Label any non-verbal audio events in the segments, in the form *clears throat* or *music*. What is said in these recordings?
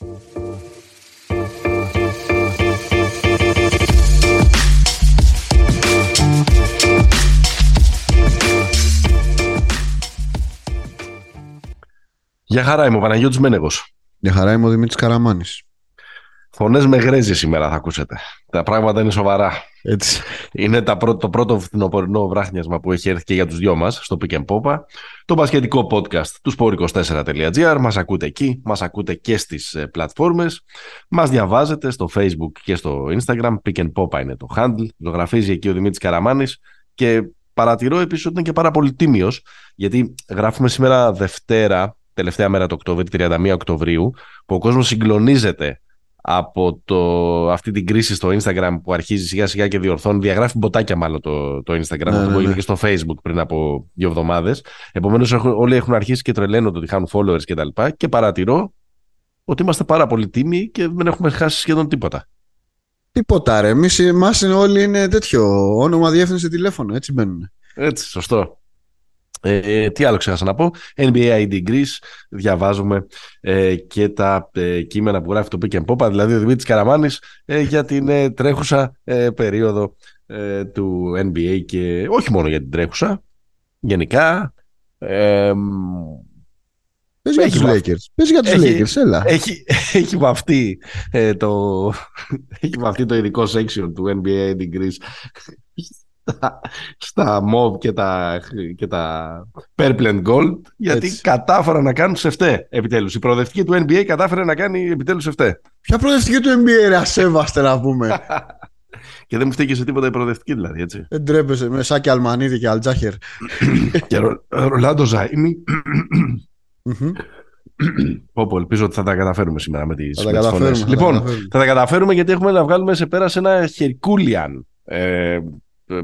Για χαρά είμαι ο Παναγιώτης Μένεγος. Για χαρά είμαι ο Δημήτρης Καραμάνης. Φωνές με γρέζι σήμερα θα ακούσετε. Τα πράγματα είναι σοβαρά. Έτσι. Είναι τα πρώτο, το πρώτο φθινοπορεινό βράχνιασμα που έχει έρθει και για τους δυο μας στο Pick and Popa. Το μπασκετικό podcast του sport24.gr. Μας ακούτε εκεί, μας ακούτε και στις ε, πλατφόρμες. Μας διαβάζετε στο Facebook και στο Instagram. Pick and Popa είναι το handle. Ζωγραφίζει εκεί ο Δημήτρης Καραμάνης και παρατηρώ επίσης ότι είναι και πάρα πολύ τίμιος γιατί γράφουμε σήμερα Δευτέρα τελευταία μέρα του Οκτώβρη, 31 Οκτωβρίου, που ο κόσμος συγκλονίζεται από το, αυτή την κρίση στο Instagram που αρχίζει σιγά σιγά και διορθώνει, διαγράφει μποτάκια μάλλον το, το Instagram, ναι, αυτό ναι, ναι. και στο Facebook πριν από δύο εβδομάδες. Επομένως, όλοι έχουν αρχίσει και τρελαίνονται ότι χάνουν followers κτλ. Και, και παρατηρώ ότι είμαστε πάρα πολύ τίμοι και δεν έχουμε χάσει σχεδόν τίποτα. Τίποτα, ρε. Εμείς όλοι είναι τέτοιο. Όνομα, διεύθυνση, τηλέφωνο. Έτσι μπαίνουν. Έτσι, σωστό. Ε, τι άλλο ξέχασα να πω. NBA ID Greece, διαβάζουμε ε, και τα ε, κείμενα που γράφει το Pick and Pop, δηλαδή ο Δημήτρης Καραμάνης ε, για την ε, τρέχουσα περίοδο του NBA και όχι μόνο για την τρέχουσα, γενικά. Πες για τους Lakers. Πες για τους έχει, Lakers, έλα. Έχει, έχει, βαφτεί, το, *laughs* έχει βαφτεί το ειδικό section του NBA ID Greece στα, MOV και τα, και τα Purple and Gold γιατί Έτσι. κατάφεραν να κάνουν σεφτέ επιτέλους. Η προοδευτική του NBA κατάφερε να κάνει επιτέλους σεφτέ. Ποια προοδευτική του NBA ρε ασέβαστε να πούμε. *laughs* και δεν μου φταίει σε τίποτα η προοδευτική δηλαδή έτσι. Δεν τρέπεσαι με Σάκη Αλμανίδη και Αλτζάχερ. *coughs* και Ρο, Ρολάντο Ζάιμι. *coughs* Πω, ελπίζω ότι θα τα καταφέρουμε σήμερα με τις, θα τα φωνές. Λοιπόν, θα τα καταφέρουμε γιατί έχουμε να βγάλουμε σε πέρα σε ένα Herculean ε,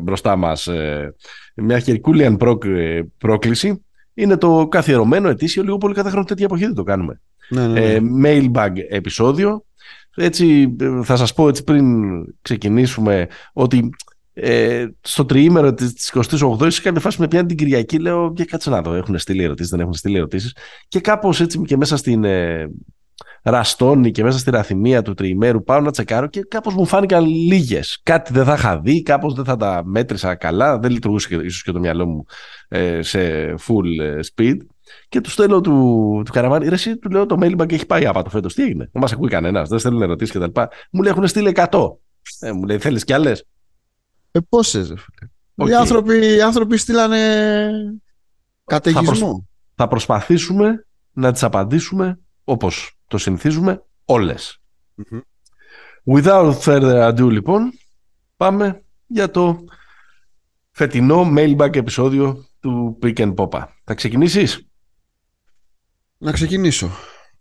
μπροστά μας ε, μια Herculean ε, πρόκληση είναι το καθιερωμένο ετήσιο λίγο πολύ κάθε χρόνο τέτοια εποχή δεν το κάνουμε ναι, ναι, ναι. Ε, mailbag επεισόδιο έτσι θα σας πω έτσι πριν ξεκινήσουμε ότι ε, στο τριήμερο της 28η είχα φάση με πιάνει την Κυριακή. Λέω και κάτσε να δω. Έχουν στείλει ερωτήσεις, δεν έχουν στείλει ερωτήσεις. Και κάπως έτσι και μέσα στην, ραστόνι και μέσα στη ραθυμία του τριημέρου πάω να τσεκάρω και κάπως μου φάνηκαν λίγες. Κάτι δεν θα είχα δει, κάπως δεν θα τα μέτρησα καλά, δεν λειτουργούσε ίσως και το μυαλό μου ε, σε full ε, speed. Και του στέλνω του, του καραβάνι, ρε, εσύ του λέω το mailbag έχει πάει άπατο φέτος. Τι έγινε, δεν μα ακούει κανένας, δεν στέλνουν ερωτήσεις κτλ. Μου λέει έχουν στείλει 100. Ε, μου λέει θέλεις κι άλλες; Ε, πόσες, okay. οι, άνθρωποι, οι άνθρωποι στείλανε καταιγισμό. Θα, προσ... θα προσπαθήσουμε να τις απαντήσουμε όπως το συνηθίζουμε Without further ado λοιπόν, πάμε για το φετινό mailbag επεισόδιο του Pick and Popa. Θα ξεκινήσεις; Να ξεκινήσω.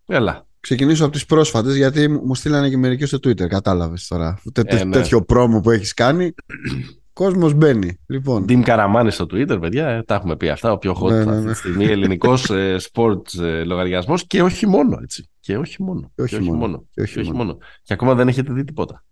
Έλα. Ξεκινήσω από τις πρόσφατες γιατί μου στείλανε και μερικοί στο Twitter, κατάλαβες τώρα. Ε, ναι. Τέτοιο πρόμο που έχεις κάνει. *clears throat* Κόσμος μπαίνει. Λοιπόν. Ντίμ Καραμάνη στο Twitter, παιδιά. Ε, τα έχουμε πει αυτά. Ο πιο hot ναι, ναι, αυτή τη ναι. στιγμή. Ελληνικός ε, sports ε, λογαριασμός και όχι μόνο. Έτσι. Και όχι μόνο. Και όχι, μόνο. Και, όχι, μόνο. και ακόμα δεν έχετε δει τίποτα.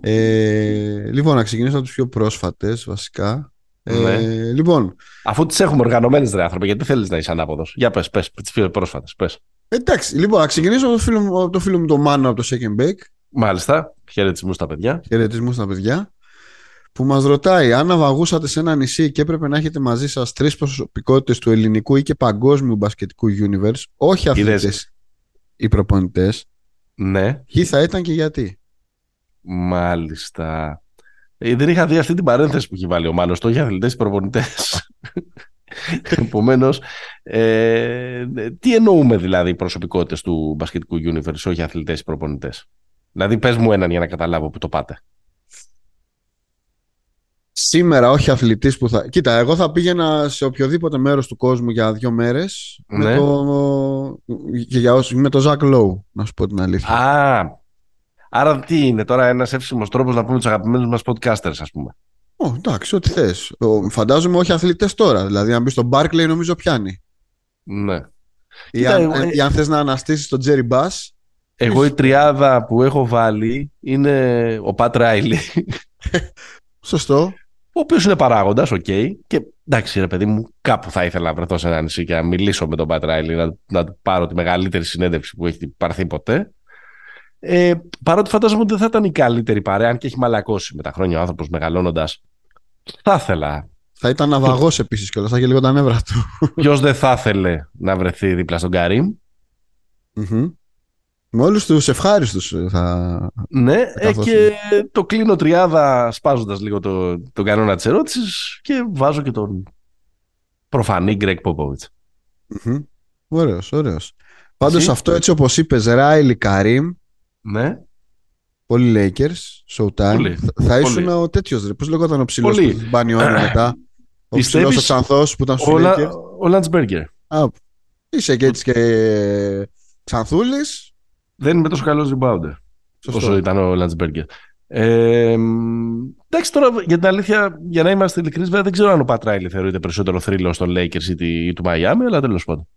Ε, λοιπόν, να ξεκινήσω από του πιο πρόσφατες βασικά. Ναι. Ε, λοιπόν. Αφού τις έχουμε οργανωμένες, ρε άνθρωποι, γιατί θέλεις να είσαι ανάποδος; Για πες, πες, τις πιο πρόσφατες. Πες. Εντάξει, λοιπόν, να ξεκινήσω από το φίλο, μου, το φίλο μου το Μάνο από το Second Bake. Μάλιστα. Χαιρετισμούς στα παιδιά. Χαιρετισμούς στα παιδιά που μας ρωτάει αν ναυαγούσατε σε ένα νησί και έπρεπε να έχετε μαζί σας τρεις προσωπικότητες του ελληνικού ή και παγκόσμιου μπασκετικού universe, όχι αθλητές ή προπονητές, ναι. ποιοι θα ήταν και γιατί. Μάλιστα. Ε, δεν είχα δει αυτή την παρένθεση που έχει βάλει ο Μάνος, το για αθλητές ή προπονητές. *laughs* Επομένως, ε, τι εννοούμε δηλαδή οι προσωπικότητες του μπασκετικού universe, όχι αθλητές ή προπονητές; Δηλαδή, πες μου έναν για να καταλάβω που το πάτε. Σήμερα όχι αθλητής που θα... Κοίτα, εγώ θα πήγαινα σε οποιοδήποτε μέρος του κόσμου για δύο μέρες ναι. με, το... και για όσους... με το Ζακ Λόου, να σου πω την αλήθεια. Α, άρα τι είναι τώρα ένας εύσχημος τρόπος να πούμε τους αγαπημένους μας podcasters ας πούμε. Ω, εντάξει, ό,τι θες. Φαντάζομαι όχι αθλητές τώρα. Δηλαδή αν μπεις στο Barkley νομίζω πιάνει. Ναι. Ή, αν, ε, ή αν θες να αναστήσεις τον Τζέρι Μπας. Εγώ η τριάδα που έχω βάλει είναι ο Πατ Ράιλι. *laughs* Σωστό ο οποίος είναι παράγοντας, okay. Okay, και εντάξει, ρε παιδί μου, κάπου θα ήθελα να βρεθώ σε ένα νησί και να μιλήσω με τον Πατ Ράιλι, να, να πάρω τη μεγαλύτερη συνέντευξη που έχει πάρθει ποτέ. Ε, παρότι φαντάζομαι ότι δεν θα ήταν η καλύτερη παρέα, αν και έχει μαλακώσει με τα χρόνια ο άνθρωπος μεγαλώνοντας. Θα ήθελα. Θα ήταν ναυαγός επίσης κιόλας, θα είχε λίγο τα νεύρα του. Ποιος δεν θα ήθελε να βρεθεί δίπλα στον καρυμ Με όλους τους ευχάριστους θα. Ναι, ε, και το κλείνω τριάδα σπάζοντας λίγο το, τον κανόνα της ερώτησης και βάζω και τον προφανή Γκρέκ Πόποβιτ. Mm-hmm. Ωραίος, ωραίος. Πάντως αυτό έτσι όπως είπες, Ράιλι Καρύμ. Ναι. Πολύ Lakers, Showtime. Πολύ. Θα ήσουν ο τέτοιος ρε. Πώς λεγόταν ο ψηλός που μπάνει ώρα μετά; Ο ψηλός ο ξανθός που ήταν στους Lakers; Ο Λαντσμπέργκερ. Είσαι και έτσι και ξανθούλης. Δεν είμαι τόσο καλός rebounder. Όσο ήταν ο Λαντσμπέργκερ. Ε, εντάξει, τώρα για την αλήθεια, για να είμαστε ειλικρινείς, βέβαια δεν ξέρω αν ο Πατράιλι θεωρείται περισσότερο θρύλο στον Lakers ή, ή του Μαϊάμι, αλλά τέλος πάντων.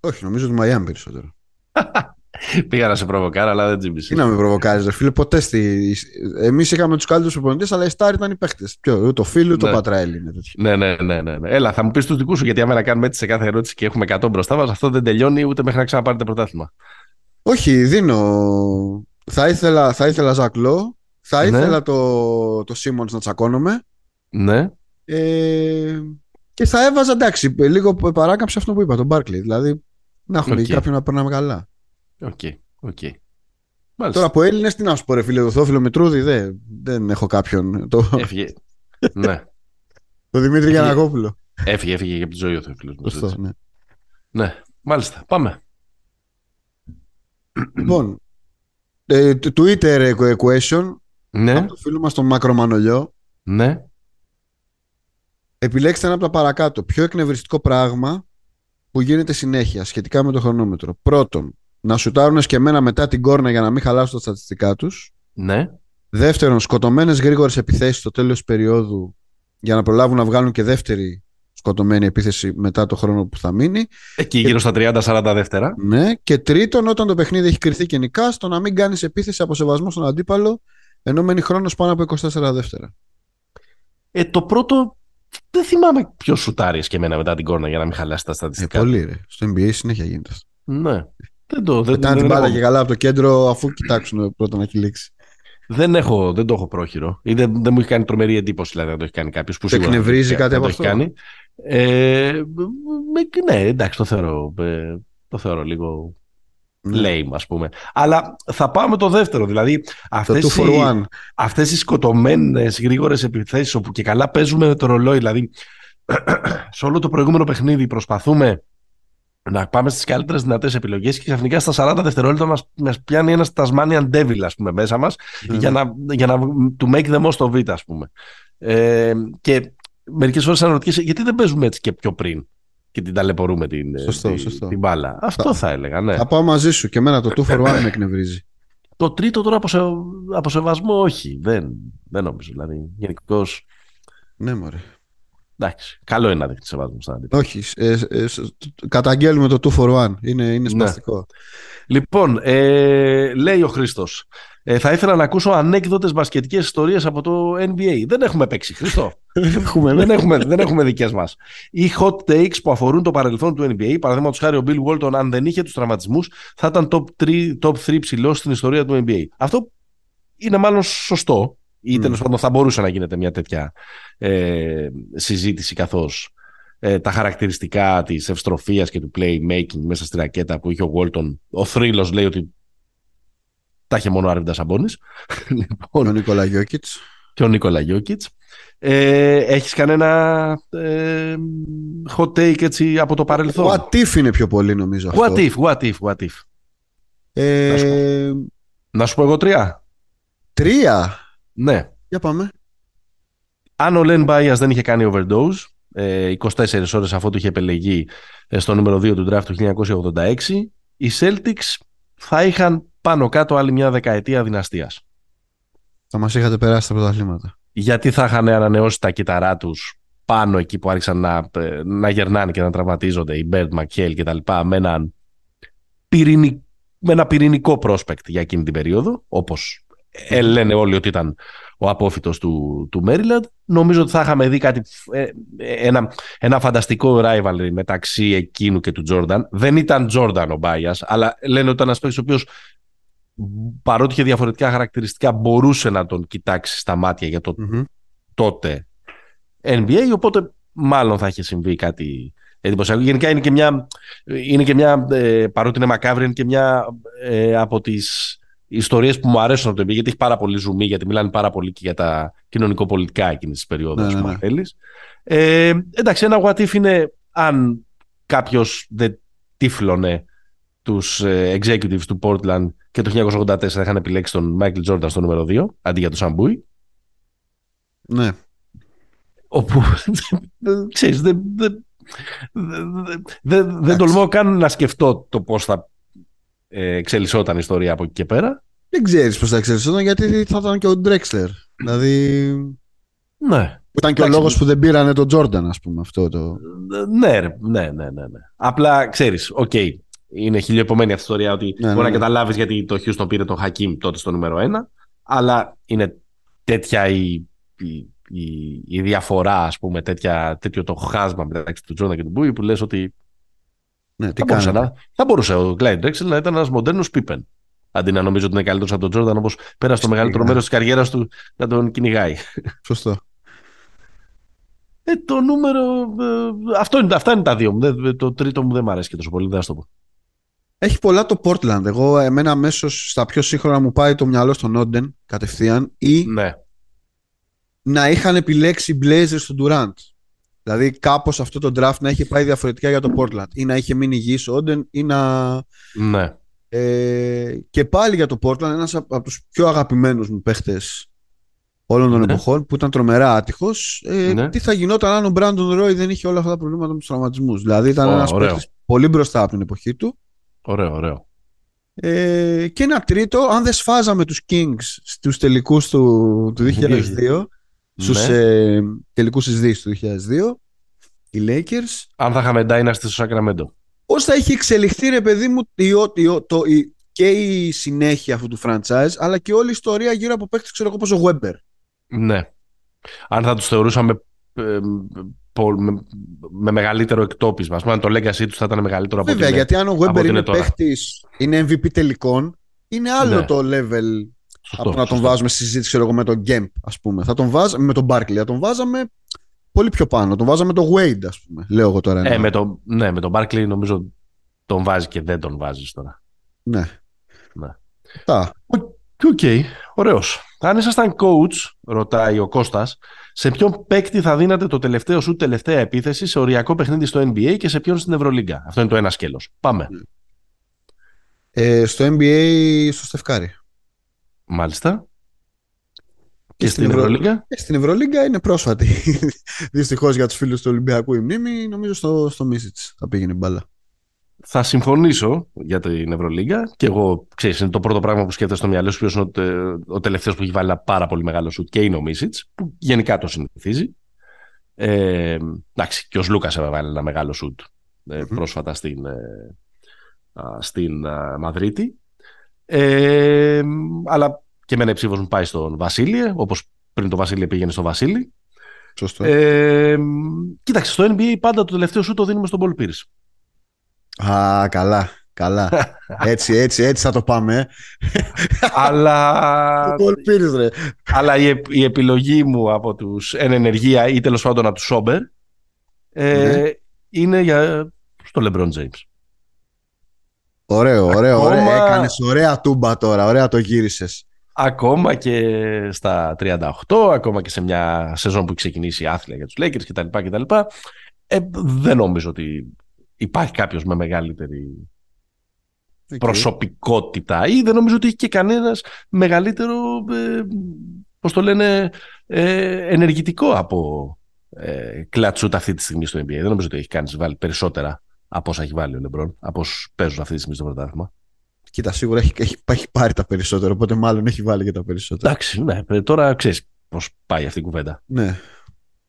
Όχι, νομίζω του Μαϊάμι περισσότερο. *laughs* Πήγα να σε προβοκάρω, αλλά δεν τζίμπησες. Τι να με προβοκάρεις, ρε φίλε, ποτέ στη. Εμείς είχαμε τους καλύτερους προπονητές, αλλά οι Στάρ ήταν οι παίχτε. Ποιο, το φίλο, το ναι. Πατράιλι είναι Ναι, ναι, ναι, ναι, ναι. Έλα, θα μου πεις τους δικούς σου, γιατί άμα να κάνουμε έτσι σε κάθε ερώτηση και έχουμε 100 μπροστά μας, αυτό δεν τελειώνει ούτε μέχρι να ξαναπάρετε πρωτάθλημα. Όχι, δίνω. Θα ήθελα, θα ήθελα Ζακλό. Θα ναι. ήθελα το, το Σίμονς να τσακώνομαι. Ναι. Ε, και θα έβαζα εντάξει, λίγο παράκαμψη αυτό που είπα, τον Μπάρκλι. Δηλαδή να έχουμε okay. κάποιον να περνάμε καλά. Okay, okay. okay. Τώρα από Έλληνες τι να σου πω, ρε φίλε, το Θεόφιλο Μητρούδη δεν, δεν έχω κάποιον. Το... Έφυγε. *laughs* ναι. Το Δημήτρη Γιαννακόπουλο. Έφυγε, έφυγε από τη ζωή ο Θεόφιλος. Σωστό, ναι. ναι, μάλιστα. Πάμε. Λοιπόν, ε, Twitter question ναι. από το φίλο μας τον Μακρομανολιό. Ναι. Επιλέξτε ένα από τα παρακάτω. Πιο εκνευριστικό πράγμα που γίνεται συνέχεια σχετικά με το χρονόμετρο. Πρώτον, να σουτάρουν και εμένα μετά την κόρνα για να μην χαλάσουν τα στατιστικά τους. Ναι. Δεύτερον, σκοτωμένες γρήγορες επιθέσεις στο τέλος της περίοδου για να προλάβουν να βγάλουν και δεύτερη σκοτωμένη επίθεση μετά το χρόνο που θα μείνει. Εκεί γύρω στα 30-40 δεύτερα. Ναι. Και τρίτον, όταν το παιχνίδι έχει κρυθεί και νικά, στο να μην κάνεις επίθεση από σεβασμό στον αντίπαλο, ενώ μένει χρόνος πάνω από 24 δεύτερα. Ε, το πρώτο δεν θυμάμαι ποιος σουτάρει και εμένα μετά την κόρνα για να μην χαλάσει τα στατιστικά. Ε, πολύ ρε. Στο NBA συνέχεια γίνεται αυτό. Ναι. Δεν το. Δεν, Μετά την μπάλα και καλά από το κέντρο, αφού κοιτάξουν πρώτα να κυλήξει. Δεν, έχω, δεν το έχω πρόχειρο. Ή δεν, δεν μου έχει κάνει τρομερή εντύπωση δηλαδή να το έχει κάνει κάποιος που σίγουρα. εκνευρίζει κάτι από αυτό. Κάνει. Ε, ναι, εντάξει, το θεωρώ, ε, το θεωρώ λίγο ναι. lame ας πούμε. Αλλά θα πάμε το δεύτερο. Δηλαδή αυτές, οι, αυτές οι σκοτωμένες γρήγορες επιθέσεις όπου και καλά παίζουμε με το ρολόι. Δηλαδή *clears throat* σε όλο το προηγούμενο παιχνίδι προσπαθούμε να πάμε στις καλύτερες δυνατές επιλογές και ξαφνικά στα 40 δευτερόλεπτα μας μας πιάνει ένας Tasmanian Devil ας πούμε, μέσα μας mm. για να, για να to make the most of it, ας πούμε. Ε, και μερικές φορές αναρωτιέσαι γιατί δεν παίζουμε έτσι και πιο πριν και την ταλαιπωρούμε την, σωστό, την, σωστό. την μπάλα. Αυτό θα, έλεγα, ναι. Θα πάω μαζί σου και εμένα το 2 for 1 με εκνευρίζει. Το τρίτο τώρα από, σε, από σεβασμό όχι. Δεν, δεν νομίζω. Δηλαδή, γενικώ. Ναι, μωρέ. Εντάξει, καλό είναι να δείχνεις σεβασμό στον αντίπαλο. Όχι, ε, ε, καταγγέλνουμε το 2 for 1. Είναι, είναι ναι. σπαστικό. Ναι. Λοιπόν, ε, λέει ο Χρήστος. Ε, θα ήθελα να ακούσω ανέκδοτες μπασκετικές ιστορίες από το NBA. Δεν έχουμε παίξει, Χρήστο. *laughs* δεν έχουμε, δεν έχουμε, δεν έχουμε δικές μας. Ή hot takes που αφορούν το παρελθόν του NBA. Παραδείγματος χάρη ο Bill Walton, αν δεν είχε τους τραυματισμούς, θα ήταν top 3, top 3 ψηλός στην ιστορία του NBA. Αυτό είναι μάλλον σωστό ή mm. τέλος πάντων θα μπορούσε να γίνεται μια τέτοια ε, συζήτηση καθώς ε, τα χαρακτηριστικά της ευστροφίας και του playmaking μέσα στη ρακέτα που είχε ο Walton ο θρύλος λέει ότι τα είχε μόνο ο Άρβιντα Σαμπόνης *laughs* λοιπόν, ο Νίκολα Γιώκητς. Και ο Νίκολα Γιώκητς. Ε, έχεις κανένα ε, hot take έτσι από το παρελθόν; What if είναι πιο πολύ νομίζω αυτό. What if, what if, what if; Ε... να, σου, να σου πω εγώ τρία. Τρία; Ναι. Για πάμε. Αν ο Λεν Μπάιας δεν είχε κάνει overdose, 24 ώρες αφού του είχε επελεγεί ε, στο νούμερο 2 του draft του 1986, οι Celtics θα είχαν πάνω κάτω άλλη μια δεκαετία δυναστείας. Θα μας είχατε περάσει τα πρωταθλήματα. Γιατί θα είχαν ανανεώσει τα κύτταρά τους πάνω εκεί που άρχισαν να, ε, να γερνάνε και να τραυματίζονται οι Bird, McHale και τα λοιπά με, έναν με ένα πυρηνικό prospect για εκείνη την περίοδο όπως ε, λένε όλοι ότι ήταν ο απόφυτος του, του Maryland. Νομίζω ότι θα είχαμε δει κάτι, ε, ένα, ένα φανταστικό rivalry μεταξύ εκείνου και του Τζόρνταν. Δεν ήταν Τζόρνταν ο Μπάιας, αλλά λένε ότι ήταν ένας παίκτης ο οποίος παρότι είχε διαφορετικά χαρακτηριστικά μπορούσε να τον κοιτάξει στα μάτια για το τότε NBA οπότε μάλλον θα είχε συμβεί κάτι εντυπωσιακό. Γενικά είναι και μια, είναι και μια ε, παρότι είναι μακάβρη, είναι και μια ε, από τις ιστορίες που μου αρέσουν από το NBA γιατί έχει πάρα πολύ ζουμί, γιατί μιλάνε πάρα πολύ και για τα κοινωνικο-πολιτικά εκείνης της περίοδου, ναι, ναι, ναι. Ε, εντάξει, ένα what if είναι αν κάποιος δεν τύφλωνε τους ε, executives του Portland και το 1984 είχαν επιλέξει τον Michael Jordan στο νούμερο 2 αντί για τον Σαμ Μπούι. Ναι. Όπου, *laughs* ξέρεις, δεν, δεν, δεν, δεν τολμώ καν να σκεφτώ το πώς θα ε, εξελισσόταν η ιστορία από εκεί και πέρα. Δεν ξέρεις πώς θα εξελισσόταν γιατί θα ήταν και ο Drexler. Δηλαδή... Ναι. Ήταν και ο λόγος που δεν πήρανε τον Τζόρνταν, ας πούμε, αυτό το... Ναι, ναι, ναι, ναι, ναι. Απλά, ξέρεις, okay, okay, είναι χιλιοειπωμένη αυτή η ιστορία ότι ναι, μπορεί ναι, να ναι. καταλάβεις γιατί το Houston πήρε τον Χακίμ τότε στο νούμερο ένα, αλλά είναι τέτοια η, η, η, η διαφορά, ας πούμε, τέτοια, τέτοιο το χάσμα μεταξύ του Τζόρνταν και του Μπούι που λες ότι ναι, τι θα, μπορούσε να, θα μπορούσε ο Clyde Drexler να ήταν ένας μοντέρνος Πίπεν. Αντί να νομίζω ότι είναι καλύτερος από τον Τζόρνταν, όπως πέρασε το μεγαλύτερο μέρος της καριέρας του να τον κυνηγάει. Σωστό. Ε, το νούμερο. Ε, αυτό είναι, αυτά είναι τα δύο μου. Το τρίτο μου δεν μου αρέσει και τόσο πολύ, δεν το πω. Έχει πολλά το Portland. Εγώ, εμένα αμέσως στα πιο σύγχρονα μου πάει το μυαλό στον Όντεν κατευθείαν ή ναι. να είχαν επιλέξει Blazers στον Durant. Δηλαδή κάπως αυτό το draft να έχει πάει διαφορετικά για το Portland ή να είχε μείνει υγιής ο Όντεν ή να... Ναι. Ε, και πάλι για το Portland ένας από τους πιο αγαπημένους μου παίχτες όλων των ναι. εποχών που ήταν τρομερά άτυχος. Ε, ναι. Τι θα γινόταν αν ο Μπράντον Ρόι δεν είχε όλα αυτά τα προβλήματα με τους τραυματισμούς. Δηλαδή ήταν oh, ένας παίκτης πολύ μπροστά από την εποχή του. Ωραίο, ωραίο. Ε, και ένα τρίτο, αν δεν σφάζαμε τους Kings στους τελικούς του, του 2002, στους ναι. ε, τελικούς της του 2002, οι Lakers. Αν θα είχαμε Dynasty στο Sacramento. Πώς θα είχε εξελιχθεί ρε παιδί μου η, το, η, και η συνέχεια αυτού του franchise, αλλά και όλη η ιστορία γύρω από παίχτες ξέρω εγώ όπως ο Weber. Ναι. Αν θα τους θεωρούσαμε ε, με, με, μεγαλύτερο εκτόπισμα. Ας πούμε, αν το legacy τους θα ήταν μεγαλύτερο από Βέβαια, γιατί αν ο Weber είναι παίχτη, είναι MVP τελικών, είναι άλλο ναι. το level σωστό, από να τον βάζουμε στη συζήτηση ξέρω εγώ, με τον Γκέμπ, ας πούμε. Θα τον βάζαμε με τον Barkley, θα τον βάζαμε πολύ πιο πάνω. Τον βάζαμε με τον Wade, ας πούμε. Λέω εγώ τώρα. Ε, με τον, ναι, με τον Barkley νομίζω τον βάζει και δεν τον βάζεις τώρα. Ναι. ναι. Τα. Okay, okay, ωραίος. Αν ήσασταν coach, ρωτάει ο Κώστας, σε ποιον παίκτη θα δίνατε το τελευταίο σου τελευταία επίθεση σε οριακό παιχνίδι στο NBA και σε ποιον στην Ευρωλίγκα; Αυτό είναι το ένα σκέλος. Πάμε. Ε, στο NBA στο Στεφ Κάρι. Μάλιστα. Και, στην, στην Ευρωλίγκα. Ε, στην Ευρωλίγκα είναι πρόσφατη. *laughs* Δυστυχώς για τους φίλους του Ολυμπιακού η μνήμη, νομίζω στο, στο Μίσιτς θα πήγαινε μπάλα θα συμφωνήσω για την Ευρωλίγκα και εγώ, ξέρεις, είναι το πρώτο πράγμα που σκέφτεσαι στο μυαλό σου ποιος είναι ο, ο τελευταίος που έχει βάλει ένα πάρα πολύ μεγάλο σουτ και είναι ο Μίσιτς, που γενικά το συνηθίζει. Ε, εντάξει, και ο Λούκας έβαλε ένα μεγάλο σουτ ε, πρόσφατα στην, ε, στην Μαδρίτη. Ε, αλλά και εμένα ψήφος μου πάει στον Βασίλη, όπως πριν το Βασίλη πήγαινε στο Βασίλη. Σωστό. Ε, κοίταξε, στο NBA πάντα το τελευταίο σου το δίνουμε στον Πολ Πύρης. Α, καλά. Καλά. *laughs* Έτσι, έτσι, έτσι θα το πάμε. Αλλά. *laughs* ρε. Αλλά η, η, επιλογή μου από τους εν ενεργεία ή τέλος πάντων από τους Σόμπερ ε, ναι. είναι για στο LeBron James. Ωραίο, ωραίο. Ακόμα... ωραίο. Έκανες ωραία τούμπα τώρα. Ωραία το γύρισες. Ακόμα και στα 38, ακόμα και σε μια σεζόν που έχει ξεκινήσει άθλια για τους Lakers κτλ. Ε, δεν νομίζω ότι υπάρχει κάποιος με μεγαλύτερη προσωπικότητα ή δεν νομίζω ότι έχει και κανένας μεγαλύτερο, ε, πώς το λένε, ε, ενεργητικό από ε, κλατσούτ αυτή τη στιγμή στο NBA. Δεν νομίζω ότι έχει κάνει βάλει περισσότερα από όσα έχει βάλει ο Λεμπρόν, από όσους παίζουν αυτή τη στιγμή στο πρωτάθλημα. Κοίτα, σίγουρα έχει, έχει, έχει, πάρει τα περισσότερα, οπότε μάλλον έχει βάλει και τα περισσότερα. Εντάξει, ναι, ε, τώρα ξέρεις πώς πάει αυτή η κουβέντα. Ναι.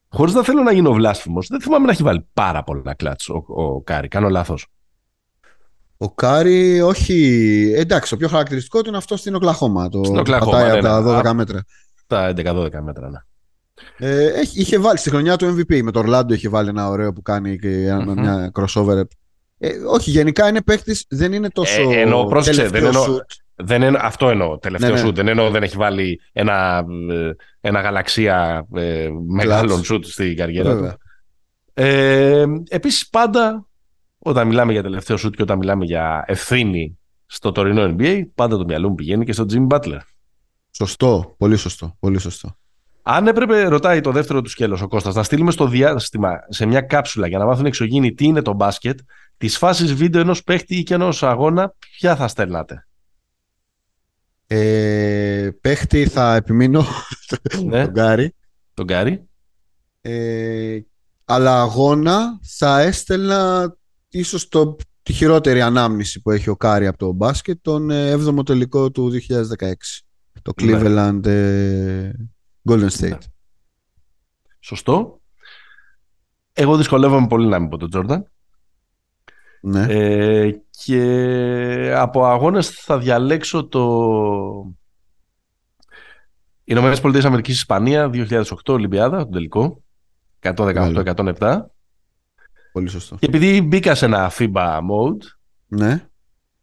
Χωρίς να θέλω να γίνω βλάσφημος, δεν θυμάμαι να έχει βάλει πάρα πολλά clutch ο, ο Κάρι. Κάνω λάθος. Ο Κάρι, όχι. Εντάξει, το πιο χαρακτηριστικό του είναι αυτό στην Οκλαχώμα. Το στην Οκλαχώμα. Ναι, τα 12 ναι. μέτρα. Τα 11-12 μέτρα, ναι. Ε, είχε βάλει στη χρονιά του MVP. Με το Ορλάντο είχε βάλει ένα ωραίο που κάνει και mm-hmm. μια crossover. Ε, όχι, γενικά είναι παίκτης, δεν είναι τόσο. Ε, ενώ πρόσεξε, δεν εννοώ, Δεν εννο, αυτό εννοώ. Τελευταίο ναι, ναι. σουτ. Δεν εννοώ δεν έχει βάλει ένα, ε, ένα γαλαξία ε, μεγάλων σουτ στην καριέρα του. Ε, Επίσης, πάντα όταν μιλάμε για τελευταίο σουτ και όταν μιλάμε για ευθύνη στο τωρινό NBA, πάντα το μυαλό μου πηγαίνει και στο Jimmy Butler. Σωστό. Πολύ σωστό. Πολύ σωστό. Αν έπρεπε, ρωτάει το δεύτερο του σκέλος ο Κώστας, να στείλουμε στο διάστημα σε μια κάψουλα για να μάθουν εξωγήινοι τι είναι το μπάσκετ, τις φάσεις βίντεο ενός παίχτη ή και ενός αγώνα, ποια θα στέλνατε; Ε, παίχτη θα επιμείνω ναι. *laughs* τον Κάρι. Τον Κάρι. Ε, αλλά αγώνα θα έστελνα ίσως το, τη χειρότερη ανάμνηση που έχει ο Κάρι από το μπάσκετ τον 7ο ε, τελικό του 2016. Το ναι. Cleveland ε, Golden State. Ναι. Σωστό. Εγώ δυσκολεύομαι πολύ να μην πω τον Τζόρνταν. Ναι. Ε, και από αγώνες θα διαλέξω το Ηνωμένες Πολιτείες Αμερικής Ισπανία 2008 Ολυμπιάδα, τον τελικό. 118-107. Πολύ σωστό. Και επειδή μπήκα σε ένα FIBA mode, ναι.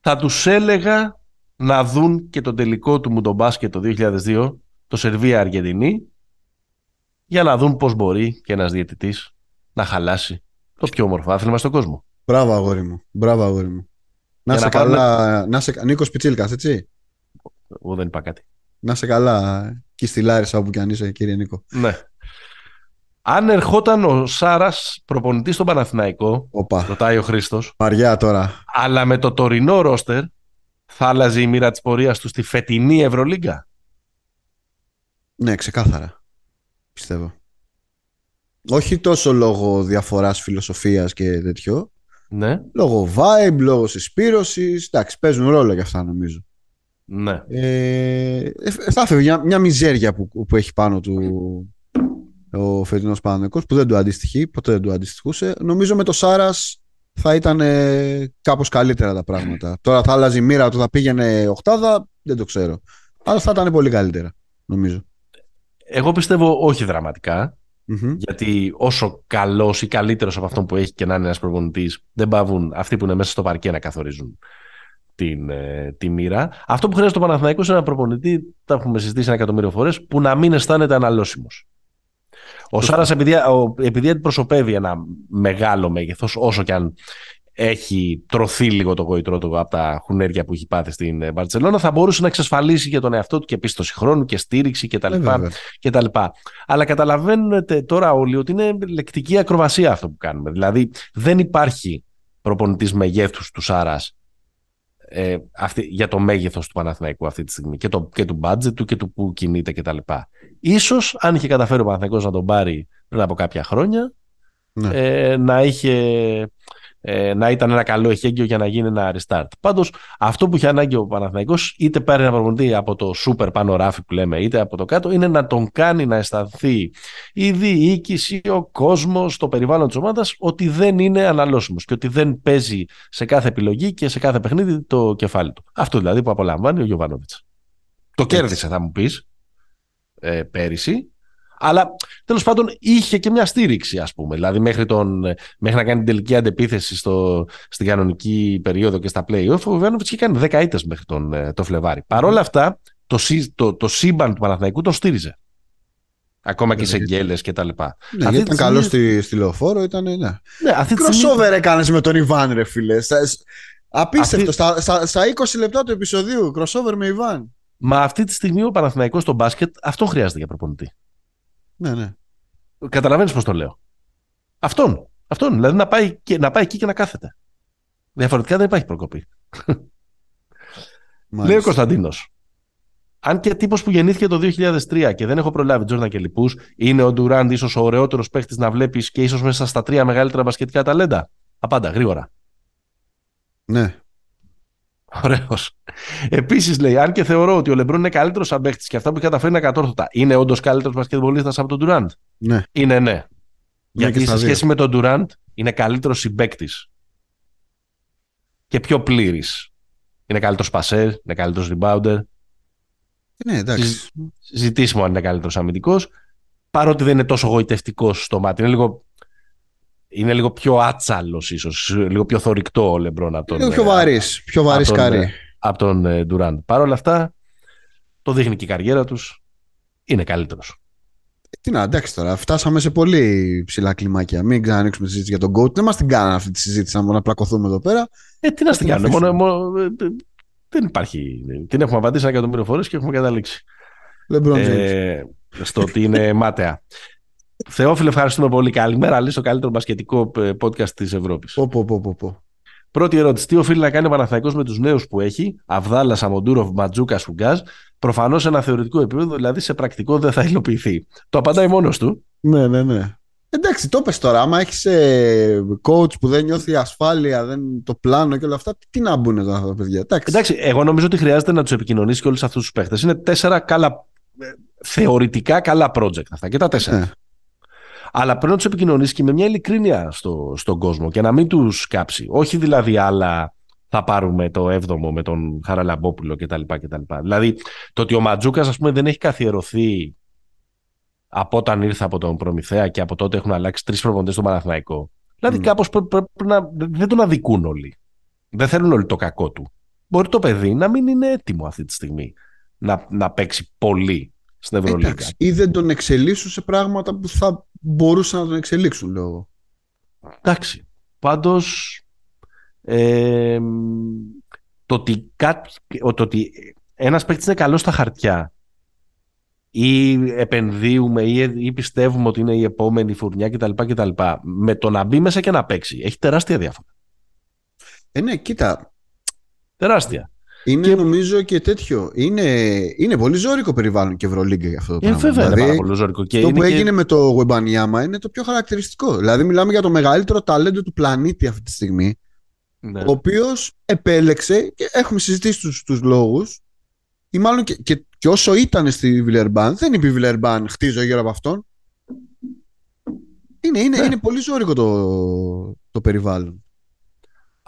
θα τους έλεγα να δουν και το τελικό του μου το μπάσκετ το 2002, το Σερβία-Αργεντινή, για να δουν πώς μπορεί και ένας διαιτητής να χαλάσει το πιο όμορφο άθλημα στον κόσμο. Μπράβο αγόρι μου. Μπράβο αγόρι μου. Να σε καλά. Να σε... Νίκος Πιτσίλκας, έτσι. Εγώ δεν είπα κάτι. Να σε καλά. Και στη Λάρισα όπου κι αν είσαι, κύριε Νίκο. Ναι. Αν ερχόταν ο Σάρας προπονητής στον Παναθηναϊκό, Οπα. ρωτάει ο Χρήστος. Μαριά τώρα. Αλλά με το τωρινό ρόστερ, θα άλλαζε η μοίρα της πορείας του στη φετινή Ευρωλίγκα; Ναι, ξεκάθαρα. Πιστεύω. Όχι τόσο λόγω διαφοράς φιλοσοφίας και τέτοιο. Ναι. Λόγω vibe, λόγω συσπήρωσης. Εντάξει, παίζουν ρόλο για αυτά νομίζω. Ναι. Ε, ε θα έφευγε μια, μια μιζέρια που, που έχει πάνω του ο φετινός Παναγενικό που δεν του αντιστοιχεί, ποτέ δεν του αντιστοιχούσε. Νομίζω με το Σάρας θα ήταν ε, κάπως καλύτερα τα πράγματα. Τώρα θα άλλαζε η μοίρα του, θα πήγαινε οχτάδα, δεν το ξέρω. Αλλά θα ήταν πολύ καλύτερα, νομίζω. Εγώ πιστεύω όχι Γιατί όσο καλός ή καλύτερος από αυτόν που έχει και να είναι ένας προπονητής, δεν πάβουν αυτοί που είναι μέσα στο παρκέ να καθορίζουν την, ε, τη μοίρα. Αυτό που χρειάζεται το Παναθηναϊκός είναι ένα προπονητή, τα έχουμε συζητήσει ένα εκατομμύριο φορές, που να μην αισθάνεται αναλώσιμος. Ο Σάρας, επειδή, επειδή αντιπροσωπεύει ένα μεγάλο μέγεθος, όσο και αν έχει τρωθεί λίγο το γοητρό του από τα χουνέρια που έχει πάθει στην Μπαρσελόνα, θα μπορούσε να εξασφαλίσει για τον εαυτό του και πίστοση χρόνου και στήριξη κτλ. Ε, Αλλά καταλαβαίνετε τώρα όλοι ότι είναι λεκτική ακροβασία αυτό που κάνουμε. Δηλαδή δεν υπάρχει προπονητής μεγέθους του Σάρας ε, αυτή, για το μέγεθος του Παναθηναϊκού αυτή τη στιγμή και, το, και του budget του και του που κινείται κτλ. Ίσως αν είχε καταφέρει ο Παναθηναϊκός να τον πάρει πριν από κάποια χρόνια ναι. ε, να είχε ε, να ήταν ένα καλό εχέγγυο για να γίνει ένα restart. Πάντως, αυτό που είχε ανάγκη ο Παναθηναϊκός είτε πάρει ένα προπονητή από το super πάνω ράφι που λέμε, είτε από το κάτω, είναι να τον κάνει να αισθανθεί η διοίκηση, ο κόσμος, το περιβάλλον της ομάδας ότι δεν είναι αναλώσιμος και ότι δεν παίζει σε κάθε επιλογή και σε κάθε παιχνίδι το κεφάλι του. Αυτό δηλαδή που απολαμβάνει ο Γιωβάνοβιτς. Το κέρδισε, θα μου πεις, ε, πέρυσι. Αλλά τέλος πάντων είχε και μια στήριξη, ας πούμε. Δηλαδή μέχρι, τον, μέχρι να κάνει την τελική αντεπίθεση στο, στην κανονική περίοδο και στα playoff, ο Βέρνοβιτ είχε κάνει 10 ήττες μέχρι τον ε, το Φλεβάρι. Παρ' όλα αυτά, το, το, το σύμπαν του Παναθηναϊκού τον στήριζε. Ακόμα και σε γκέλες και τα λοιπά. Ναι, αυτή ήταν καλός στη, στη λεωφόρο, ήταν. Ναι, ναι αυτή Crossover έκανες με τον Ιβάν, ρε φίλε. Απίστευτο. Στα, στα, στα 20 λεπτά του επεισοδίου, crossover με Ιβάν. Μα αυτή τη στιγμή ο Παναθηναϊκός στο μπάσκετ αυτό χρειάζεται για προπονητή. Ναι, ναι. Καταλαβαίνεις πώς το λέω. Αυτόν. Αυτόν. Δηλαδή να πάει, και, να πάει εκεί και να κάθεται. Διαφορετικά δεν υπάρχει προκοπή. Λέει ο Κωνσταντίνος. Αν και τύπος που γεννήθηκε το 2003 και δεν έχω προλάβει Τζόρνταν και λοιπού, είναι ο Ντουράντ ίσως ο ωραιότερος παίχτη να βλέπεις και ίσως μέσα στα τρία μεγαλύτερα μπασκετικά ταλέντα; Απάντα, γρήγορα. Ναι. Ωραίος. Επίσης λέει: Αν και θεωρώ ότι ο Λεμπρόν είναι καλύτερος σαν παίχτη και αυτά που έχει καταφέρει είναι κατόρθωτα, είναι όντως καλύτερος μπασκετμπολίστας από τον Ντουράντ; Ναι. Είναι ναι. Γιατί σε σχέση με τον Ντουράντ είναι καλύτερος συμπέκτη. Και πιο πλήρης. Είναι καλύτερος πασέρ, είναι καλύτερος rebounder. Ναι, εντάξει. Ζητήσιμο αν είναι καλύτερος αμυντικός. Παρότι δεν είναι τόσο γοητευτικός στο μάτι. Είναι λίγο είναι λίγο πιο άτσαλος, ίσως. Λίγο πιο θορυκτό ο Λεμπρόν από τον. Λίγο πιο βαρύς. Πιο βαρύς κάρι. από τον ε, Ντουράντ. Παρ' όλα αυτά, το δείχνει και η καριέρα τους. Είναι καλύτερος. Τι να, εντάξει τώρα, φτάσαμε σε πολύ ψηλά κλιμάκια. Μην ξανανοίξουμε τη συζήτηση για τον GOAT. Δεν μας την κάνανε αυτή τη συζήτηση, να μόνο πλακωθούμε εδώ πέρα. Ε, τι να την κάνουμε. Μόνο, μόνο, ε, δεν υπάρχει. Την έχουμε απαντήσει ένα εκατομμύριο φορές και έχουμε καταλήξει. Ε, στο ότι είναι μάταια. Θεόφιλε, ευχαριστούμε πολύ. Καλημέρα. Λύσω το καλύτερο μπασκετικό ε, podcast της Ευρώπης. Πω, πω, πω, πω. Πρώτη ερώτηση. Τι οφείλει να κάνει ο Παναθαϊκός με τους νέους που έχει, Αβδάλα, Σαμοντούροφ, Ματζούκα, Φουγκάζ, προφανώς σε ένα θεωρητικό επίπεδο, δηλαδή σε πρακτικό δεν θα υλοποιηθεί. Το απαντάει μόνος του. Ναι, ναι, ναι. Εντάξει, το πες τώρα. Άμα έχεις ε, coach που δεν νιώθει ασφάλεια, δεν το πλάνο και όλα αυτά, τι να μπουν εδώ αυτά τα παιδιά. Εντάξει. Εντάξει, εγώ νομίζω ότι χρειάζεται να τους επικοινωνήσει και όλους αυτούς τους παίχτε. Είναι τέσσερα καλά, ε, θεωρητικά καλά project αυτά και τα τέσσερα. Ναι. Αλλά πρέπει να τους επικοινωνήσεις και με μια ειλικρίνεια στο, στον κόσμο και να μην τους κάψει. Όχι δηλαδή άλλα θα πάρουμε το 7ο με τον Χαραλαμπόπουλο κτλ. κτλ. Δηλαδή το ότι ο Ματζούκας, ας πούμε, δεν έχει καθιερωθεί από όταν ήρθε από τον Προμηθέα και από τότε έχουν αλλάξει τρεις προπονητές στο Παναθηναϊκό. Δηλαδή mm. κάπως πρέπει να. Δεν τον αδικούν όλοι. Δεν θέλουν όλοι το κακό του. Μπορεί το παιδί να μην είναι έτοιμο αυτή τη στιγμή να, να παίξει πολύ στην Ευρωλίγα. Εντάξει, ή δεν τον εξελίσσουν σε πράγματα που θα μπορούσαν να τον εξελίξουν, λέω. Εντάξει. Πάντως. Ε, το ότι, κάτι, το ότι ένας παίκτης είναι καλός στα χαρτιά ή επενδύουμε ή, ή πιστεύουμε ότι είναι η επόμενη φουρνιά κτλ. κτλ. Με το να μπει μέσα και να παίξει. Έχει τεράστια διάφορα. Ε, ναι, κοίτα. Τεράστια. Είναι και... νομίζω και τέτοιο. Είναι, είναι πολύ ζώρικο περιβάλλον και Ευρωλίγκα για αυτό το ε, πράγμα. Βέβαια, δηλαδή, είναι πάρα πολύ ζώρικο. Και αυτό που έγινε με το Γουεμπανιάμα είναι το πιο χαρακτηριστικό. Δηλαδή, μιλάμε για το μεγαλύτερο ταλέντο του πλανήτη αυτή τη στιγμή. Ναι. Ο οποίος επέλεξε, και έχουμε συζητήσει τους λόγους, ή μάλλον και, και, και, όσο ήταν στη Βιλερμπάν, δεν είπε η Βιλερμπάν χτίζω γύρω από αυτόν. Είναι, είναι, ναι. είναι πολύ ζώρικο το, το περιβάλλον.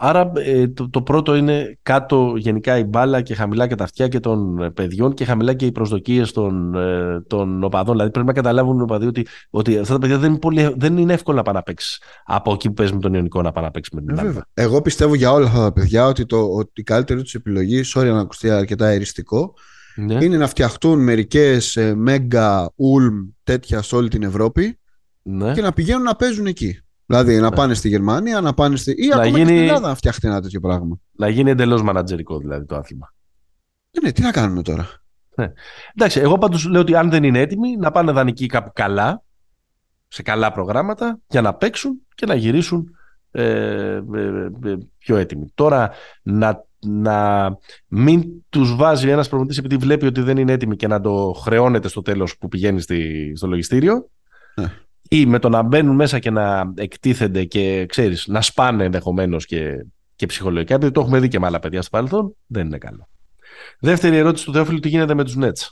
Άρα ε, το, το, πρώτο είναι κάτω γενικά η μπάλα και χαμηλά και τα αυτιά και των ε, παιδιών και χαμηλά και οι προσδοκίες των, ε, των οπαδών. Δηλαδή πρέπει να καταλάβουν οι οπαδοί ότι, ότι αυτά τα παιδιά δεν είναι, πολύ, δεν είναι εύκολο να πάνε να παίξει από εκεί που παίζεις με τον Ιωνικό να πάνε να παίξει με την Ελλάδα. Εγώ πιστεύω για όλα αυτά τα παιδιά ότι, το, ότι η καλύτερη τους επιλογή, sorry να ακουστεί αρκετά εριστικό, ναι. είναι να φτιαχτούν μερικές μέγα ούλμ τέτοια σε όλη την Ευρώπη ναι. και να πηγαίνουν να παίζουν εκεί. Δηλαδή να ναι. πάνε στη Γερμανία, να πάνε στη. ή να ακόμα γίνει... και στην Ελλάδα να φτιαχτεί ένα τέτοιο πράγμα. Να γίνει εντελώς μανατζερικό δηλαδή το άθλημα. Ε, ναι, τι να κάνουμε τώρα; Ναι. Εντάξει, εγώ πάντως λέω ότι αν δεν είναι έτοιμοι να πάνε δανεικοί κάπου καλά, σε καλά προγράμματα, για να παίξουν και να γυρίσουν ε, ε, ε πιο έτοιμοι. Τώρα να, να μην τους βάζει ένας προπονητής επειδή βλέπει ότι δεν είναι έτοιμοι και να το χρεώνεται στο τέλος που πηγαίνει στη, στο λογιστήριο. Ναι ή με το να μπαίνουν μέσα και να εκτίθενται και ξέρεις, να σπάνε ενδεχομένως και, και ψυχολογικά, επειδή το έχουμε δει και με άλλα παιδιά στο παρελθόν, δεν είναι καλό. Δεύτερη ερώτηση του Θεόφιλου, τι γίνεται με τους Nets;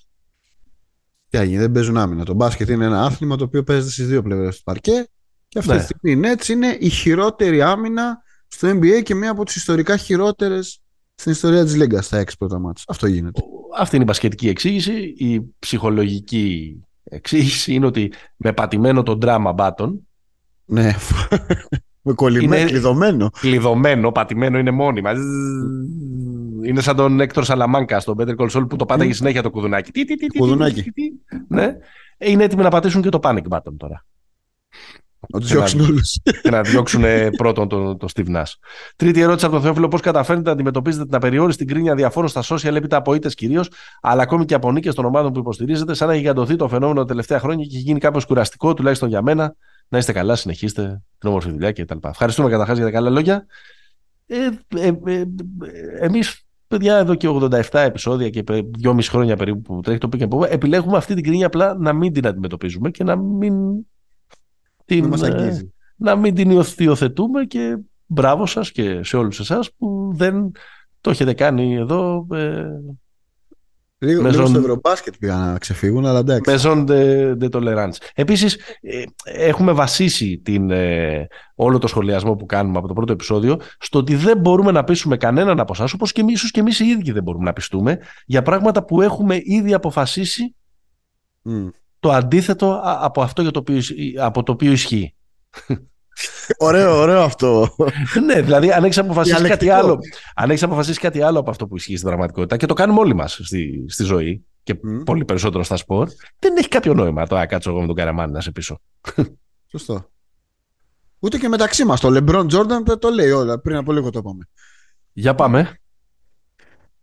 Τι έγινε, δεν παίζουν άμυνα. Το μπάσκετ είναι ένα άθλημα το οποίο παίζεται στις δύο πλευρές του παρκέ και αυτή ναι. τη στιγμή οι Nets είναι η χειρότερη άμυνα στο NBA και μία από τις ιστορικά χειρότερες στην ιστορία της Λίγκας στα έξι πρώτα μάτια. Αυτό γίνεται. Αυτή είναι η μπασκετική εξήγηση. Η ψυχολογική εξήγηση είναι ότι με πατημένο τον drama button. Ναι. με κολλημένο, κλειδωμένο. Κλειδωμένο, πατημένο είναι μόνιμα. Είναι σαν τον Έκτορ Σαλαμάνκα στον Better Call Saul που το πάταγε συνέχεια το κουδουνάκι. Τι, τι, τι, κουδουνάκι. Ναι. Είναι έτοιμοι να πατήσουν και το panic button τώρα. Να τους διώξουν όλους. Και να διώξουν πρώτον το, το Steve Nash. Τρίτη ερώτηση από τον Θεόφιλο: Πώς καταφέρνετε να αντιμετωπίζετε την απεριόριστη κρίνια διαφόρων στα social, έπειτα από ήττες κυρίως, αλλά ακόμη και από νίκες των ομάδων που υποστηρίζετε, σαν να έχει γιγαντωθεί το φαινόμενο τα τελευταία χρόνια και έχει γίνει κάπως κουραστικό, τουλάχιστον για μένα. Να είστε καλά, συνεχίστε την όμορφη δουλειά κτλ. Ευχαριστούμε καταρχάς για τα καλά λόγια. Ε, ε, ε, Εμείς, παιδιά, εδώ και 87 επεισόδια και 2,5 χρόνια περίπου που τρέχει το Pick επιλέγουμε αυτή την κρίνια απλά να μην την αντιμετωπίζουμε και να μην την, ε, να μην την υιοθετούμε και μπράβο σας και σε όλους εσάς που δεν το έχετε κάνει εδώ ε, Λίγο, λίγο στο Ευρωμπάσκετ πήγαν να ξεφύγουν, αλλά εντάξει. Μεζόν de, de tolerance. Επίσης, ε, έχουμε βασίσει την, ε, όλο το σχολιασμό που κάνουμε από το πρώτο επεισόδιο στο ότι δεν μπορούμε να πείσουμε κανέναν από εσάς, όπως και εμείς, και εμείς οι ίδιοι δεν μπορούμε να πιστούμε, για πράγματα που έχουμε ήδη αποφασίσει το αντίθετο από αυτό για το οποίο, από το οποίο ισχύει. ωραίο, ωραίο αυτό. *laughs* ναι, δηλαδή αν έχεις αποφασίσει κάτι άλλο. Αν έχεις αποφασίσει κάτι άλλο από αυτό που ισχύει στην πραγματικότητα και το κάνουμε όλοι μας στη, στη ζωή και πολύ περισσότερο στα σπορ, δεν έχει κάποιο νόημα το να κάτσω εγώ με τον Καραμάνι να σε πίσω. Σωστό. Ούτε και μεταξύ μας. Το LeBron Jordan το λέει όλα. Πριν από λίγο το είπαμε. Για πάμε.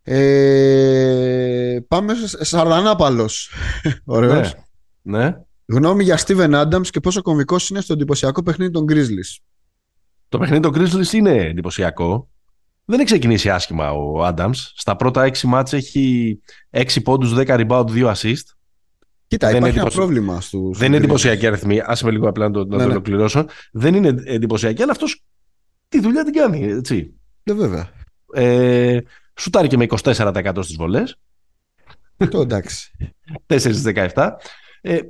Ε, πάμε σε Σαρδανάπαλος. *laughs* Ωραίος. Ναι. Ναι. Γνώμη για Steven Adams και πόσο κομβικός είναι στο εντυπωσιακό παιχνίδι των Grizzlies. Το παιχνίδι των Grizzlies είναι εντυπωσιακό. Δεν έχει ξεκινήσει άσχημα ο Adams. Στα πρώτα 6 μάτς έχει 6 πόντους, 10 rebound, 2 assist. Κοίτα, δεν υπάρχει ένα πρόβλημα στους. Δεν είναι εντυπωσιακή αριθμή. Άσε με λίγο απλά να το, ναι, το ναι. ολοκληρώσω. Δεν είναι εντυπωσιακή, αλλά αυτός τη δουλειά την κάνει. Έτσι. Ναι, βέβαια. Ε, σουτάρει και με 24% στις βολές. Το εντάξει. 4 στι 17. Ε,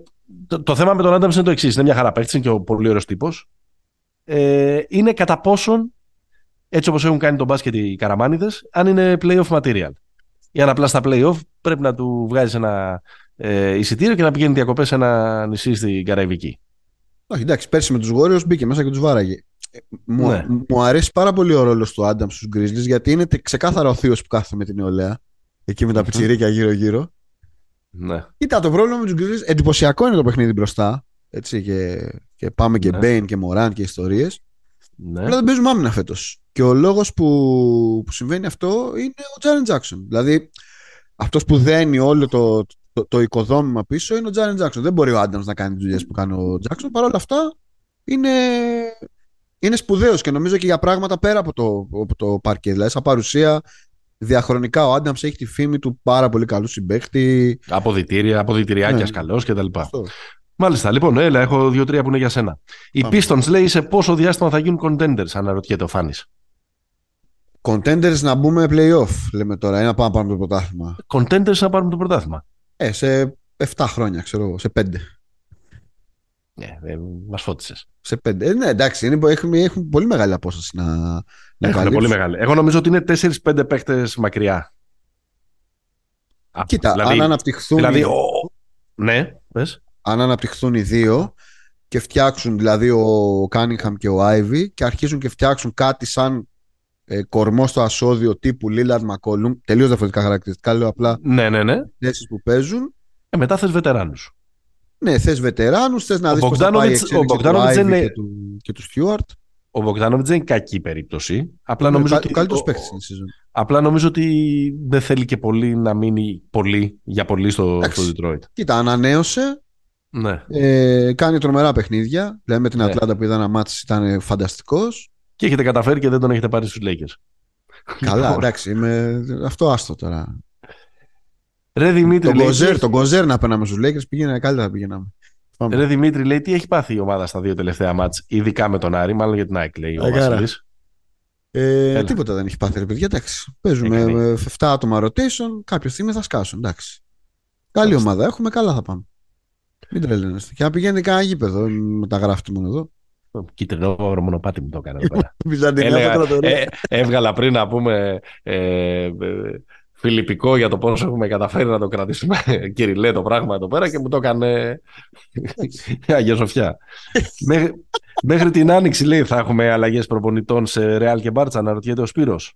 το, το, θέμα με τον Άνταμ είναι το εξής. Είναι μια χαρά παίκτης, είναι και ο πολύ ωραίος τύπος. Ε, είναι κατά πόσον, έτσι όπως έχουν κάνει τον μπάσκετ οι καραμάνιδες, αν είναι playoff material. Ή αν απλά στα playoff πρέπει να του βγάζεις ένα ε, εισιτήριο και να πηγαίνει διακοπές σε ένα νησί στην Καραϊβική. Όχι, εντάξει, πέρσι με τους Γόριου μπήκε μέσα και τους βάραγε. Ε, μου, ναι. μου αρέσει πάρα πολύ ο ρόλος του Άνταμς στους Γκρίζλι γιατί είναι ξεκάθαρα ο θείος που κάθεται με την νεολαία. Εκεί με τα πιτσιρίκια γύρω-γύρω. Ναι. Κοίτα, το πρόβλημα με τους Γκρίζλι εντυπωσιακό είναι το παιχνίδι μπροστά. Έτσι, και, και πάμε και ναι. Μπέιν και Μοράντ και ιστορίες. Ναι. Αλλά δεν παίζουμε άμυνα φέτος. Και ο λόγος που, που συμβαίνει αυτό είναι ο Τζάρεν Τζάξον. Δηλαδή, αυτός που δένει όλο το, το, το οικοδόμημα πίσω είναι ο Τζάρεν Τζάξον. Δεν μπορεί ο Άνταμ να κάνει τις δουλειές που κάνει ο Τζάξον. Παρ' όλα αυτά είναι, είναι σπουδαίος και νομίζω και για πράγματα πέρα από το, από το παρκέ. Δηλαδή, σαν παρουσία, διαχρονικά ο Άνταμς έχει τη φήμη του πάρα πολύ καλού συμπαίχτη. Αποδητήρια, αποδητηριάκια ναι. καλό κτλ. Μάλιστα, λοιπόν, έλα, έχω δύο-τρία που είναι για σένα. Οι Pistons λέει σε πόσο διάστημα θα γίνουν contenders, αναρωτιέται ο Φάνης. Contenders να μπούμε playoff, λέμε τώρα, ή να πάμε πάρουμε το πρωτάθλημα. Contenders να πάρουμε το πρωτάθλημα. Ε, σε 7 χρόνια, ξέρω εγώ, σε 5. Ναι, ε, μας φώτισες. Σε 5. Ε, ναι, εντάξει, είναι, έχουν, έχουν πολύ μεγάλη απόσταση να, να έχουν πολύ μεγάλη. Εγώ νομίζω ότι είναι 4-5 παίχτε μακριά. Κοίτα, δηλαδή, αν αναπτυχθούν. Δηλαδή, ο... Ναι, πες. Αν αναπτυχθούν οι δύο και φτιάξουν δηλαδή ο Κάνιγχαμ και ο Άιβι και αρχίζουν και φτιάξουν κάτι σαν ε, κορμό στο άσσο-δύο τύπου Λίλαρντ Μακόλουμ. Τελείως διαφορετικά χαρακτηριστικά. Λέω απλά ναι, ναι, ναι. θέσεις που παίζουν. Ε, μετά θες βετεράνους. Ναι, θες βετεράνους, θες να δεις πώς θα πάει ο Μπογκντάνοβιτς είναι... και, του, και του Στιούαρτ. Ο Μπογκντάνοβιτς δεν είναι κακή περίπτωση. Απλά ναι, νομίζω ότι... Ο καλύτερος παίκτης είναι Απλά νομίζω ότι δεν θέλει και πολύ να μείνει πολύ για πολύ στο, στο Detroit. Κοίτα, ανανέωσε. Ναι. Ε, κάνει τρομερά παιχνίδια. Δηλαδή με την ναι. Ατλάντα που είδα ένα ματς ήταν φανταστικός. Και έχετε καταφέρει και δεν τον έχετε πάρει στους Lakers. Καλά, λοιπόν. εντάξει, είμαι... αυτό άστο τώρα. Ρε Δημήτρη, τον, Κοζέρ, τον Κοζέρ να παίρναμε στους Lakers πήγαινε καλύτερα πηγαίναμε. Ρε Δημήτρη λέει τι έχει πάθει η ομάδα στα δύο τελευταία μάτς, ειδικά με τον Άρη, μάλλον για την ΑΕΚ λέει ο Βασίλης. Ε, τίποτα δεν έχει πάθει ρε παιδιά, εντάξει. Παίζουμε με 7 άτομα rotation, κάποια στιγμή θα σκάσουν, εντάξει. Καλή ομάδα έχουμε, καλά θα πάμε. Μην τρελαίνεστε. Και να πηγαίνει κανένα γήπεδο, μεταγράφει μόνο εδώ. Κίτρινο μονοπάτι μου το έκανα εδώ *laughs* ε, έβγαλα πριν να πούμε ε, ε, φιλιππικό για το πώς έχουμε καταφέρει να το κρατήσουμε *laughs* κυριλέ το πράγμα εδώ πέρα και μου το έκανε *laughs* Αγία Σοφιά. μέχρι, μέχρι την Άνοιξη λέει θα έχουμε αλλαγές προπονητών σε Ρεάλ και Μπάρτσα αναρωτιέται ο Σπύρος.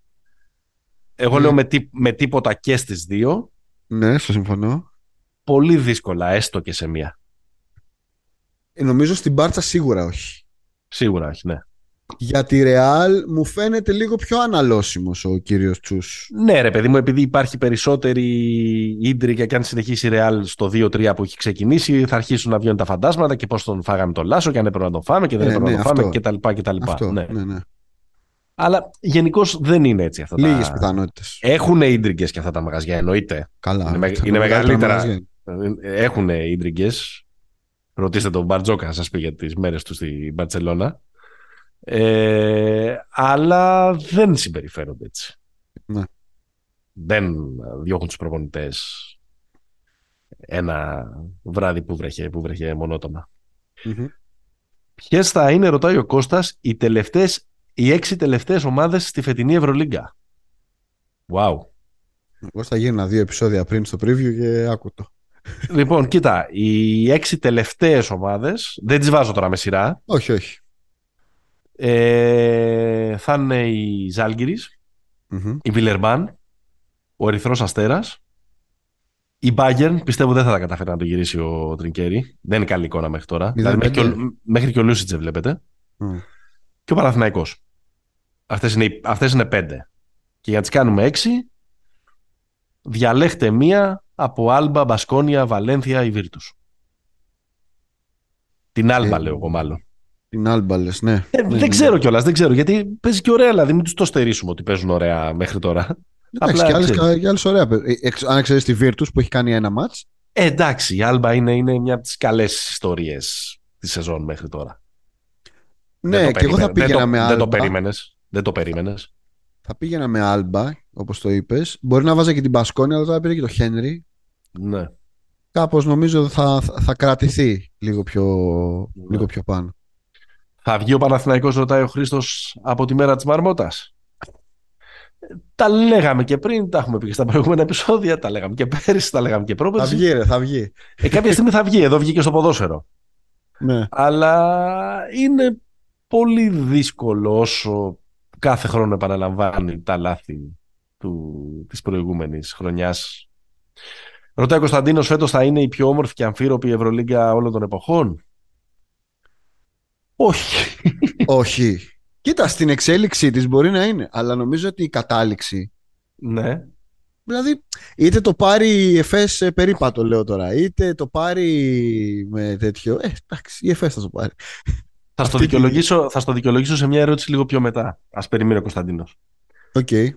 Εγώ λέω με, τί, με τίποτα και στις δύο. Ναι, στο συμφωνώ. Πολύ δύσκολα, έστω και σε μία. νομίζω στην Μπάρτσα σίγουρα όχι. Σίγουρα όχι, ναι. Για τη Ρεάλ μου φαίνεται λίγο πιο αναλώσιμος ο κύριος Τσούς. Ναι ρε παιδί μου, επειδή υπάρχει περισσότερη ίντρικα και αν συνεχίσει η Ρεάλ στο 2-3 που έχει ξεκινήσει θα αρχίσουν να βγαίνουν τα φαντάσματα και πώς τον φάγαμε τον Λάσο και αν έπρεπε να τον φάμε και δεν ναι, έπρεπε ναι, να τον αυτό. φάμε κτλ. Αυτό, ναι. ναι, ναι. Αλλά γενικώς δεν είναι έτσι αυτά Λίγες τα... πιθανότητες. Έχουν ίντρικε και αυτά τα μαγαζιά, εννοείται. Καλά. Είναι, είναι μεγαλύτερα. Έχουν ίντρικε. Ρωτήστε τον Μπαρτζόκα, σας πει για τις μέρες του στην Μπαρσελόνα. Ε, αλλά δεν συμπεριφέρονται έτσι. Ναι. Δεν διώχνουν τους προπονητές ένα βράδυ που βρέχε, που βρέχε μονότονα. Mm-hmm. Ποιες θα είναι, ρωτάει ο Κώστας, οι, τελευταίες, οι έξι τελευταίες ομάδες στη φετινή Ευρωλίγκα; Wow. Εγώ θα γίνω δύο επεισόδια πριν στο preview και άκου το. Λοιπόν, κοίτα, οι έξι τελευταίες ομάδες, δεν τις βάζω τώρα με σειρά. Όχι, όχι. Ε, θα είναι η ζαλγκυρης η Βιλερμπάν, ο Ερυθρός Αστέρας, η Bayern πιστεύω δεν θα τα καταφέρει να το γυρίσει ο Τρινκέρι. Δεν είναι καλή εικόνα μέχρι τώρα. Δηλαδή, μέχρι, και ο, μέχρι και ο Λούσιτζε βλέπετε. Και ο Παναθηναϊκός. Αυτές είναι, αυτές είναι πέντε. Και για να τις κάνουμε έξι, διαλέχτε μία από Άλμπα, Μπασκόνια, Βαλένθια ή Βίρτους. Την Άλμπα ε, λέω εγώ μάλλον. Την Άλμπα λες, ναι. Ε, ναι δεν ναι, ξέρω κιόλας, δεν ξέρω. Γιατί παίζει και ωραία, δηλαδή μην τους το στερήσουμε ότι παίζουν ωραία μέχρι τώρα. Εντάξει, και άλλες, και άλλες ωραία. Ε, αν ξέρεις τη Βίρτους που έχει κάνει ένα μάτς. Ε, εντάξει, η Άλμπα είναι, είναι μια από τις καλές ιστορίες τη σεζόν μέχρι τώρα. Ναι, και εγώ θα πήγαινα με Άλμπα. Δεν το περίμενες. Δεν το περίμενες. Θα πήγαινα με Άλμπα, όπως το είπες. Μπορεί να βάζα και την Μπασκόνια, αλλά τώρα πήρε και το Χένρι. Ναι. Κάπως νομίζω θα, θα, θα κρατηθεί λίγο πιο, ναι. λίγο πιο πάνω. Θα βγει ο Παναθηναϊκός, ρωτάει ο Χρήστος, από τη μέρα της Μαρμότας. Τα λέγαμε και πριν, τα έχουμε πει και στα προηγούμενα επεισόδια, τα λέγαμε και πέρυσι, τα λέγαμε και πρόπερσι. Θα βγει, ρε, θα βγει. Ε, κάποια στιγμή θα βγει, εδώ βγήκε στο ποδόσφαιρο. Ναι. Αλλά είναι πολύ δύσκολο όσο κάθε χρόνο επαναλαμβάνει τα λάθη του, της προηγούμενης χρονιάς. Ρωτάει ο Κωνσταντίνος, φέτος θα είναι η πιο όμορφη και αμφίροπη Ευρωλίγκα όλων των εποχών; Όχι. Όχι. Κοίτα, στην εξέλιξή της μπορεί να είναι, αλλά νομίζω ότι η κατάληξη... Ναι. Δηλαδή, είτε το πάρει η ΕΦΕΣ περίπατο, λέω τώρα, είτε το πάρει με τέτοιο... Ε, εντάξει, η ΕΦΕΣ θα το πάρει. Θα στο, δικαιολογήσω, θα στο δικαιολογήσω σε μια ερώτηση λίγο πιο μετά. Α περιμένει ο Κωνσταντίνος. Okay.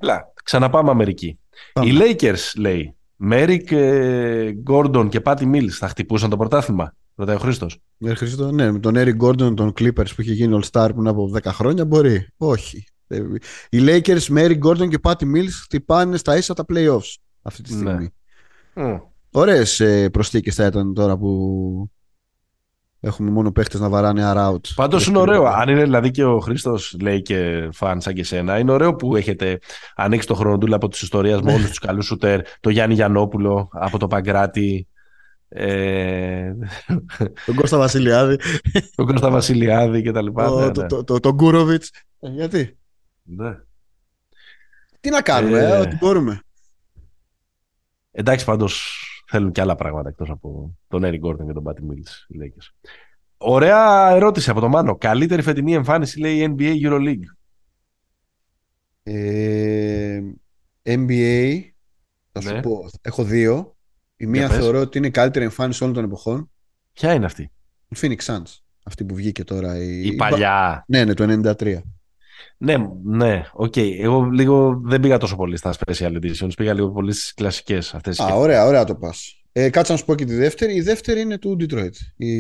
ξαναπάμε Αμερική. Οι Lakers, λέει, Μέρικ, Γκόρντον και Πάτι Μίλ θα χτυπούσαν το πρωτάθλημα. Ρωτάει ο Χρήστος. Ναι, Χρήστος, ναι, με τον Έρικ Γκόρντον, τον Clippers που είχε γίνει All Star πριν από 10 χρόνια μπορεί; Όχι. Οι Lakers με Eric Gordon και Patty Mills χτυπάνε στα ίσα τα playoffs αυτή τη στιγμή. Ναι. Mm. Ωραίε προσθήκες θα ήταν τώρα που Έχουμε μόνο παίχτες να βαράνε around. Πάντως είναι ωραίο. Αν είναι δηλαδή και ο Χρήστος λέει και φαν σαν και σένα, είναι ωραίο που έχετε ανοίξει το χρονοτούλα από της ιστορίας με όλους τους καλούς σουτέρ. Το Γιάννη Γιανόπουλο από το Παγκράτη. Ε... τον Κώστα Βασιλιάδη. τον Κώστα Βασιλιάδη και τα λοιπά. Το, ναι, ναι. το, το, το Γκούροβιτ. Ε, γιατί; Ναι. Τι να κάνουμε, ε... ό,τι μπορούμε. Εντάξει, πάντως θέλουν και άλλα πράγματα εκτός από τον Έρι Γκόρντον και τον Πάτι Μίλ. Ωραία ερώτηση από τον Μάνο. Καλύτερη φετινή εμφάνιση λέει η NBA Euroleague. Ε, NBA, θα σου ναι. πω, έχω δύο. Η μία θεωρώ ότι είναι η καλύτερη εμφάνιση όλων των εποχών. Ποια είναι αυτή; Η Phoenix Suns. Αυτή που βγήκε τώρα. Η, η παλιά. Ναι, ναι, το 93. Ναι, ναι, OK. Okay. Εγώ λίγο δεν πήγα τόσο πολύ στα special editions. Πήγα λίγο πολύ στις κλασικές αυτές. Α, ωραία, ωραία το πας. Ε, κάτσε να σου πω και τη δεύτερη. Η δεύτερη είναι του Detroit. Η,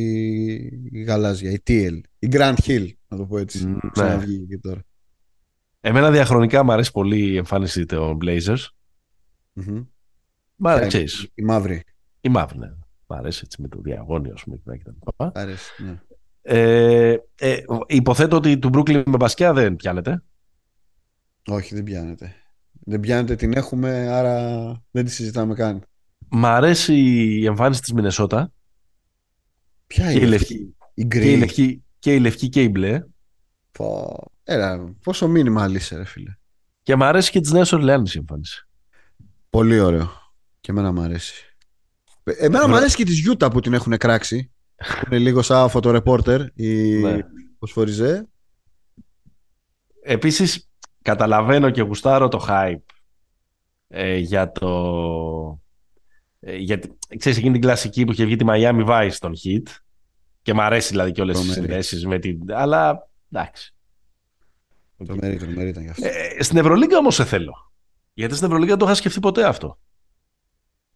η γαλάζια, η teal. Η Grant Hill, να το πω έτσι. Mm, Ξαναβγεί και τώρα. Εμένα διαχρονικά μου αρέσει πολύ η εμφάνιση των Blazers. Mm-hmm. Μ' αρέσει. Η, η μαύρη. Η μαύρη, ναι. Μ' αρέσει έτσι με το διαγώνιο, ας πούμε. Μ' αρέσει, ναι. Ε, ε, υποθέτω ότι του Brooklyn με μπασκιά δεν πιάνεται. Όχι, δεν πιάνεται. Δεν πιάνεται, την έχουμε, άρα δεν τη συζητάμε καν. Μ' αρέσει η εμφάνιση της Μινεσότα. Ποια είναι η λευκή. Η και, η λευκή, και η λευκή και η μπλε. Πω, έλα, πόσο μήνυμα είσαι ρε φίλε. Και μ' αρέσει και της Νέας Ορλεάνης η εμφάνιση. Πολύ ωραίο. Και εμένα μ' αρέσει. Εμένα μ' αρέσει και της Γιούτα που την έχουν κράξει είναι λίγο σαν φωτορεπόρτερ η ναι. Φωσφοριζέ. Επίσης καταλαβαίνω και γουστάρω το hype ε, για το... Ε, για, ξέρεις εκείνη την κλασική που είχε βγει τη Miami Vice στον hit και μου αρέσει δηλαδή και όλες τις συνδέσεις με την... Αλλά εντάξει. Το μέρη, ήταν γι' αυτό. Ε, στην Ευρωλίγκα όμως σε θέλω. Γιατί στην Ευρωλίγκα το είχα σκεφτεί ποτέ αυτό.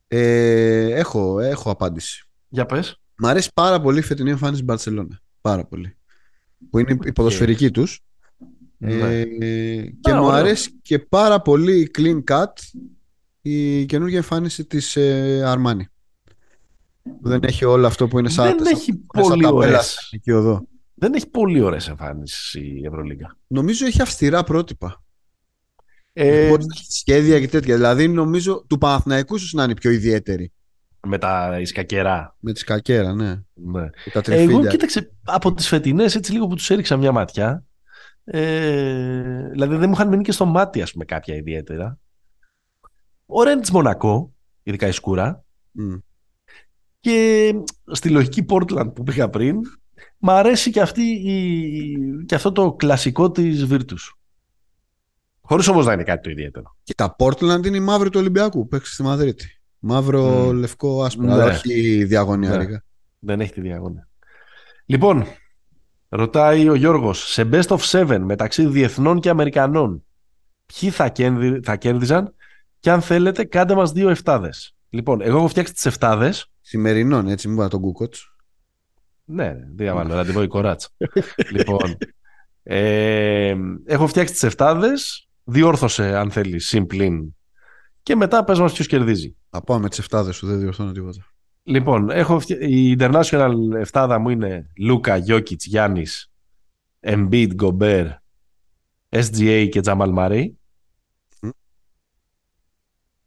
Ε, έχω, έχω απάντηση. Για πες. Μ' αρέσει πάρα πολύ η φετινή εμφάνιση Μπαρσελόνα. Πάρα πολύ. Που είναι η ποδοσφαιρική τους. Ναι. Ε, και μου αρέσει και πάρα πολύ η clean cut η καινούργια εμφάνιση της ε, Αρμάνη. Που δεν έχει όλο αυτό που είναι σαν, δεν έχει πολύ ωραίες. Δεν έχει πολύ ωραίες εμφάνισεις η Ευρωλίγκα. Νομίζω έχει αυστηρά πρότυπα. Ε, σχέδια και τέτοια. Δηλαδή νομίζω του Παναθηναϊκού ίσως να είναι πιο ιδιαίτερη. Με τα ισκακερά. Με τη σκακέρα, ναι. ναι. Τα Εγώ κοίταξε από τις φετινές, έτσι λίγο που τους έριξα μια ματιά. Ε, δηλαδή δεν μου είχαν μείνει και στο μάτι, ας πούμε, κάποια ιδιαίτερα. Ο Ρέντ Μονακό, ειδικά η Σκούρα. Και στη λογική Portland που πήγα πριν, μ' αρέσει και, αυτή η, και αυτό το κλασικό της Virtus. Χωρίς όμως να είναι κάτι το ιδιαίτερο. Και τα Portland είναι η μαύρη του Ολυμπιακού που παίξει στη Μαδρίτη. Μαύρο, λευκό, άσπρο. Ναι. όχι διαγωνία. Ναι. Δεν έχει τη διαγωνία. Λοιπόν, ρωτάει ο Γιώργος, σε best of seven μεταξύ διεθνών και Αμερικανών, ποιοι θα, κέρδι, θα κέρδιζαν και αν θέλετε, κάντε μας δύο εφτάδες. Λοιπόν, εγώ έχω φτιάξει τις εφτάδες. Σημερινών, έτσι, μην τον Κούκοτ. Ναι, διαβάλλω, ραντεβό η κοράτσα. λοιπόν, ε, έχω φτιάξει τις εφτάδες. Διόρθωσε, αν θέλεις, συμπλήν. Και μετά πες μας ποιος κερδίζει. Θα πάω με τις εφτάδες σου, δεν διορθώνω τίποτα. Λοιπόν, έχω, η international εφτάδα μου είναι Λούκα, Γιώκητς, Γιάννης, Embiid, Γκομπέρ, SGA και Τζαμάλ Μαρέι.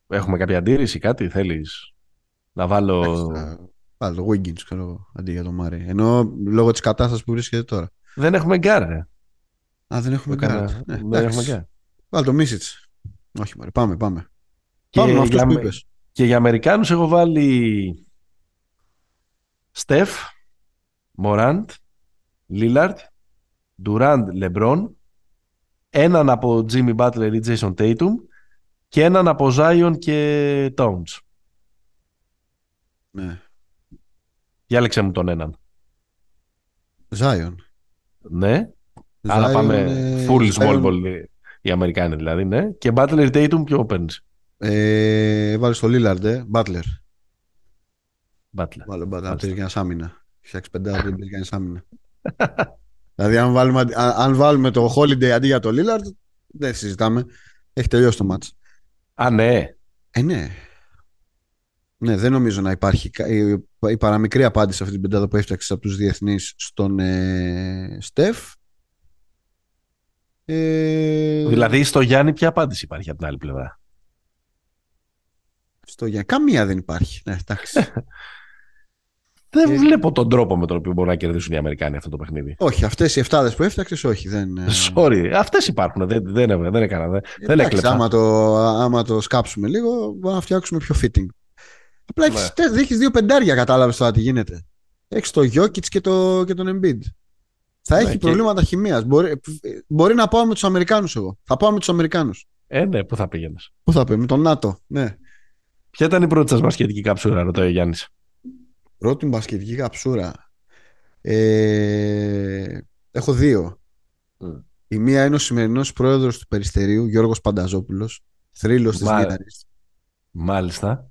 Έχουμε κάποια αντίρρηση, κάτι θέλεις να βάλω... Βάλω το Wiggins, ξέρω, αντί για το Μαρέι. Ενώ λόγω της κατάστασης που βρίσκεται τώρα. Δεν έχουμε γκάρ, ρε. Α, δεν έχουμε γκάρ. Ναι, δεν έχουμε γκάρ. Βάλω το Μίσιτς. Όχι, μωρέ, πάμε, πάμε. Και, πάμε για, που και για Αμερικάνους έχω βάλει Στεφ, Μοράντ, Λίλαρντ, Ντουράντ, Λεμπρόν, έναν από Τζίμι Μπάτλερ ή Τζέισον Τέιτουμ και έναν από Ζάιον και Τόουνς. Ναι. Διάλεξε μου τον έναν. Ζάιον. Ναι. Αλλά πάμε full small ball οι Αμερικάνοι δηλαδή, ναι. Και Butler Tatum ποιο παίρνεις; Ε, Βάλεις το Lillard, ε. Butler. Butler. Βάλω Butler, να για ένα άμυνα. Φτιάξεις πεντά, δεν για ένα άμυνα. δηλαδή, αν βάλουμε, αν βάλουμε το Holiday αντί για το Lillard, δεν συζητάμε. Έχει τελειώσει το match. Α, ναι. Ε, ναι. Ναι, δεν νομίζω να υπάρχει η παραμικρή απάντηση σε αυτή την πεντάδα που έφτιαξες από τους διεθνείς στον ε, Στεφ ε... Δηλαδή στο Γιάννη ποια απάντηση υπάρχει από την άλλη πλευρά; Στο Γιάννη. Καμία δεν υπάρχει. Ναι, εντάξει. *laughs* δεν ε... βλέπω τον τρόπο με τον οποίο μπορούν να κερδίσουν οι Αμερικάνοι αυτό το παιχνίδι. Όχι, αυτές οι εφτάδες που έφτιαξε, όχι. Δεν... Ε, Sorry, αυτές υπάρχουν. Δεν, δεν, δεν έκανα. Δεν, δεν έκλεψα. Άμα το, άμα το σκάψουμε λίγο, μπορούμε να φτιάξουμε πιο fitting. Απλά ναι. έχεις δύο πεντάρια, κατάλαβες τώρα τι γίνεται. Έχεις το Γιώκητ και, το, και τον Embiid. Θα έχει ναι, προβλήματα και... χημίας. Μπορεί, μπορεί να πάω με τους Αμερικάνους εγώ. Θα πάω με τους Αμερικάνους. Ε, ναι, πού θα πήγαινες; Πού θα πήγαινε, με τον ΝΑΤΟ. Ναι. Ποια ήταν η πρώτη σας μπασκετική καψούρα, ρωτάει ο Γιάννης. Πρώτη μπασκετική καψούρα. Ε, έχω δύο. Mm. Η μία είναι ο σημερινός πρόεδρος του Περιστερίου, Γιώργος Πανταζόπουλος. Θρύλος της Μα... Μάλιστα.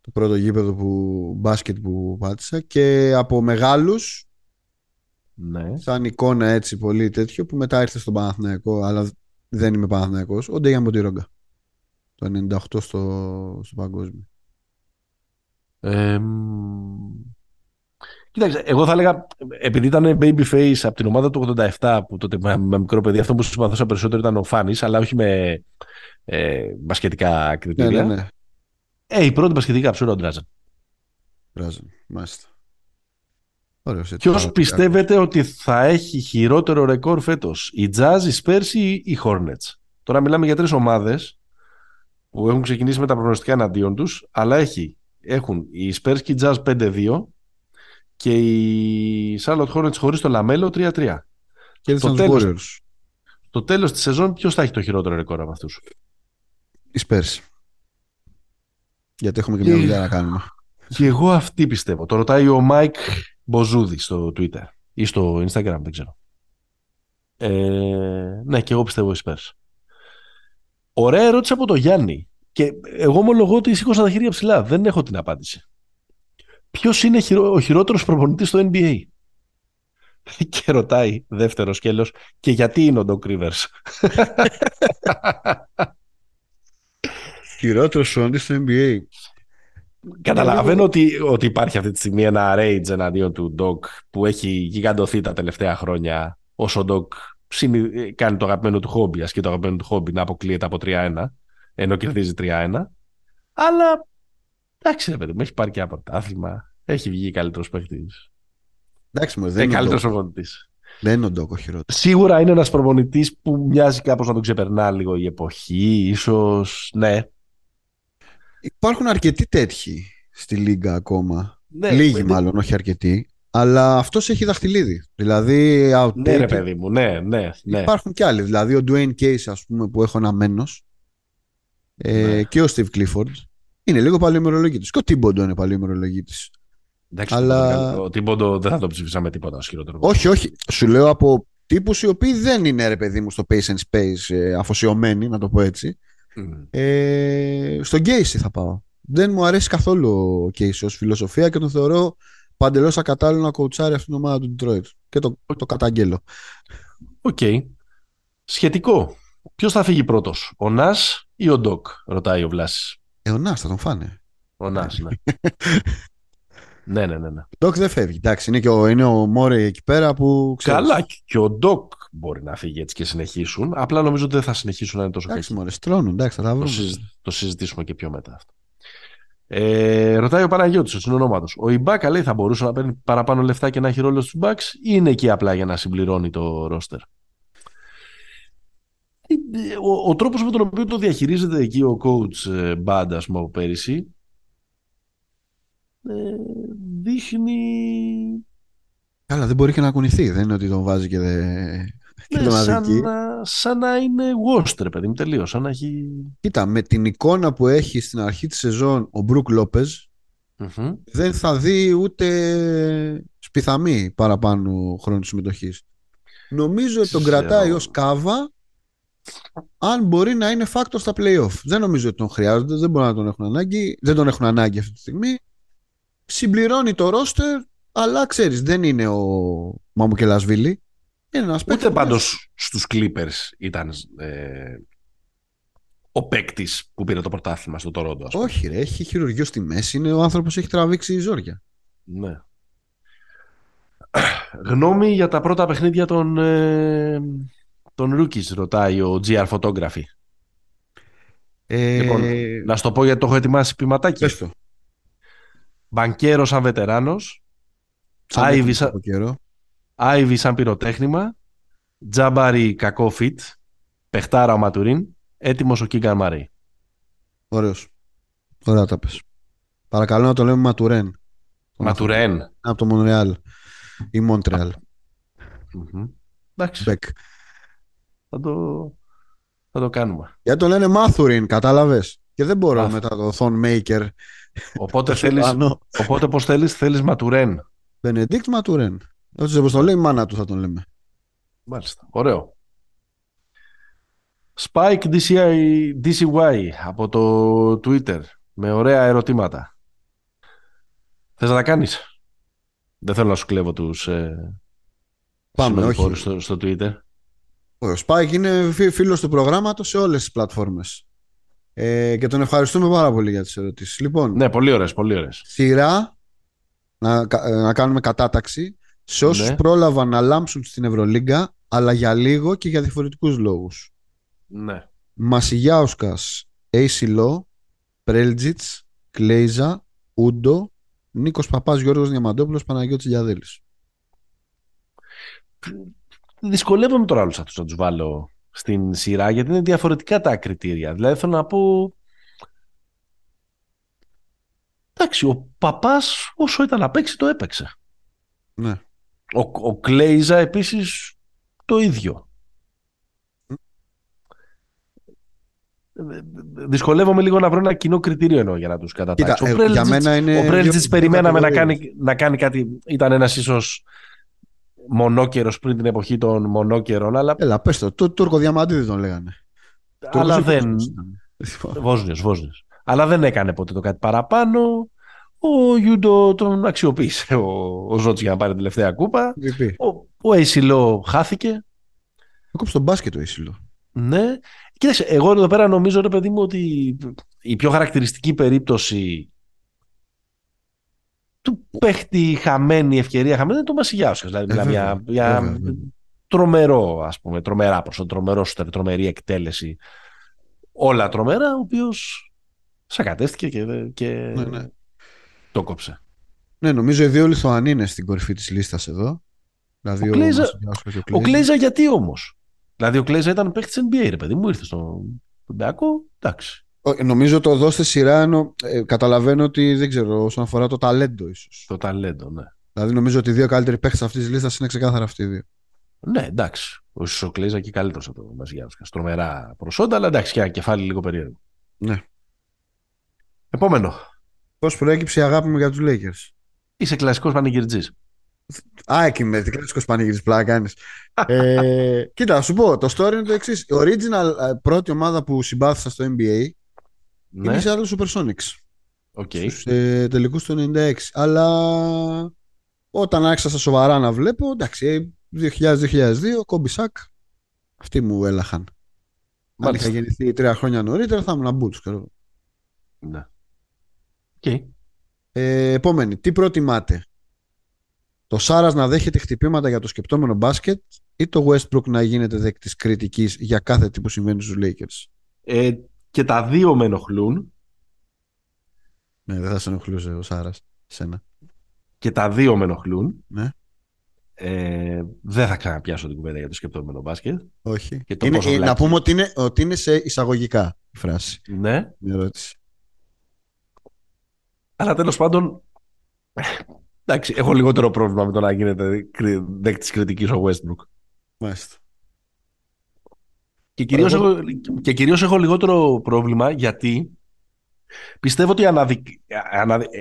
Το πρώτο γήπεδο που, μπάσκετ που πάτησα. Και από μεγάλους, ναι. Σαν εικόνα έτσι πολύ τέτοιο που μετά ήρθε στον Παναθηναϊκό, αλλά δεν είμαι Παναθηναϊκός. Ο Ντέγια Μποτιρόγκα. Το 98 στο, στο παγκόσμιο. Ε, κοίταξε, εγώ θα έλεγα, επειδή ήταν baby face από την ομάδα του 87, που τότε με, με μικρό παιδί, αυτό που συμπαθούσα περισσότερο ήταν ο Φάνης, αλλά όχι με ε, μπασκετικά κριτήρια. Ναι, ναι, ναι. Ε, η πρώτη μπασκετική καψούρα ο Ντράζαν. Ντράζαν, μάλιστα. Ποιος πιστεύετε ότι θα έχει χειρότερο ρεκόρ φέτος, η Jazz, η Spurs ή οι Hornets; Τώρα μιλάμε για τρεις ομάδες που έχουν ξεκινήσει με τα προγνωστικά εναντίον τους, αλλά έχει, έχουν οι Spurs και η Jazz 5-2 και οι Charlotte Hornets χωρίς το Λαμέλο 3-3. Και το τέλος, το τέλος της σεζόν ποιος θα έχει το χειρότερο ρεκόρ από αυτούς; Οι Spurs. Γιατί έχουμε και μια δουλειά να κάνουμε. Και εγώ αυτή πιστεύω. Το ρωτάει ο Μάικ Μποζούδη στο Twitter ή στο Instagram, δεν ξέρω. Ε, ναι, και εγώ πιστεύω εις Spurs. Ωραία ερώτηση από τον Γιάννη. Και εγώ ομολογώ ότι σήκωσα τα χέρια ψηλά. Δεν έχω την απάντηση. Ποιος είναι ο χειρότερος προπονητής στο NBA. *laughs* Και ρωτάει δεύτερος σκέλος και γιατί είναι ο Doc Rivers; *laughs* Χειρότερος προπονητής στο NBA. Καταλαβαίνω ότι, ότι υπάρχει αυτή τη στιγμή ένα rage εναντίον του Doc που έχει γιγαντωθεί τα τελευταία χρόνια όσο ο Doc κάνει το αγαπημένο του χόμπι, ασκεί το αγαπημένο του χόμπι να αποκλείεται από 3-1 ενώ κερδίζει 3-1 αλλά εντάξει ρε παιδί μου έχει πάρει και από το άθλημα έχει βγει καλύτερος παίχτης. Εντάξει μου, δεν είναι καλύτερος προπονητής. Δεν είναι ο Ντόκ ο χειρότερος. Σίγουρα είναι ένας προπονητής που μοιάζει κάπως να τον ξεπερνά λίγο η εποχή, ίσως. Ναι. Υπάρχουν αρκετοί τέτοιοι στη Λίγκα ακόμα. Ναι, Λίγοι μάλλον, όχι αρκετοί. Αλλά αυτός έχει δαχτυλίδι. Δηλαδή, ναι, ρε παιδί μου, ναι, ναι, ναι. Υπάρχουν κι άλλοι. Δηλαδή, ο Dwayne Case, ας πούμε, που έχω ένα μένο. Ε, ναι. και ο Steve Clifford. Είναι λίγο παλιό ημερολογίτη. Και ο Τίμποντο είναι παλιό ημερολογίτη. Εντάξει, Αλλά... ο Τίμποντο δεν θα το ψηφίσαμε τίποτα χειρότερο. Όχι, όχι. Σου λέω από τύπους οι οποίοι δεν είναι ρε παιδί μου στο pace and space ε, αφοσιωμένοι, να το πω έτσι. Mm. Ε, στον Casey θα πάω. Δεν μου αρέσει καθόλου ο Casey ως φιλοσοφία και τον θεωρώ παντελώς ακατάλληλο να κοουτσάρει αυτήν την ομάδα του Detroit. Και το, το καταγγέλω. OK. Okay. Σχετικό. Ποιος θα φύγει πρώτος, ο Νάς ή ο Ντοκ, ρωτάει ο Βλάσης. Ε, ο Νάς θα τον φάνε. Ο Νάς, ναι. *laughs* ναι, ναι, ναι. ναι. Ο Ντοκ δεν φεύγει. Εντάξει, είναι και ο, είναι ο Μόρεϊ εκεί πέρα που. Ξέρεις. Καλά, και ο Ντοκ μπορεί να φύγει έτσι και συνεχίσουν. Απλά νομίζω ότι δεν θα συνεχίσουν να είναι τόσο καλή. Εντάξει, Μόρεϊ, στρώνουν. Εντάξει, θα τα βρούμε. Το, το συζητήσουμε και πιο μετά αυτό. Ε, ρωτάει ο Παναγιώτης, ο συνονόματος. Ο Ιμπάκα λέει θα μπορούσε να παίρνει παραπάνω λεφτά και να έχει ρόλο στους Bucks ή είναι εκεί απλά για να συμπληρώνει το ρόστερ; Ο, ο τρόπος με τον οποίο το διαχειρίζεται εκεί ο coach ε, Bad, ας πούμε, από πέρυσι ε, δείχνει... Καλά, δεν μπορεί και να κουνηθεί. Δεν είναι ότι τον βάζει και δεν ναι, σαν, να, σαν να είναι Worcester, παιδί μου, τελείως. Σαν να έχει... Κοίτα, με την εικόνα που έχει στην αρχή της σεζόν ο Μπρουκ δεν θα δει ούτε σπιθαμή παραπάνω χρόνου συμμετοχής. Νομίζω ότι τον κρατάει ως κάβα αν μπορεί να είναι φάκτο στα playoff. Δεν νομίζω ότι τον χρειάζονται, δεν μπορεί να τον έχουν ανάγκη. Δεν τον έχουν ανάγκη αυτή τη στιγμή. Συμπληρώνει το ρόστερ, αλλά ξέρεις, δεν είναι ο Μαμουκελασβίλη. Ούτε πάντως στους Clippers ήταν ε, ο παίκτης που πήρε το πρωτάθλημα στο Τωρόντο. Όχι, ρε, έχει χειρουργείο στη μέση. Είναι ο άνθρωπος έχει τραβήξει η ζόρια. Ναι. Γνώμη για τα πρώτα παιχνίδια των, ε, των Rookies, ρωτάει ο GR Photography. Ε... Λοιπόν, να σου το πω γιατί το έχω ετοιμάσει ποιηματάκι. Πες το. Μπανκέρος σαν βετεράνος. Άιβι σαν... Άιβι σαν πυροτέχνημα. Τζάμπαρι κακό φιτ. Πεχτάρα ο Ματουρίν. Έτοιμος ο Κίγκαν Μαρέι. Ωραίος. Ωραία τα πες. Παρακαλώ να το λέμε Ματουρέν. Ματουρέν. Από το Μονρεάλ ή Μοντρεάλ. Εντάξει. Θα το, θα το κάνουμε. Γιατί το λένε Μάθουριν, κατάλαβες. Και δεν μπορώ μετά το Thon Maker. Οπότε, θέλεις, οπότε πώς θέλεις, θέλεις Ματουρέν. Benedict Ματουρέν. Έτσι όπως το λέει η μάνα του θα τον λέμε. Μάλιστα. Ωραίο. Spike DCI, DCY από το Twitter με ωραία ερωτήματα. Θες να τα κάνεις; Δεν θέλω να σου κλέβω τους ε, Πάμε, όχι. Στο, στο Twitter. Ο Spike είναι φίλος του προγράμματος σε όλες τις πλατφόρμες. Ε, και τον ευχαριστούμε πάρα πολύ για τις ερωτήσεις. Λοιπόν, ναι, πολύ ωραίες, πολύ ωραίες. Σειρά, να, να κάνουμε κατάταξη σε όσους ναι. πρόλαβαν να λάμψουν στην Ευρωλίγκα αλλά για λίγο και για διαφορετικούς λόγους. Ναι. Μασιγιάουσκας, Έισιλο, Πρέλτζιτς, Κλέιζα, Ούντο, Νίκος Παπάς, Γιώργος Διαμαντόπουλος, Παναγιώτης Γιαδέλης. Δυσκολεύομαι τώρα όλους αυτούς να τους βάλω στην σειρά γιατί είναι διαφορετικά τα κριτήρια. Δηλαδή θέλω να πω... Εντάξει, ο Παπάς όσο ήταν να παίξει το έπαιξε. Ναι. Ο, ο Κλέιζα επίσης το ίδιο. Δυσκολεύομαι λίγο να βρω ένα κοινό κριτήριο ενώ για να τους κατατάξω. ο ε, για μένα είναι ο Πρέλτζιτς περιμέναμε να κάνει, να κάνει κάτι. Ήταν ένας ίσως μονόκερος πριν την εποχή των μονόκερων. Αλλά... Έλα, πες το. Το Τούρκο Διαμαντίδη τον λέγανε. Αλλά δεν... Βόσνιος, Βόσνιος. Αλλά δεν έκανε ποτέ το κάτι παραπάνω. Ο Ιούντο τον αξιοποίησε ο, ο Ζώτς για να πάρει την τελευταία κούπα. Ο, ο χάθηκε. Έκοψε τον μπάσκετ ο Αισιλό. Ναι. Κοίταξε, εγώ εδώ πέρα νομίζω ρε παιδί μου ότι η πιο χαρακτηριστική περίπτωση του παίχτη χαμένη ευκαιρία χαμένη είναι το Μασιγιάουσκας. Δηλαδή, ε, για, για τρομερό, ας πούμε, τρομερά προς τρομερό τρομερή εκτέλεση. Όλα τρομερά, ο οποίος σακατέστηκε και, και ναι, ναι. Το κόψε. Ναι, νομίζω οι δύο Λιθουανοί είναι στην κορυφή της λίστας εδώ. Δηλαδή ο, Κλέζα, ο, Κλέζα γιατί όμως; Δηλαδή ο Κλέζα ήταν παίχτης NBA, ρε παιδί μου, ήρθε στον Πεμπιακό. Εντάξει. Νομίζω το δώστε σειρά ενώ ε, καταλαβαίνω ότι δεν ξέρω όσον αφορά το ταλέντο ίσως. Το ταλέντο, ναι. Δηλαδή νομίζω ότι οι δύο καλύτεροι παίχτες αυτής της λίστας είναι ξεκάθαρα αυτοί οι δύο. Ναι, εντάξει. Ο Κλέζα και καλύτερος από το Μαζιγιάννης. Στρομερά προσόντα, αλλά εντάξει και ένα κεφάλι λίγο περίεργο. Ναι. Επόμενο. Πώς προέκυψε η αγάπη μου για τους Lakers; Είσαι κλασικός πανηγυρτζή. Α, εκεί με την κλασικός πανηγυρτζή πλάκα κάνεις. ε, *laughs* κοίτα, θα σου πω. Το story είναι το εξής. Η original ε, πρώτη ομάδα που συμπάθησα στο NBA ναι. είναι η Seattle Supersonics. Okay. Στους ε, τελικούς του 96. Αλλά όταν άρχισα στα σοβαρά να βλέπω, εντάξει, 2000-2002, κόμπι σακ, αυτοί μου έλαχαν. Αν είχα γεννηθεί τρία χρόνια νωρίτερα θα ήμουν μπούτς, ξέρω. Ναι. Okay. Ε, επόμενη, τι προτιμάτε. Το Σάρας να δέχεται χτυπήματα για το σκεπτόμενο μπάσκετ ή το Westbrook να γίνεται δεκτής κριτικής για κάθε τι που συμβαίνει στους Lakers; Ε, και τα δύο με ενοχλούν. Ναι, δεν θα σε ενοχλούσε ο Σάρας. Σένα. Και τα δύο με ενοχλούν. Ναι. Ε, δεν θα ξαναπιάσω την κουβέντα για το σκεπτόμενο μπάσκετ. Όχι. Και το είναι, ε, να πούμε ότι είναι, ότι είναι σε εισαγωγικά η φράση. Ναι. Μια ερώτηση. Αλλά τέλος πάντων, εντάξει, έχω λιγότερο πρόβλημα με το να γίνεται δέκτη κριτικής ο Westbrook. Μάλιστα. Και κυρίως, έχω, και κυρίως έχω λιγότερο πρόβλημα γιατί πιστεύω ότι αναδει...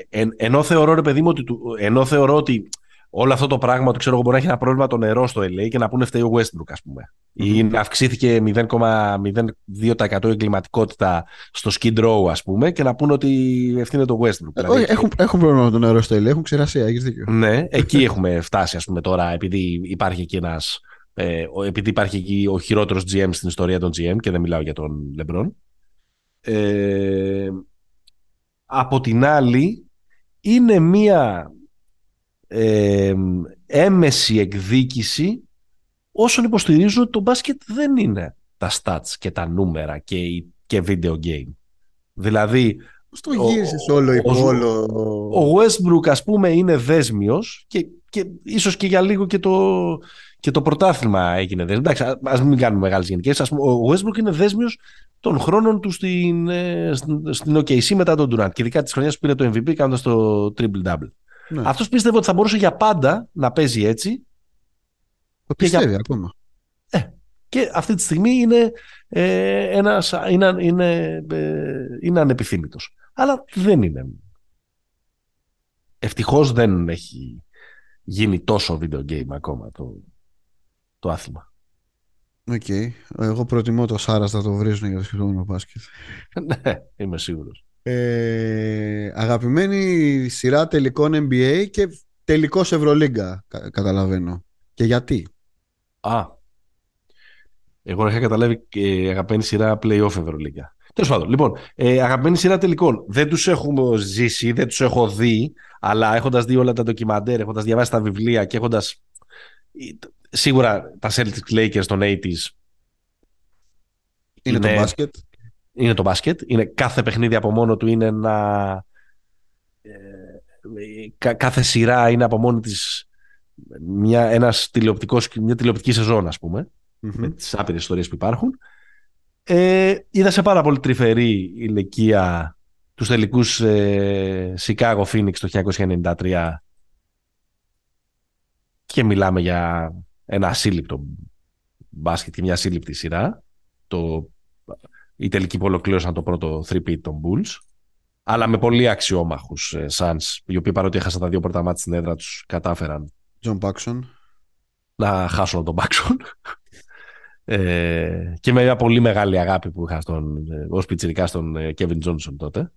Ε, ενώ θεωρώ ρε παιδί μου ότι, ενώ θεωρώ ότι όλο αυτό το πράγμα ότι ξέρω εγώ μπορεί να έχει ένα πρόβλημα το νερό στο LA και να πούνε φταίει ο Westbrook, ας πούμε. Mm-hmm. Ή να αυξήθηκε 0,02% εγκληματικότητα στο Skid Row, ας πούμε, και να πούνε ότι ευθύνεται το Westbrook. Ε, δηλαδή, έχουν, έχουν πρόβλημα με το νερό στο LA, έχουν ξερασία, έχεις δίκιο. Ναι, εκεί έχουμε φτάσει, ας πούμε, τώρα, επειδή υπάρχει εκεί ένας. Ε, επειδή υπάρχει εκεί ο χειρότερος GM στην ιστορία των GM και δεν μιλάω για τον LeBron. Ε, από την άλλη, είναι μία ε, έμεση εκδίκηση όσων υποστηρίζουν ότι το μπάσκετ δεν είναι τα stats και τα νούμερα και, και video game. Δηλαδή... Πώς το γύρισες όλο υπό όλο... Ο Westbrook ας πούμε είναι δέσμιος και, και ίσως και για λίγο και το, και το πρωτάθλημα έγινε δέσμιο. Εντάξει, ας μην κάνουμε μεγάλες γενικές. Ας πούμε, ο Westbrook είναι δέσμιος των χρόνων του στην, ε, στην, στην OKC μετά τον Durant και ειδικά της χρονιάς που πήρε το MVP κάνοντας το triple-double. Ναι. Αυτός πίστευε ότι θα μπορούσε για πάντα να παίζει έτσι. Το πιστεύει για... ακόμα. Ε, και αυτή τη στιγμή είναι, ε, ένας, είναι, είναι, ε, είναι ανεπιθύμητος. Αλλά δεν είναι. Ευτυχώς δεν έχει γίνει τόσο video game ακόμα το, το άθλημα. OK. Okay. Εγώ προτιμώ το Σάρας να το βρίζουν για το σχεδόν μπάσκετ. *laughs* ναι, είμαι σίγουρος. Ε, αγαπημένη σειρά τελικών NBA και τελικός Ευρωλίγκα, καταλαβαίνω. Και γιατί; Α, εγώ είχα καταλάβει και αγαπημένη σειρά playoff Ευρωλίγκα. Τέλος πάντων, λοιπόν, ε, αγαπημένη σειρά τελικών. Δεν τους έχουμε ζήσει, δεν τους έχω δει, αλλά έχοντας δει όλα τα ντοκιμαντέρ, έχοντας διαβάσει τα βιβλία και έχοντας. Σίγουρα τα Celtics Lakers των 80s. Είναι, είναι το μπάσκετ είναι το μπάσκετ. Είναι κάθε παιχνίδι από μόνο του είναι ένα... Ε, κάθε σειρά είναι από μόνη της μια, ένας τηλεοπτικός, μια τηλεοπτική σεζόν, ας πούμε, mm-hmm. με τις άπειρες ιστορίες που υπάρχουν. Ε, είδα σε πάρα πολύ τρυφερή ηλικία τους τελικούς ε, Chicago Phoenix το 1993 και μιλάμε για ένα ασύλληπτο μπάσκετ και μια ασύλληπτη σειρά. Το οι τελικοί που ολοκλήρωσαν το πρώτο 3 των Bulls. Αλλά με πολύ αξιόμαχους ε, Suns, οι οποίοι παρότι έχασαν τα δύο πρώτα μάτια στην έδρα τους, κατάφεραν. John Paxson. Να χάσουν τον Paxson. ε, και με μια πολύ μεγάλη αγάπη που είχα στον, ε, ως πιτσιρικά στον ε, Kevin Johnson τότε.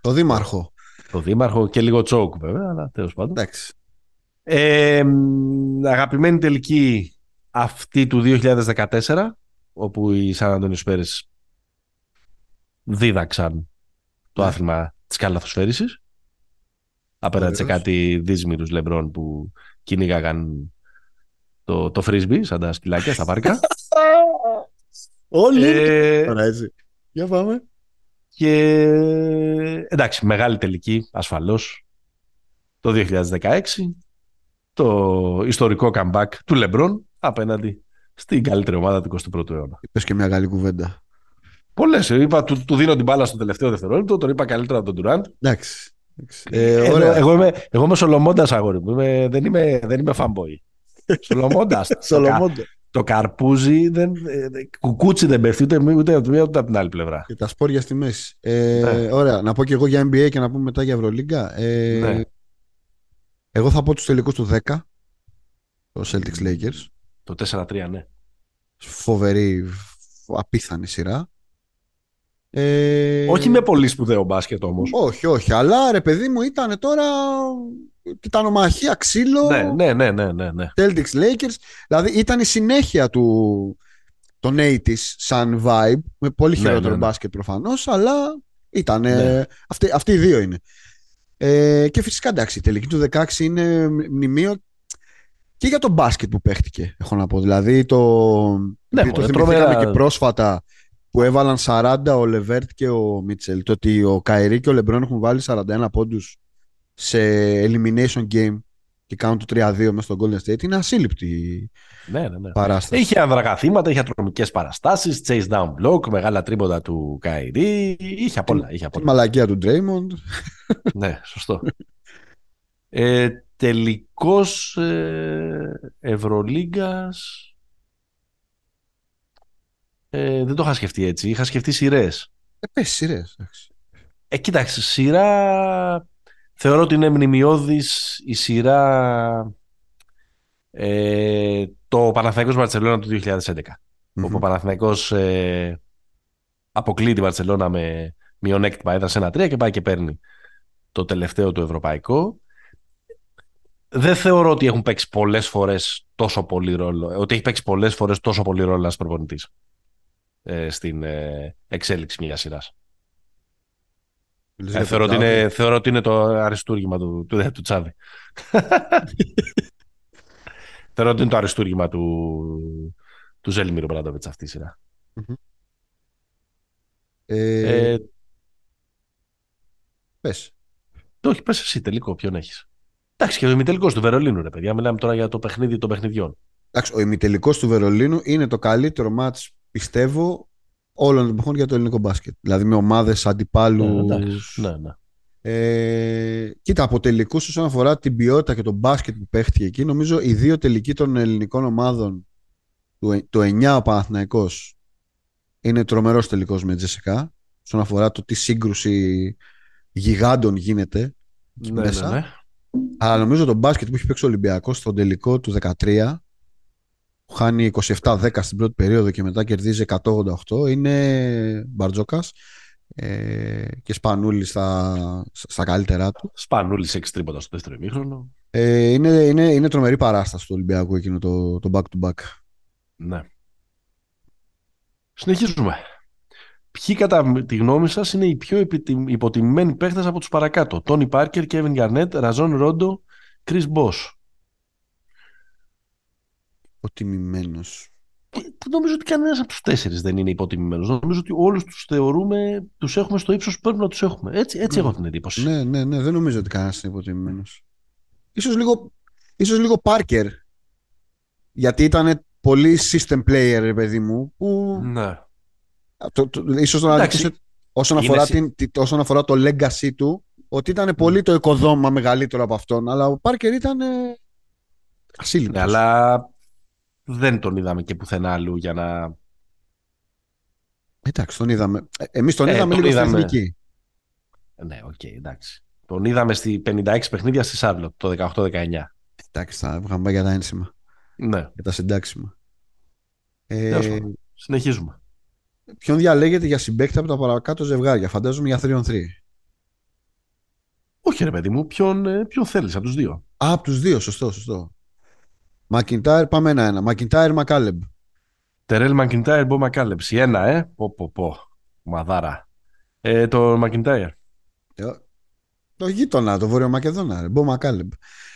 Το δήμαρχο. Το δήμαρχο και λίγο τσόκ βέβαια, αλλά τέλος πάντων. Εντάξει. Ε, αγαπημένη τελική αυτή του 2014, όπου οι Σαν Αντώνιος Πέρες δίδαξαν το ναι. άθλημα της καλαθοσφαίρισης απέναντι σε κάτι δύσμηρους λεμπρών που κυνήγαγαν το, το φρίσμπι σαν τα σκυλάκια στα πάρκα. *laughs* Όλοι. Ε, έτσι. Για πάμε. Και εντάξει, μεγάλη τελική ασφαλώς το 2016 το ιστορικό comeback του Λεμπρόν απέναντι στην καλύτερη ομάδα του 21ου αιώνα. Είπες και μια καλή κουβέντα. Πολλές. Είπα, του, του δίνω την μπάλα στο τελευταίο δευτερόλεπτο, τον είπα καλύτερα από τον Τουράντ. Εντάξει. Ε, ε, ωραία. Εγώ, είμαι, εγώ είμαι Σολομώντας αγόρι μου. Είμαι, δεν, είμαι, δεν είμαι fanboy. *laughs* Σολομώντας. το καρπούζι δεν, ε, κουκούτσι δεν πέφτει ούτε, ούτε, ούτε, ούτε από την άλλη πλευρά. Και τα σπόρια στη μέση. Ε, ναι. Ωραία. Να πω και εγώ για NBA και να πούμε μετά για Ευρωλίγκα. Ε, ναι. Εγώ θα πω τους τελικούς του 10. Το Celtics Lakers. Το 4-3, ναι. Φοβερή, απίθανη σειρά. Ε... Όχι με πολύ σπουδαίο μπάσκετ όμως. Όχι, όχι. Αλλά ρε παιδί μου ήταν τώρα. Τιτανομαχία, ξύλο. Ναι, ναι, ναι, ναι, ναι, ναι. Celtics Lakers. Δηλαδή ήταν η συνέχεια του των 80s σαν vibe. Με πολύ ναι, χειρότερο ναι, ναι, μπάσκετ προφανώς. Αλλά ήταν. Ναι. Αυτοί, αυτοί οι δύο είναι. Ε, και φυσικά εντάξει, η τελική του 16 είναι μνημείο και για το μπάσκετ που παίχτηκε, έχω να πω. Δηλαδή το, ναι, το θυμηθήκαμε και πρόσφατα που έβαλαν 40 ο Λεβέρτ και ο Μίτσελ. Το ότι ο Κάιρι και ο Λεμπρόν έχουν βάλει 41 πόντους σε elimination game και κάνουν το 3-2 μέσα στο Golden State είναι ασύλληπτη ναι, ναι, ναι. παράσταση. Είχε ανδραγαθήματα, είχε ατρομικές παραστάσεις, chase down block, μεγάλα τρίποτα του Καϊρή. Είχε απ' όλα. Είχε απ Μαλακία του Draymond. ναι, σωστό. ε, τελικός ε, Ευρωλίγκας ε, δεν το είχα σκεφτεί έτσι. Είχα σκεφτεί σειρές. Ε, πες σειρές. Ε, κοίταξε, σειρά θεωρώ ότι είναι μνημειώδης η σειρά ε, το Παναθηναϊκός Βαρτσελώνα του 2011. Mm-hmm. Όπου ο Παναθηναϊκός ε, αποκλείει τη Βαρτσελώνα με μειονέκτημα έδρασε ένα τρία και πάει και παίρνει το τελευταίο του ευρωπαϊκό. Δεν θεωρώ ότι έχουν παίξει πολλές φορές τόσο πολύ ρόλο. Ότι έχει παίξει πολλές φορές τόσο πολύ ρόλο ένας προπονητής ε, στην ε, εξέλιξη μιας σειράς. Ε, θεωρώ, ότι είναι, θεωρώ ότι είναι το αριστούργημα του, του, του Τσάβη. *laughs* θεωρώ ότι είναι το αριστούργημα του, του Ζέλμιρου Μπράντοβιτς αυτή η σειρά. Ε, ε, πες. Όχι, πες εσύ τελικό, ποιον έχεις. Εντάξει, και ο ημιτελικός του Βερολίνου, ρε παιδιά. Μιλάμε τώρα για το παιχνίδι των παιχνιδιών. Εντάξει, ο ημιτελικός του Βερολίνου είναι το καλύτερο μάτς, πιστεύω, όλων των εποχών για το ελληνικό μπάσκετ. Δηλαδή με ομάδες αντιπάλους. Ναι, ναι, ναι. Ε, κοίτα, από τελικούς όσον αφορά την ποιότητα και το μπάσκετ που παίχτηκε εκεί, νομίζω οι δύο τελικοί των ελληνικών ομάδων, το, το 9 ο Παναθηναϊκός, είναι τρομερός τελικός με Τζεσικά. Όσον αφορά το τι σύγκρουση γιγάντων γίνεται ναι, μέσα. Ναι, ναι. Αλλά νομίζω το μπάσκετ που έχει παίξει ο Ολυμπιακός στον τελικό του 2013 που χάνει 27-10 στην πρώτη περίοδο και μετά κερδίζει 188 είναι Μπαρτζόκας ε, και Σπανούλης στα, στα καλύτερά του. Σπανούλης έξι τρίποτα στο δεύτερο ημίχρονο. Ε, είναι, είναι, είναι τρομερή παράσταση του Ολυμπιακού εκείνο το, το back to back. Ναι. Συνεχίζουμε. Ποιοι κατά τη γνώμη σας είναι οι πιο υποτιμημένοι παίχτε από τους παρακάτω; Τόνι Πάρκερ, Κέβιν Γκαρνέτ, Ραζόν Ρόντο, Κρι Μπό. Υποτιμημένο. Νομίζω ότι κανένα από τους τέσσερις δεν είναι υποτιμημένος. Νομίζω ότι όλους τους θεωρούμε, τους έχουμε στο ύψος που πρέπει να τους έχουμε. Έτσι, έτσι έχω την εντύπωση. Ναι, ναι, ναι. Δεν νομίζω ότι κανένας είναι υποτιμημένος. σω λίγο, ίσως λίγο Πάρκερ. Γιατί ήταν πολύ system player, παιδί μου. Που... Ναι. Το, το, ίσως να όσον αφορά, την, όσον αφορά το legacy του, ότι ήταν πολύ το οικοδόμημα μεγαλύτερο από αυτόν, αλλά ο Πάρκερ ήταν ε, ασύλληπτος. Ναι, αλλά δεν τον είδαμε και πουθενά αλλού για να... Εντάξει, τον είδαμε. Ε, εμείς τον ε, είδαμε τον λίγο είδαμε... στην Ναι, OK, okay, εντάξει. Τον είδαμε στη 56 παιχνίδια στη Σάρλοτ το 18-19. Εντάξει, θα βγαμε για τα ένσημα. Ναι. Για τα συντάξιμα. Ε... Συνεχίζουμε. Ποιον διαλέγετε για συμπέκτη από τα παρακάτω ζευγάρια. Φαντάζομαι για 3-on-3. Όχι ρε παιδί μου, ποιον, ε, ποιον θέλεις από τους δύο; Α, από τους δύο, σωστό, σωστό. Μακιντάιρ, πάμε ένα-ένα. Μακιντάιρ, Μακάλεμπ. Τερέλ Μακιντάιρ, Μπο Μακάλεμπ. ένα, ε. Πω, πω, πω. Μαδάρα. Ε, το Μακιντάιρ. Ε, το γείτονα, το Βόρειο Μακεδόνα. Μπο Μακάλεμπ.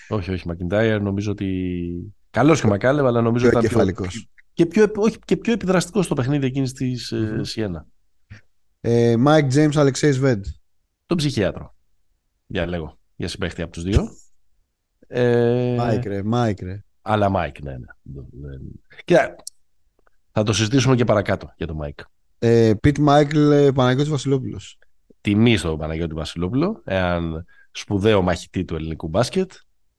Όχι, όχι. Μακιντάιρ νομίζω ότι. Καλός και ο Μακάλεμπ, αλλά νομίζω ότι. Πιο πιο, και πιο, όχι, και πιο επιδραστικός στο παιχνίδι εκείνης της mm-hmm. Σιένα. Ε, Mike James, Αλεξέι Σβεντ. Τον ψυχίατρο. Για λέγω. Για συμπαίχτη από τους δύο. Ε... Μάικ, ρε, Μάικ, ρε. Αλλά Μάικ, ναι, ναι. Και θα το συζητήσουμε και παρακάτω για το Μάικ. Ε, Πιτ Μάικλ, Παναγιώτης Βασιλόπουλος. Τιμή στο Παναγιώτη Βασιλόπουλο, έναν σπουδαίο μαχητή του ελληνικού μπάσκετ.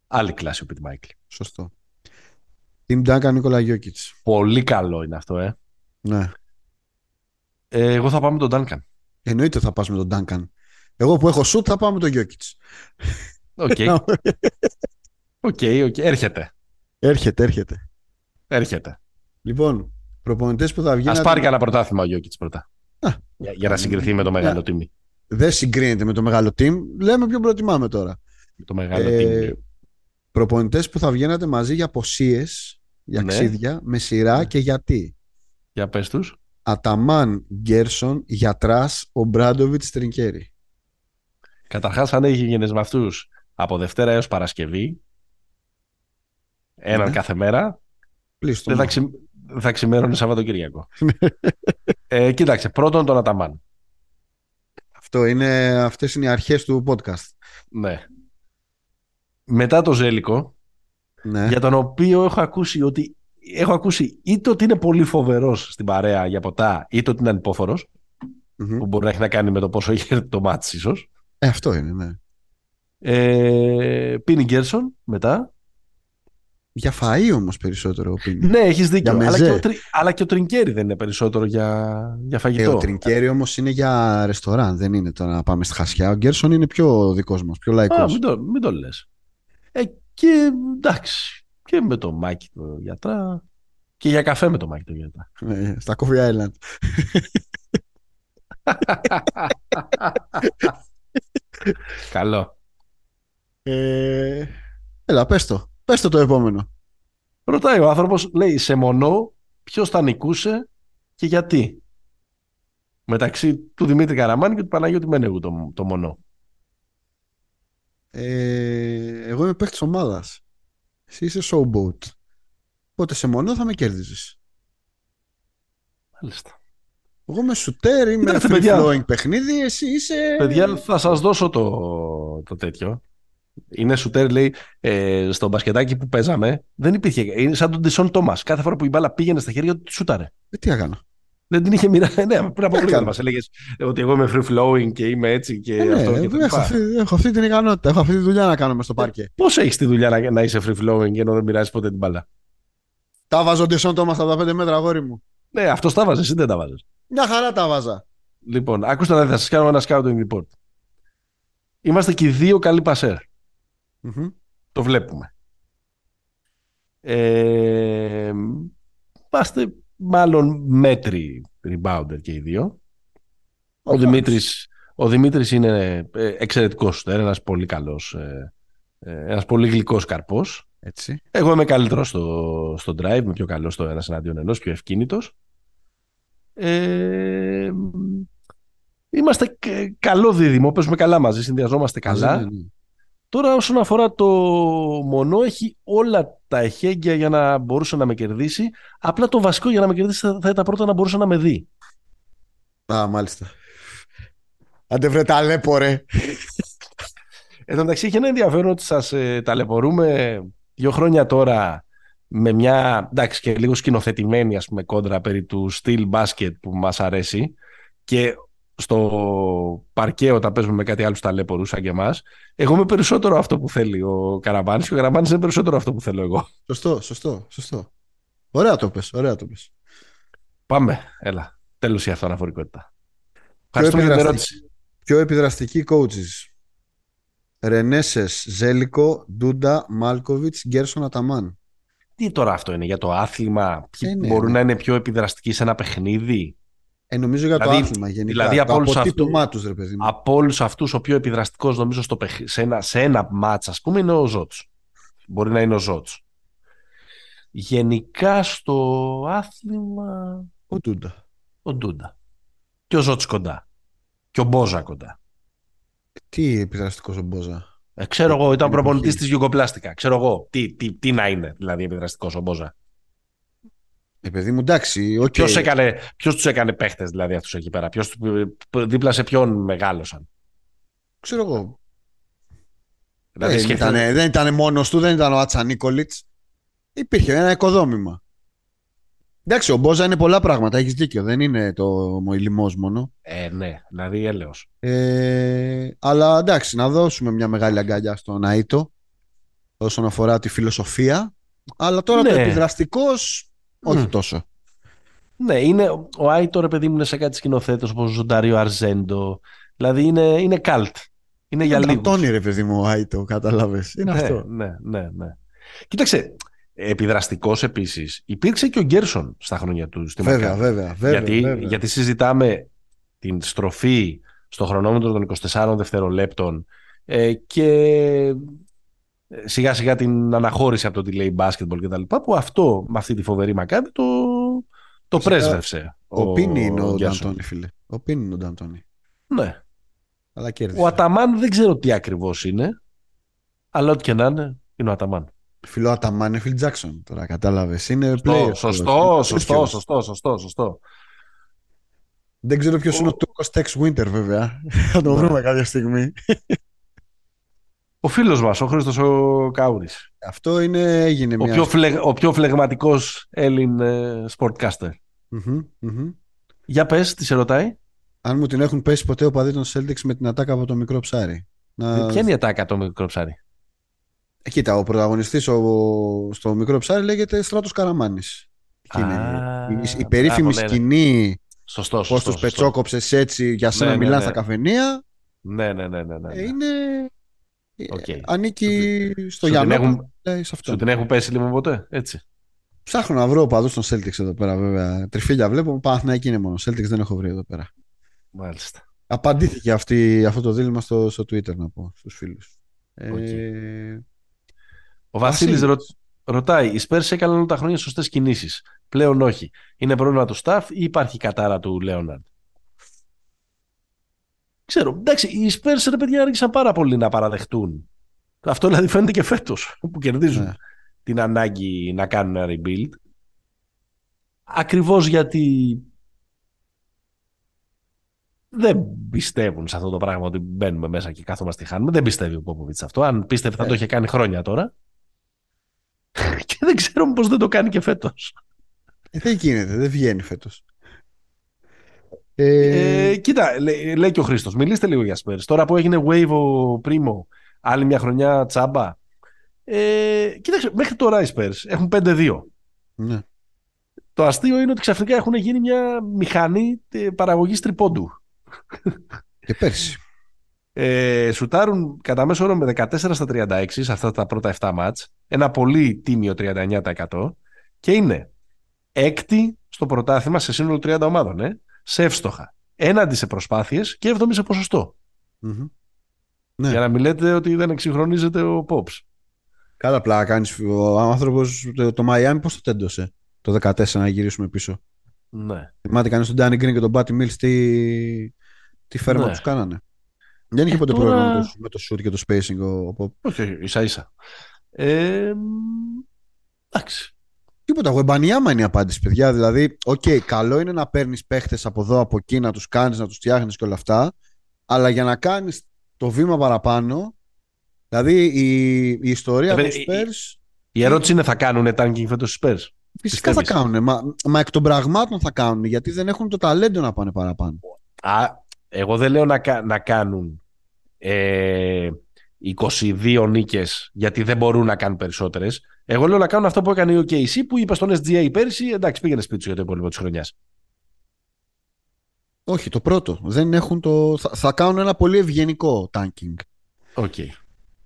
Άλλη κλάση ο Πιτ Μάικλ. Σωστό. Τιμ Ντάνκαν, Νίκολα Γιόκιτς. Πολύ καλό είναι αυτό, ε. Ναι. Ε, εγώ θα πάω με τον Ντάνκαν. Εννοείται θα πας με τον Ντάνκαν. Εγώ που έχω σουτ θα πάω με τον Γιόκιτς. OK. *laughs* OK, OK. Έρχεται. Έρχεται, έρχεται. Έρχεται. Λοιπόν, προπονητές που θα βγουν. Α πάρει κανένα πρωτάθλημα ο Γιόκιτς πρώτα. Α, για, για, να συγκριθεί με το μεγάλο yeah. τίμη. Δεν συγκρίνεται με το μεγάλο team. Λέμε ποιον προτιμάμε τώρα. Με το μεγάλο ε, team. Προπονητές που θα βγαίνατε μαζί για αποσίες, για ναι. ξύδια, με σειρά ναι. και γιατί. Για πες τους. Αταμάν Γκέρσον, Γιατράς, ο Μπράντοβιτς Τρινκέρι. Καταρχάς, αν έχει με αυτούς από Δευτέρα έως Παρασκευή, έναν ναι. κάθε μέρα, δεν θα, ξυ... θα ξημέρωνε Σαββατοκύριακο. *laughs* ε, κοίταξε, πρώτον τον Αταμάν. Αυτό είναι, αυτές είναι οι αρχές του podcast. Ναι. Μετά το Ζέλικο, ναι. για τον οποίο έχω ακούσει ότι έχω ακούσει είτε ότι είναι πολύ φοβερός στην παρέα για ποτά, είτε ότι είναι ανυπόφορος, mm-hmm. που μπορεί να έχει να κάνει με το πόσο είχε το μάτι ίσως. Ε, αυτό είναι, ναι. Ε, Πίνι Γκέρσον μετά. Για φαΐ όμως περισσότερο. Πίνι. Ναι, έχεις δίκιο. Αλλά και, ο, αλλά και ο Τρινκέρι δεν είναι περισσότερο για, για φαγητό. Ε, ο Τρινκέρι όμως είναι για ρεστοράν, δεν είναι το να πάμε στη χασιά. Ο Γκέρσον είναι πιο δικός μας, πιο λαϊκός. Α, μην το, μην το λες. Ε, και εντάξει, και με το Μάκη το γιατρά και για καφέ με το Μάκη το γιατρά. Ε, στα Coffee Island. *laughs* Καλό. Ε, έλα, πες το. Πες το το επόμενο. Ρωτάει ο άνθρωπος, λέει, σε μονό, ποιος θα νικούσε και γιατί; Μεταξύ του Δημήτρη Καραμάνη και του Παναγιώτη Μένεγου το, το μονό. Ε, εγώ είμαι παίχτης ομάδας. Εσύ είσαι showboat. Οπότε σε μονό θα με κέρδιζες. Μάλιστα. Εγώ είμαι σουτέρ, είμαι free flowing παιχνίδι, εσύ είσαι... Παιδιά, θα σας δώσω το, το τέτοιο. Είναι σουτέρ, λέει, ε, στο μπασκετάκι που παίζαμε. Δεν υπήρχε. Είναι σαν τον Τισόν Τόμας. Κάθε φορά που η μπάλα πήγαινε στα χέρια του, σούταρε. Ε, τι έκανα. Δεν την είχε μοιράσει. Ναι, πριν από λίγο μας έλεγες ότι εγώ είμαι free flowing και είμαι έτσι και ε, αυτό. Ναι, και έχω, αυτή, έχω αυτή την ικανότητα. Έχω αυτή τη δουλειά να κάνω μες στο πάρκε. Πώς έχεις τη δουλειά να, να είσαι free flowing ενώ δεν μοιράζεις ποτέ την μπάλα; Τα βάζω Τισόν Τόμας στα 5 μέτρα, αγόρι μου. Ναι, αυτός τα βάζει, εσύ δεν τα βάζει. Μια χαρά τα βάζα. Λοιπόν, ακούστε να θα σας κάνω ένα scouting report. Είμαστε και οι δύο καλοί πασέρ. Mm-hmm. Το βλέπουμε. Ε, είμαστε μάλλον μέτροι rebounder και οι δύο. Ο, Δημήτρης, ο Δημήτρης είναι ε, εξαιρετικός σουτέρ, ένας πολύ καλός, ε, ε, ένας πολύ γλυκός καρπός. Έτσι. Εγώ είμαι καλύτερος στο, στο drive, είμαι πιο καλός στο ένας εναντίον ενός, πιο ευκίνητος. Ε, είμαστε καλό δίδυμο, παίζουμε καλά μαζί, συνδυαζόμαστε καλά. Ναι, ναι. Τώρα όσον αφορά το μονό έχει όλα τα εχέγγυα για να μπορούσε να με κερδίσει. Απλά το βασικό για να με κερδίσει θα ήταν πρώτα να μπορούσε να με δει. Α, μάλιστα. Άντε βρε ταλέπορε. Εν τω μεταξύ έχει ένα ενδιαφέρον ότι σας ε, ταλαιπωρούμε δύο χρόνια τώρα με μια εντάξει και λίγο σκηνοθετημένη ας πούμε κόντρα περί του στυλ μπάσκετ που μας αρέσει και στο παρκέ όταν παίζουμε με κάτι άλλο ταλέπορου σαν και εμάς. Εγώ είμαι περισσότερο αυτό που θέλει ο Καραμπάνη και ο Καραμπάνη είναι περισσότερο αυτό που θέλω εγώ. Σωστό, σωστό, σωστό. Ωραία το πες, ωραία το πες. Πάμε, έλα. Τέλος η αυτοαναφορικότητα. Ευχαριστούμε για την ερώτηση. Πιο επιδραστικοί coaches. Ρενέσες, Ζέλικο, Ντούντα, Μάλκοβιτς, Γκέρσον Αταμάν. Τι τώρα αυτό είναι για το άθλημα, ποιοι ε, ναι, μπορούν ναι. να είναι πιο επιδραστικοί σε ένα παιχνίδι; Ε, νομίζω για δηλαδή, το άθλημα γενικά. Δηλαδή από όλους αυτού, ρε παιδί μου. Από όλους αυτούς, ο πιο επιδραστικός νομίζω στο, σε ένα, σε ένα μάτς, ας πούμε, είναι ο Ζότ. Μπορεί να είναι ο Ζότ. Γενικά στο άθλημα. Ο Ντούντα. Ο Ντούντα. Και ο Ζότ κοντά. Και ο Μπόζα κοντά. Τι επιδραστικός ο Μπόζα; Ε, ξέρω εγώ, ήταν προπονητής της Γιουγκοπλάστικα. Ξέρω εγώ τι, τι, τι να είναι δηλαδή επιδραστικός ο Μπόζα. Ε, παιδί μου, εντάξει. Okay. Ποιος έκανε, ποιος τους έκανε παίχτες δηλαδή αυτούς εκεί πέρα, ποιος, δίπλα σε ποιον μεγάλωσαν; Ξέρω εγώ. Δηλαδή, δεν, ήταν, δεν ήταν μόνος του, δεν ήταν ο Άτσα Νίκολιτς. Υπήρχε ένα οικοδόμημα. Εντάξει, ο Μπόζα είναι πολλά πράγματα, έχεις δίκιο. Δεν είναι το μοηλιμός μόνο. Ε, ναι, δηλαδή έλεος. Ε, αλλά εντάξει, να δώσουμε μια μεγάλη αγκαλιά στον Αΐτο όσον αφορά τη φιλοσοφία. Αλλά τώρα ναι. το επιδραστικός, όχι τόσο. Ναι, είναι, ο Άιτο ρε παιδί μου είναι σε κάτι σκηνοθέτε όπως ο Ντάριο Αρζέντο. Δηλαδή είναι, είναι καλτ. Είναι για λίγο. Αντώνη ρε παιδί μου ο Άιτο, κατάλαβες. Είναι ναι, αυτό. Ναι, ναι, ναι. Κοίταξε, επιδραστικός επίσης υπήρξε και ο Γκέρσον στα χρόνια του στη βέβαια, βέβαια, βέβαια, γιατί, βέβαια. γιατί συζητάμε την στροφή στο χρονόμετρο των 24 δευτερολέπτων ε, και ε, σιγά σιγά την αναχώρηση από το delay basketball και τα λοιπά που αυτό με αυτή τη φοβερή μακάβη το, το πρέσβευσε. Ο, ο Πίνι είναι ο Νταντώνη, φίλε. Ο Πίνι είναι ο Νταντώνη. Ναι. Αλλά κέρδισε. Ο Αταμάν δεν ξέρω τι ακριβώς είναι. Αλλά ό,τι και να είναι, είναι ο Αταμάν. Φιλό Αταμάν είναι Φιλ Τζάξον. Τώρα κατάλαβες. Είναι σωστό, player. Σωστό, σωστό, σωστό, σωστό, σωστό, Δεν ξέρω ποιος ο... είναι ο Τούρκο Τεξ Winter, βέβαια. *laughs* Θα το βρούμε κάποια στιγμή. Ο φίλος μας, ο Χρήστος ο Κάουρης. Αυτό είναι, έγινε ο μια. Πιο φλεγ, ο πιο φλεγματικός Έλλην ε, sportcaster. Mm-hmm, mm-hmm. Για πες, τις σε ρωτάει. Αν μου την έχουν πέσει ποτέ ο παδί των Celtics με την ατάκα από το μικρό ψάρι. Να... Ποια είναι η ατάκα από το μικρό ψάρι; Ε, κοίτα, ο πρωταγωνιστής ο... στο μικρό ψάρι λέγεται Στράτος Καραμάνης. η, η περίφημη ναι, ναι. σκηνή σωστό, πώς τους πετσόκοψες έτσι για σένα ναι, ναι, μιλάνε στα καφενεία ναι, ναι, ναι, ναι, ναι. είναι okay. ανήκει στο Γιάννη. Έχουν... Σου την έχουν πέσει λίγο ποτέ, έτσι; Ψάχνω να βρω παδού των Celtics εδώ πέρα, βέβαια. Τριφύλια βλέπω. Παναθηναϊκή είναι μόνο. Celtics δεν έχω βρει εδώ πέρα. Μάλιστα. Απαντήθηκε αυτή, αυτό το δίλημα στο, στο Twitter, να πω στους φίλους. Okay. Ε... Ο Βασίλης ρω... ρωτάει: Οι Spurs έκαναν όλα τα χρόνια σωστές κινήσεις. Πλέον όχι. Είναι πρόβλημα του staff ή υπάρχει κατάρα του Λέοναρντ. Ξέρω. Εντάξει, οι Spurs ρε παιδιά άρχισαν πάρα πολύ να παραδεχτούν. Αυτό δηλαδή φαίνεται και φέτος που κερδίζουν ναι. την ανάγκη να κάνουν ένα rebuild. Ακριβώς γιατί δεν πιστεύουν σε αυτό το πράγμα ότι μπαίνουμε μέσα και κάθομαστε χάνουμε. Δεν πιστεύει ο Πόποβιτ αυτό. Αν πίστευε θα το ε. είχε κάνει χρόνια τώρα. *laughs* και δεν ξέρω πώς δεν το κάνει και φέτος. Ε, δεν γίνεται, δεν βγαίνει φέτος. Ε... Ε, κοίτα, λέ, λέει και ο Χρήστος, μιλήστε λίγο για Spurs. Τώρα που έγινε wave ο Πρίμο, άλλη μια χρονιά τσάμπα. Ε, κοίταξε, μέχρι τώρα οι Spurs έχουν 5-2. Ναι. Το αστείο είναι ότι ξαφνικά έχουν γίνει μια μηχανή παραγωγής τριπώντου. Και πέρσι. Ε, σουτάρουν κατά μέσο όρο με 14 στα 36 σε αυτά τα πρώτα 7 μάτς. Ένα πολύ τίμιο 39% και είναι έκτη στο πρωτάθλημα σε σύνολο 30 ομάδων. Ε, σε εύστοχα. Έναντι σε προσπάθειες και 7 σε ποσοστό. Mm-hmm. Ναι. Για να μην λέτε ότι δεν εξυγχρονίζεται ο Pops. Καλά πλάκα κάνεις. Ο άνθρωπος το Μαϊάμι πώς το τέντωσε το 14 να γυρίσουμε πίσω; Ναι. Θυμάται κανείς τον Ντάνι Γκριν και τον Πάτι Μιλς τι, τι φέρμα ναι. τους κάνανε; Δεν είχε ε, ποτέ τώρα... πρόβλημα με το, με το σουτ και το spacing ο, ο Όχι, ίσα ίσα. Ε, εντάξει. Τίποτα. Ε, Γουεμπανιάμα είναι η απάντηση, παιδιά. Δηλαδή, ok, okay, καλό είναι να παίρνεις παίχτες από εδώ, από εκεί, να τους κάνεις, να τους φτιάχνεις και όλα αυτά. Αλλά για να κάνεις το βήμα παραπάνω, δηλαδή η, η ιστορία των Spurs. Η, η ερώτηση είναι θα κάνουν tanking φέτο στου Spurs; Φυσικά θα κάνουν. Μα, μα εκ των πραγμάτων θα κάνουν γιατί δεν έχουν το ταλέντο να πάνε παραπάνω. Α, εγώ δεν λέω να, να κάνουν ε, 22 νίκες γιατί δεν μπορούν να κάνουν περισσότερες. Εγώ λέω να κάνουν αυτό που έκανε η OKC που είπες στον SGA πέρσι. Εντάξει, πήγαινε σπίτι σου για το υπόλοιπο της χρονιάς. Όχι, το πρώτο. Δεν έχουν το... θα, θα κάνουν ένα πολύ ευγενικό tanking. Okay.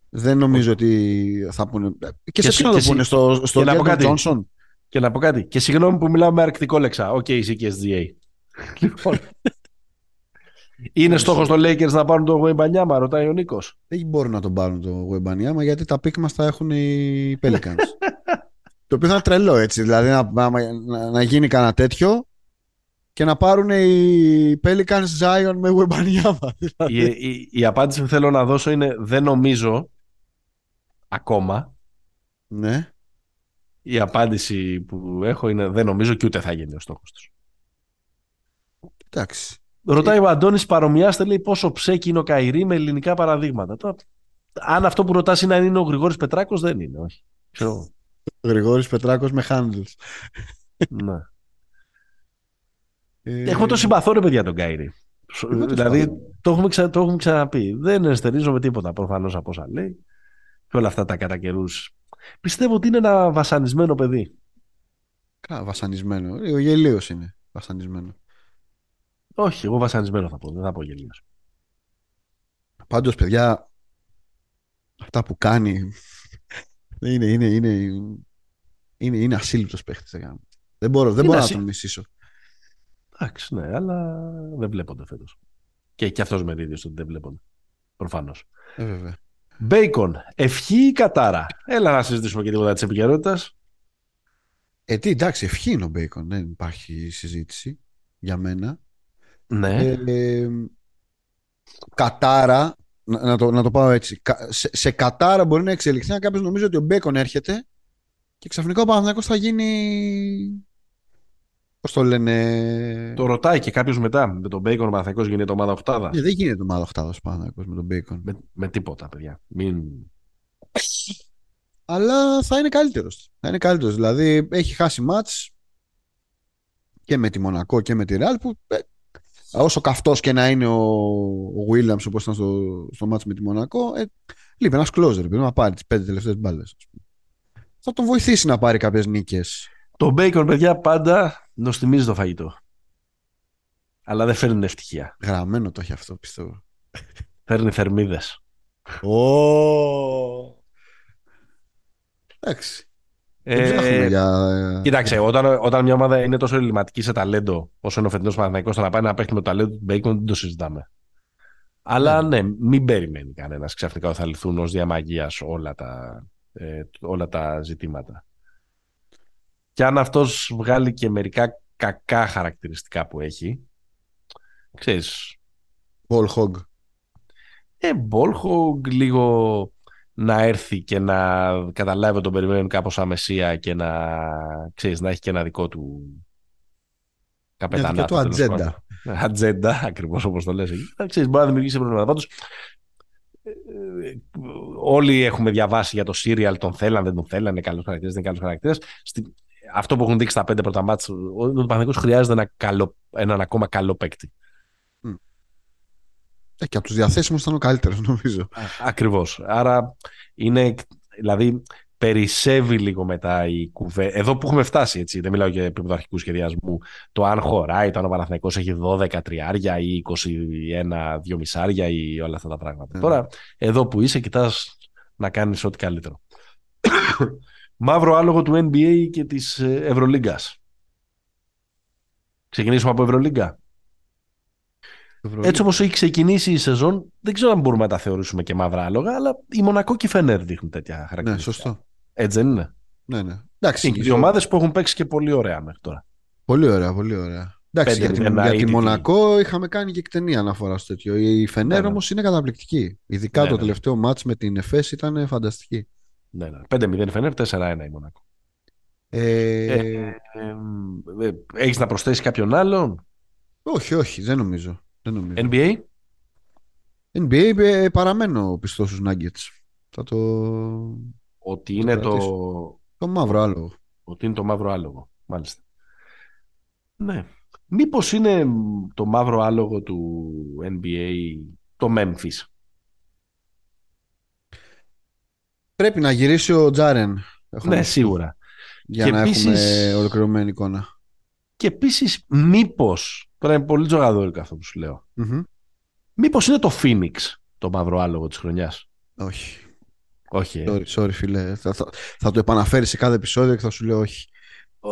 Δεν νομίζω ότι θα πούνε. Και, σε ποιον θα πούνε, στο, στο Johnson; Και να πω κάτι. Και συγγνώμη που μιλάω με αρκτικόλεξα. Ok, okay, εσύ και SGA. λοιπόν. Είναι στόχος των Lakers να πάρουν το Γουεμπανιάμα, ρωτάει ο Νίκος. Δεν μπορούν να τον πάρουν το Γουεμπανιάμα γιατί τα pick μας τα έχουν οι Pelicans. *laughs* το οποίο θα είναι τρελό έτσι. Δηλαδή να, να, να, να γίνει κανένα τέτοιο και να πάρουν οι Pelicans Zion με Γουεμπανιάμα. *laughs* Η, η, η, απάντηση που θέλω να δώσω είναι δεν νομίζω ακόμα. Ναι η απάντηση που έχω είναι δεν νομίζω και ούτε θα γίνει ο στόχος τους. Εντάξει. Ρωτάει ο Αντώνης παρομοιάστε λέει πόσο ψέκι είναι ο Καϊρή με ελληνικά παραδείγματα. Τώρα, αν αυτό που ρωτάς είναι αν είναι ο Γρηγόρης Πετράκος, δεν είναι, όχι. Ξέρω. Ο Γρηγόρης Πετράκος με handles. ναι. Ε... Έχουμε το συμπαθώ ρε παιδιά τον Κάιρη. δηλαδή το έχουμε, ξα... το έχουμε ξαναπεί. Δεν ενστερίζομαι τίποτα προφανώς από όσα λέει και όλα αυτά τα κατά καιρούς. Πιστεύω ότι είναι ένα βασανισμένο παιδί. Κα, βασανισμένο. Ο γελίος είναι βασανισμένο. Όχι, εγώ βασανισμένος θα πω. Δεν θα πω γελίος. Πάντως, παιδιά, αυτά που κάνει είναι, είναι, είναι, είναι, είναι ασύλληπτος παίχτης. Δεν μπορώ, δεν μπορώ να τον μισήσω. Εντάξει, ναι, αλλά δεν βλέπονται φέτος. Και, και αυτός με δίδυο ότι δεν βλέπονται. Προφανώς. Ε, βέβαια. Μπέικον, ευχή ή κατάρα; Έλα να συζητήσουμε και τίποτα της επικαιρότητας. Ε, τι, εντάξει, ευχή είναι ο Μπέικον. Δεν υπάρχει συζήτηση για μένα. Ναι. Ε, ε κατάρα, να, το, να το πάω έτσι. Σε, σε κατάρα μπορεί να εξελιχθεί να κάποιος νομίζει ότι ο Μπέικον έρχεται και ξαφνικά ο Παναθηναϊκός θα γίνει. Πώς το λένε. Το ρωτάει και κάποιος μετά. Με τον Μπέικον ο Παναθηναϊκός γίνεται ομάδα οχτάδα. Ε, δεν γίνεται ομάδα οχτάδα ο Παναθηναϊκός με τον Μπέικον. Με, με τίποτα, παιδιά. Μην... Αλλά θα είναι καλύτερος. Θα είναι καλύτερος. Δηλαδή έχει χάσει μάτς και με τη Μονακό και με τη Ρεάλ που ε, όσο καυτός και να είναι ο, ο Williams όπως ήταν στο, στο μάτς με τη Μονακό, ε, λείπει ένα closer πρέπει να πάρει τις πέντε τελευταίες μπάλες. Θα τον βοηθήσει να πάρει κάποιες νίκες. Το bacon, παιδιά, πάντα νοστιμίζει το φαγητό. Αλλά δεν φέρνει ευτυχία. Γραμμένο το έχει αυτό, πιστεύω. Φέρνει θερμίδες. Oh. Εντάξει. Ε, για... Κοίταξε, όταν, όταν μια ομάδα είναι τόσο ελληματική σε ταλέντο όσο είναι ο φετινός Παναθανικό, το να πάει να παίχνει με το ταλέντο του Μπέικον δεν το συζητάμε. Αλλά ναι, ναι μην περιμένει κανένας ξαφνικά ότι θα λυθούν ως διαμαγείας όλα, τα, ε, όλα τα ζητήματα. Και αν αυτός βγάλει και μερικά κακά χαρακτηριστικά που έχει, ξέρεις... Ball hog. Ε, ball hog, λίγο να έρθει και να καταλάβει ότι τον περιμένουν κάπως αμεσία και να, ξέρεις, να έχει και ένα δικό του καπετανά. του ατζέντα. *laughs* Ατζέντα, ακριβώς όπως το λες. Ξέρεις, μπορεί να δημιουργήσει προβλήματα. Πάντως, ε, ε, όλοι έχουμε διαβάσει για το serial, τον θέλαν, δεν τον θέλαν, είναι καλός χαρακτήρας, δεν είναι καλός χαρακτήρας. Αυτό που έχουν δείξει στα πέντε πρώτα μάτς, ο Παναγικός χρειάζεται ένα καλό, έναν ακόμα καλό παίκτη. Ε, και από τους διαθέσιμους ήταν ο καλύτερος, *laughs* νομίζω. Ακριβώς. Άρα είναι. Δηλαδή, περισσεύει λίγο μετά η κουβέντα. Εδώ που έχουμε φτάσει, έτσι, δεν μιλάω για επίπεδο αρχικού σχεδιασμού, το αν χωράει, το αν ο Παναθηναϊκός έχει 12 τριάρια ή 21 2 μισάρια ή όλα αυτά τα πράγματα. Ναι. Τώρα, εδώ που είσαι, κοιτάς να κάνεις ό,τι καλύτερο. *coughs* Μαύρο άλογο του NBA και της ε, Ευρωλίγκας. Ξεκινήσουμε από Ευρωλίγκα. Έτσι όπως έχει ξεκινήσει η σεζόν, δεν ξέρω αν μπορούμε να τα θεωρήσουμε και μαύρα άλογα, αλλά η Μονακό και η Φενέρ δείχνουν τέτοια ναι, χαρακτηριστικά. Ναι, σωστό. Έτσι δεν είναι; Ναι, ναι. Εντάξει, είναι δύο ομάδες που έχουν παίξει και πολύ ωραία μέχρι τώρα. Πολύ ωραία, πολύ ωραία. Εντάξει, για, την, για τη Μονακό είχαμε κάνει και εκτενή αναφορά στο τέτοιο. Η Φενέρ ναι, ναι. όμως είναι καταπληκτική. Ειδικά ναι, το ναι. τελευταίο μάτς με την ΕΦΕΣ ήταν φανταστική. Ναι, ναι. 5-0 Φενέρ, 4-1 η Μονακό. Ε... Ε, ε, ε, έχεις να προσθέσεις κάποιον άλλον; Όχι, όχι, δεν νομίζω. Δεν νομίζω. NBA? NBA ε, παραμένω πιστός στους Nuggets. Θα το... Ότι είναι το... Το μαύρο άλογο. Ότι είναι το μαύρο άλογο, μάλιστα. Ναι. Μήπως είναι το μαύρο άλογο του NBA το Memphis; Πρέπει να γυρίσει ο Τζάρεν. Ναι, σίγουρα. Για να έχουμε ολοκληρωμένη εικόνα. Και επίσης, μήπως. Τώρα είναι πολύ τζογαδόρικο αυτό που σου λέω. Mm-hmm. Μήπως είναι το Phoenix το μαύρο άλογο της χρονιάς; Όχι. Όχι. Ε. Sorry, sorry φίλε. Θα, θα, θα, το επαναφέρεις σε κάθε επεισόδιο και θα σου λέω όχι.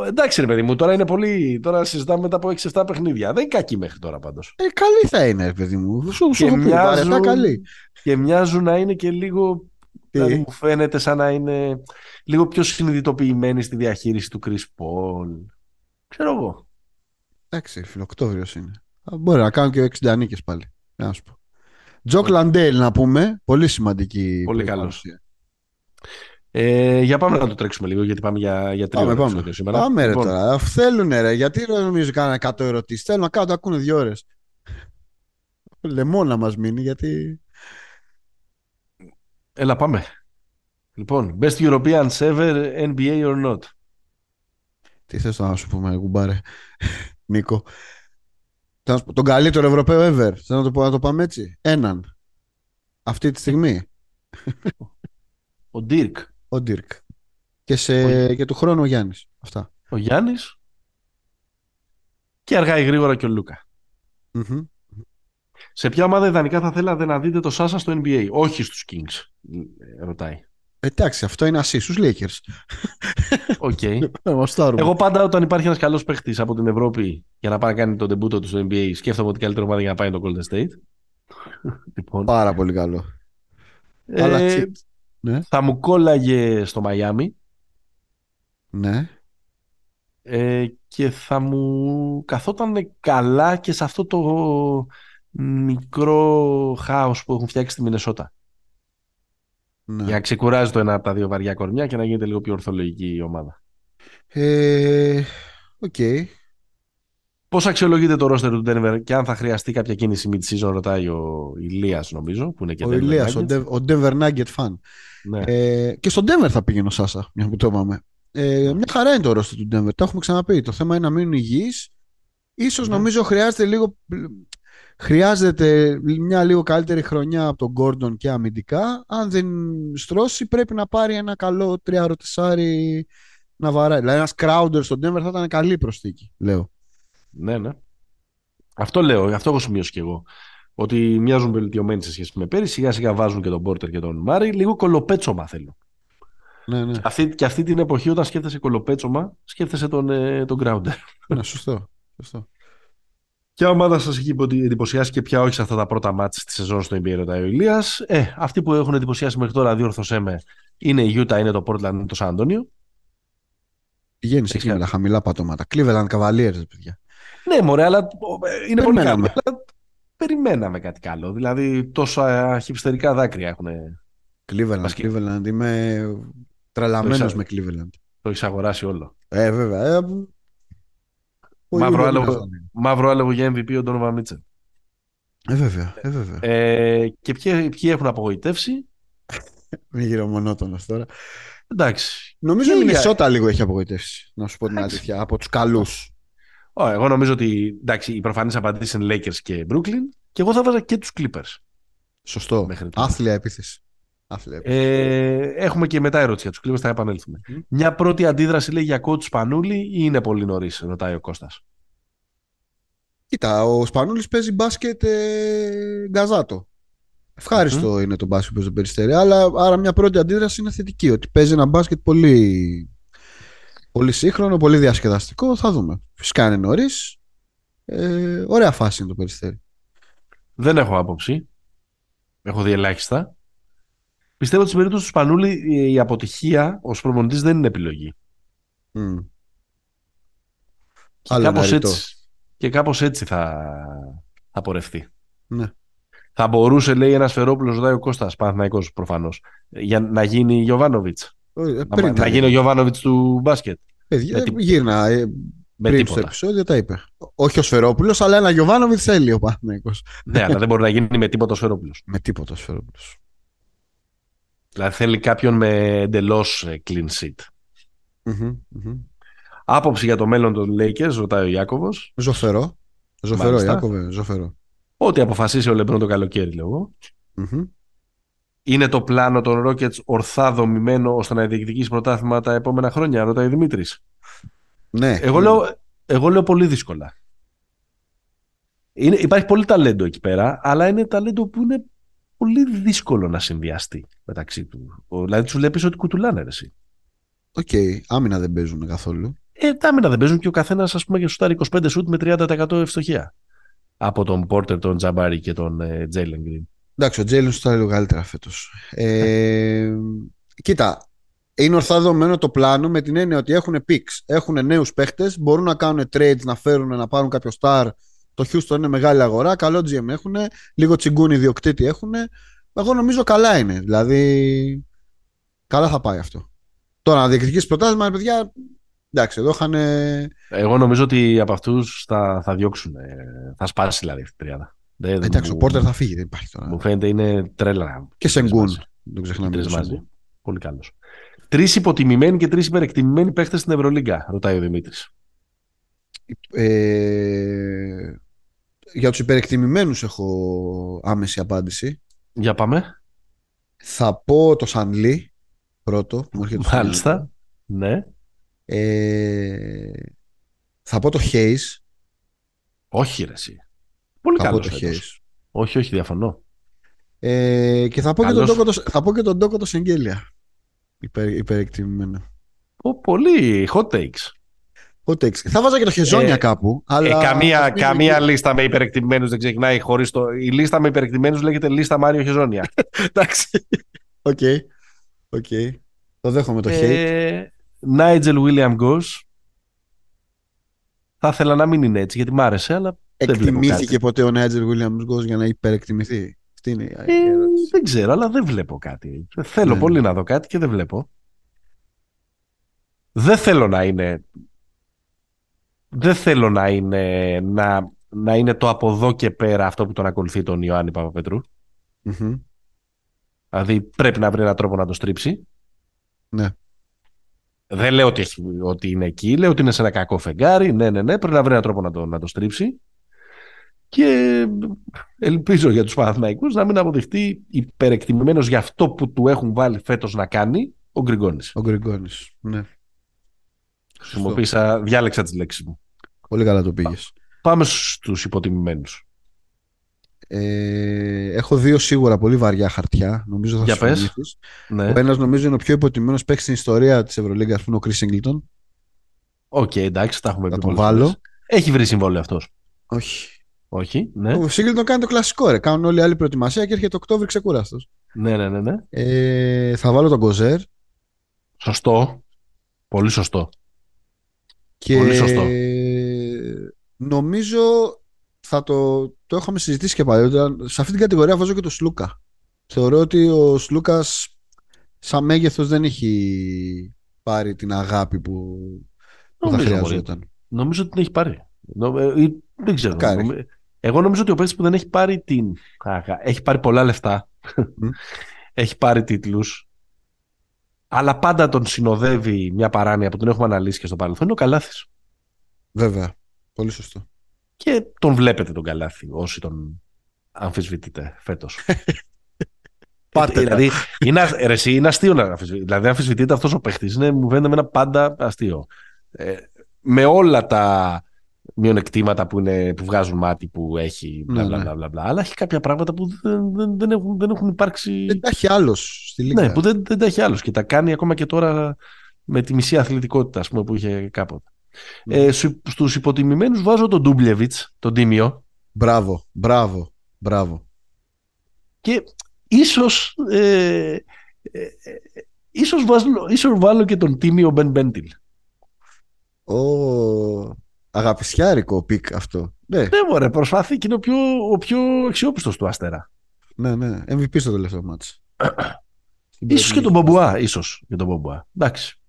εντάξει, ρε παιδί μου, τώρα είναι πολύ. Τώρα συζητάμε μετά από 6-7 παιχνίδια. Δεν είναι κακή μέχρι τώρα πάντως. Ε, καλή θα είναι, ρε παιδί μου. Σου, σου μοιάζουν, καλή. Και μοιάζουν να είναι και λίγο. Δηλαδή, μου φαίνεται σαν να είναι λίγο πιο συνειδητοποιημένοι στη διαχείριση του Chris Paul. Ξέρω εγώ. Εντάξει, φίλε Οκτώβριο είναι. Μπορεί να κάνω και 60 νίκες πάλι. Να σου πω. Τζοκ Λαντέιλ να πούμε. Πολύ σημαντική. Πολύ καλός. Ε, για πάμε να το τρέξουμε λίγο, γιατί πάμε για, για τρία πάμε, σήμερα. Πάμε ρε λοιπόν. τώρα. Θέλουν ρε. Γιατί νομίζω κάνανε 100 ερωτήσεις. Θέλουν να κάνουν το ακούνε δύο ώρες. Λεμό να μας μείνει, γιατί. Έλα, πάμε. Λοιπόν, best Europeans ever, NBA or not; Τι θες να σου πούμε, κουμπάρε, Νίκο. Τον καλύτερο Ευρωπαίο ever. Θέλω να το, να το πάμε έτσι. Έναν. Αυτή τη στιγμή. Ο Ντίρκ. Ο Ντίρκ. Και, σε, ο... και του χρόνου ο Γιάννης. Αυτά. Ο Γιάννης. Και αργά ή γρήγορα και ο Λούκα. Mm-hmm. Σε ποια ομάδα ιδανικά θα θέλατε να δείτε το Σάσα στο NBA. Όχι στους Kings, ρωτάει. Εντάξει, αυτό είναι εσύ στους Lakers. Ok. *laughs* Εγώ πάντα όταν υπάρχει ένας καλός παίχτης από την Ευρώπη για να πάει να κάνει τον ντεμπούτο του στο NBA, σκέφτομαι ότι καλύτερη ομάδα για να πάει το Golden State. *laughs* λοιπόν. Πάρα πολύ καλό. Ε, ναι. Θα μου κόλλαγε στο Μαϊάμι. Ναι. Ε, και θα μου καθόταν καλά και σε αυτό το μικρό χάος που έχουν φτιάξει στη Μινεσότα. Ναι. Για να ξεκουράζει το ένα από τα δύο βαριά κορμιά και να γίνεται λίγο πιο ορθολογική η ομάδα. Ε, ok. Okay. Πώς αξιολογείτε το ρόστερ του Denver και αν θα χρειαστεί κάποια κίνηση mid-season, ρωτάει ο Ηλίας, νομίζω. Που είναι και ο Ηλίας, ο, Denver Nugget fan. Ναι. Ε, και στο Denver θα πήγαινε ο Σάσα, μια που το είπαμε. Ε, μια χαρά είναι το ρόστερ του Denver. Το έχουμε ξαναπεί. Το θέμα είναι να μείνουν υγιείς. Ίσως ναι. νομίζω χρειάζεται λίγο Χρειάζεται μια λίγο καλύτερη χρονιά από τον Γκόρντον και αμυντικά. Αν δεν στρώσει, πρέπει να πάρει ένα καλό τριάρο τεσάρι να βαράει. Δηλαδή, ένας Crowder στον Denver θα ήταν καλή προσθήκη, λέω. Ναι, ναι. Αυτό λέω, αυτό έχω σημειώσει κι εγώ. Ότι μοιάζουν βελτιωμένοι σε σχέση με πέρυσι. Σιγά σιγά βάζουν και τον Πόρτερ και τον Μάρι. Λίγο κολοπέτσωμα θέλω. Ναι, ναι. Αυτή, και αυτή την εποχή, όταν σκέφτεσαι κολοπέτσωμα, σκέφτεσαι τον, ε, τον Crowder. Ναι, σωστό. σωστό. Ποια ομάδα σας έχει εντυπωσιάσει και ποια όχι σε αυτά τα πρώτα μάτια της σεζόν στο NBA, ρωτάει ο Ηλίας; Ε, αυτοί που έχουν εντυπωσιάσει μέχρι τώρα, διόρθωσέ με, είναι η Utah, είναι το Portland, είναι το San Antonio. Πηγαίνεις εκεί με τα χαμηλά πατώματα. Cleveland Cavaliers, παιδιά. Ναι, μωρέ, αλλά ε, είναι πολύ καλό. Αλλά περιμέναμε κάτι καλό. Δηλαδή, τόσα χυψτερικά δάκρυα έχουν. Cleveland, Cleveland. Είμαι τρελαμένος με Cleveland. Το έχεις αγοράσει όλο. Ε, βέβαια. Ε, Μαύρο άλογο, μαύρο άλογο για MVP ο Ντόνοβα Μίτσελ. Ε, βέβαια. Ε, βέβαια. Ε, και ποιοι, ποιοι έχουν απογοητεύσει; *laughs* Μην γύρω μονότονος τώρα. Εντάξει. Νομίζω ότι η Μινεσότα λίγο έχει απογοητεύσει. Να σου πω την αλήθεια. Από τους καλούς. εγώ νομίζω ότι εντάξει, η προφανή απαντήση είναι Lakers και Brooklyn και εγώ θα βάζα και τους Clippers. Σωστό. Άθλια επίθεση. Ε, έχουμε και μετά ερώτηση για τους Clippers, θα επανέλθουμε. Μια πρώτη αντίδραση λέει για κότσου Σπανούλη ή είναι πολύ νωρίς, ρωτάει ο Κώστας. Κοίτα, ο Σπανούλης παίζει μπάσκετ ε, γκαζάτο. Ευχάριστο είναι το μπάσκετ που παίζει το περιστέρι, αλλά άρα μια πρώτη αντίδραση είναι θετική, ότι παίζει ένα μπάσκετ πολύ, πολύ σύγχρονο, πολύ διασκεδαστικό, θα δούμε. Φυσικά είναι νωρίς. Ε, ωραία φάση είναι το περιστέρι. Δεν έχω άποψη. Έχω δει ελάχιστα. Πιστεύω ότι στην περίπτωση του Σπανούλη η αποτυχία ως προπονητής δεν είναι επιλογή. Mm. Και, κάπως έτσι, και κάπως έτσι θα, θα πορευτεί. Ναι. Θα μπορούσε, λέει, ένας Φερόπουλος, ρωτάει ο Κώστα Παναθναϊκό προφανώς, για να γίνει Γιωβάνοβιτς. Ε, να, να γίνει ο Γιωβάνοβιτς του μπάσκετ. Παιδιά, με γύρνα. Ε, με πριν τίποτα. στο επεισόδιο τα είπε. Όχι ο Σφερόπουλος, αλλά ένα Γιωβάνοβιτς θέλει ο Παναθναϊκό. ναι, αλλά δεν μπορεί να γίνει με τίποτα ο Σφερόπουλος. *laughs* Με τίποτα ο Σφερόπουλος. Δηλαδή θέλει κάποιον με εντελώς ε, clean sheet. Άποψη για το μέλλον των Lakers, ρωτάει ο Ιάκωβος. Ζωφερό. Ζωφερό, Ιάκωβε, ζωφερό. Ό,τι αποφασίσει ο Λεμπρόν το καλοκαίρι, λέω Είναι το πλάνο των Rockets ορθά δομημένο ώστε να διεκδικήσει πρωτάθλημα τα επόμενα χρόνια, ρωτάει ο Δημήτρης. Ναι. Εγώ, λέω, εγώ λέω πολύ δύσκολα. Είναι, υπάρχει πολύ ταλέντο εκεί πέρα, αλλά είναι ταλέντο που είναι πολύ δύσκολο να συνδυαστεί μεταξύ τους. Δηλαδή τους βλέπεις ότι κουτουλάνε εσύ. Ok, okay. άμυνα δεν παίζουν καθόλου. Ε, τα άμυνα δεν παίζουν και ο καθένας, ας πούμε, για σου 25 σουτ με 30% ευστοχία. Από τον Πόρτερ, τον Τζαμπάρι και τον Τζέιλεν Γκριν. Εντάξει, ο Τζέιλεν σου λίγο καλύτερα φέτος. Ε, κοίτα, είναι ορθά δεδομένο το πλάνο με την έννοια ότι έχουν picks, έχουν νέους παίχτες, μπορούν να κάνουν trades, να φέρουν, να πάρουν κάποιο star το Houston είναι μεγάλη αγορά, καλό GM έχουν, λίγο τσιγκούνι διοκτήτη έχουν. Εγώ νομίζω καλά είναι. Δηλαδή, καλά θα πάει αυτό. Τώρα να διεκδικήσεις πρωτάθλημα, παιδιά, εντάξει, εδώ είχαν. Εγώ νομίζω ότι από αυτούς θα, θα διώξουν. Θα σπάσει δηλαδή αυτή η τριάδα. Εντάξει, ο Πόρτερ θα φύγει, δεν υπάρχει τώρα. Μου φαίνεται είναι τρέλα. Και Σενγκούν. Δεν το ξεχνάμε. μαζί. Πολύ καλός. Τρεις υποτιμημένοι και τρεις υπερεκτιμημένοι παίχτες στην Ευρωλίγκα, ρωτάει ο Δημήτρης. Ε, για τους υπερεκτιμημένους έχω άμεση απάντηση. Για πάμε. Θα πω το Σανλή πρώτο. Μάλιστα. Ναι. Ε, θα πω το Χέις. Όχι ρε εσύ. Πολύ καλός το Χέις. Όχι, όχι, διαφωνώ. Ε, και θα πω, και τον Τόκο, θα πω και τον Τόκο το Σεγγέλια. Υπερ, υπερεκτιμημένο. πολύ hot takes. Θα βάζα και το Χεζόνια ε, κάπου. Αλλά... Ε, καμία, καμία λίστα με υπερεκτιμημένους δεν ξεκινάει χωρίς το. Η λίστα με υπερεκτιμημένους λέγεται λίστα Μάριο Χεζόνια. *laughs* Εντάξει. Ok. Ok. Το δέχομαι το hate. Νάιτζελ Γουίλιαμς Γκος. Θα ήθελα να μην είναι έτσι γιατί μ' άρεσε, αλλά. Εκτιμήθηκε ποτέ ο Νάιτζελ Γουίλιαμς Γκος για να υπερεκτιμηθεί; Αυτή είναι η ε, δεν ξέρω, αλλά δεν βλέπω κάτι. Θέλω ναι. πολύ να δω κάτι και δεν βλέπω. Δεν θέλω να είναι δεν θέλω να είναι, να, να είναι το από εδώ και πέρα αυτό που τον ακολουθεί τον Ιωάννη Παπαπετρού. Mm-hmm. Δηλαδή πρέπει να βρει έναν τρόπο να το στρίψει. Ναι. Δεν λέω ότι, ότι είναι εκεί, λέω ότι είναι σε ένα κακό φεγγάρι. Ναι, ναι, ναι, πρέπει να βρει έναν τρόπο να το, να το στρίψει. Και ελπίζω για τους Παναθηναϊκούς να μην αποδειχτεί υπερεκτιμημένος για αυτό που του έχουν βάλει φέτος να κάνει ο Γκριγκόνης. Ο Γκριγκόνης, ναι. Χρησιμοποίησα, διάλεξα τις λέξεις μου. Πολύ καλά το πήγες. Πάμε στους υποτιμημένους. Ε, έχω δύο σίγουρα πολύ βαριά χαρτιά. Νομίζω θα Για Ναι. Ο ένας νομίζω είναι ο πιο υποτιμημένος παίκτης στην ιστορία της Ευρωλίγκας που είναι ο Κρις Σίνγκλετον. Ok, okay, εντάξει, τα έχουμε πει. Θα τον βάλω. Έχει βρει συμβόλαιο αυτός. Όχι. Όχι, ναι. Ο Σίνγκλετον κάνει το κλασικό ρε. Κάνουν όλοι οι άλλοι προετοιμασία και έρχεται Οκτώβρη ξεκούραστος. Ναι, ναι, ναι. ναι. Ε, θα βάλω τον Κοζέρ. Σωστό. Πολύ σωστό. Και... Πολύ σωστό νομίζω θα το, το είχαμε συζητήσει και πάλι. Σε αυτή την κατηγορία βάζω και τον Σλούκα. Θεωρώ ότι ο Σλούκας σαν μέγεθος δεν έχει πάρει την αγάπη που, που θα χρειαζόταν. Νομίζω ότι την έχει πάρει. Ε, δεν ξέρω. Εγώ νομίζω ότι ο παίκτη που δεν έχει πάρει την έχει πάρει πολλά λεφτά. *laughs* έχει πάρει τίτλους. Αλλά πάντα τον συνοδεύει μια παράνοια που τον έχουμε αναλύσει και στο παρελθόν. Είναι ο Καλάθης. Βέβαια. Πολύ σωστό. Και τον βλέπετε τον Καλάθι όσοι τον αμφισβητείτε φέτος. *laughs* Πάτε. δηλαδή, είναι, ρε, είναι αστείο να αμφισβητείτε. Δηλαδή, αμφισβητείτε αυτός ο παίχτης. Μου φαίνεται με ένα πάντα αστείο. Ε, με όλα τα μειονεκτήματα που, είναι, που βγάζουν μάτι που έχει, μπλα, μπλα, ναι, μπλα, μπλα, αλλά έχει κάποια πράγματα που δεν, δεν, δεν, έχουν, δεν έχουν υπάρξει. Δεν τα έχει άλλος στη Λίγκα. Ναι, που δεν, δεν τα έχει άλλος και τα κάνει ακόμα και τώρα με τη μισή αθλητικότητα ας πούμε, που είχε κάποτε. Ε, στους υποτιμημένους βάζω τον Ντούμπλεβιτς, τον Τίμιο. Μπράβο, μπράβο, μπράβο. Και ίσως, ε, ε, ίσως, βάλω, ίσως βάλω και τον Τίμιο Μπεν Μπέντιλ. Ο... Αγαπησιάρικο pick αυτό. Ναι, ναι μωρέ, προσπαθεί και είναι ο πιο, ο πιο αξιόπιστος του Αστέρα. Ναι, ναι, MVP στο τελευταίο μάτς. ίσως και τον Μπομπουά, ίσως και τον Μπομπουά. Εντάξει.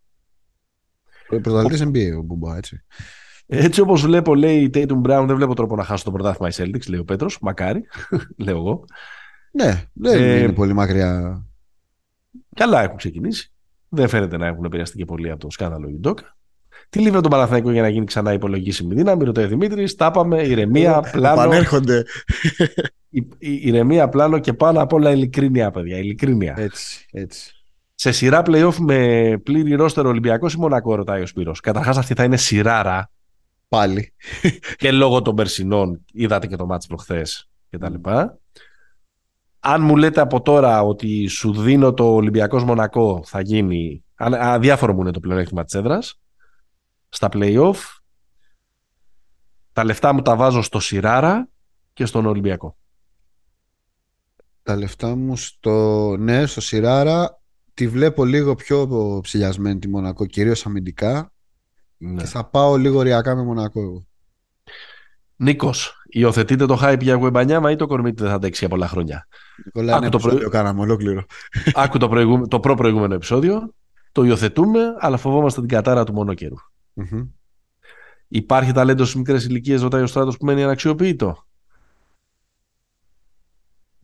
Πρωταθλητής NBA ο Μπουμπά, έτσι. Έτσι όπως βλέπω, λέει η Tatum Brown, δεν βλέπω τρόπο να χάσω το πρωτάθλημα η Celtics, λέει ο Πέτρος. Μακάρι, *laughs* λέω εγώ. Ναι, δεν ε, είναι πολύ μακριά. Καλά έχουν ξεκινήσει. Δεν φαίνεται να έχουν επηρεαστεί και πολύ από το σκάνδαλο Ιντόκα. Τι λείπει τον Παναθηναϊκό για να γίνει ξανά υπολογίσιμη δύναμη, ρωτάει ο Δημήτρης. Τα είπαμε, ηρεμία, πλάνο. Πανέρχονται. Η, η, ηρεμία, πλάνο και πάνω απ' όλα ειλικρίνεια, παιδιά. Ειλικρίνεια. Έτσι, έτσι. Σε σειρά playoff με πλήρη ρόστερο Ολυμπιακός ή Μονακό, ρωτάει ο Σπύρος. Καταρχάς αυτή θα είναι σειράρα. Πάλι. *laughs* και λόγω των περσινών, είδατε και το μάτι προχθές κτλ. Αν μου λέτε από τώρα ότι σου δίνω το Ολυμπιακός Μονακό, θα γίνει. Αδιάφορο μου είναι το πλεονέκτημα της έδρας. Στα playoff, τα λεφτά μου τα βάζω στο Σιράρα και στον Ολυμπιακό. Τα λεφτά μου στο, ναι, στο Σιράρα τη βλέπω λίγο πιο ψηλιασμένη τη Μονακό, κυρίως αμυντικά ναι. και θα πάω λίγο ριακά με Μονακό εγώ. Νίκος, υιοθετείτε το hype για Γουεμπανιάμα ή το κορμίτι δεν θα αντέξει για πολλά χρόνια; Νικόλα, Άκου το προηγούμενο κάναμε ολόκληρο. Άκου το, προηγούμε... το προ-προηγούμενο επεισόδιο. Το υιοθετούμε, αλλά φοβόμαστε την κατάρα του μονοκαιρου mm Υπάρχει ταλέντος στις μικρές ηλικίες, ρωτάει ο στράτος που μένει αναξιοποιητό.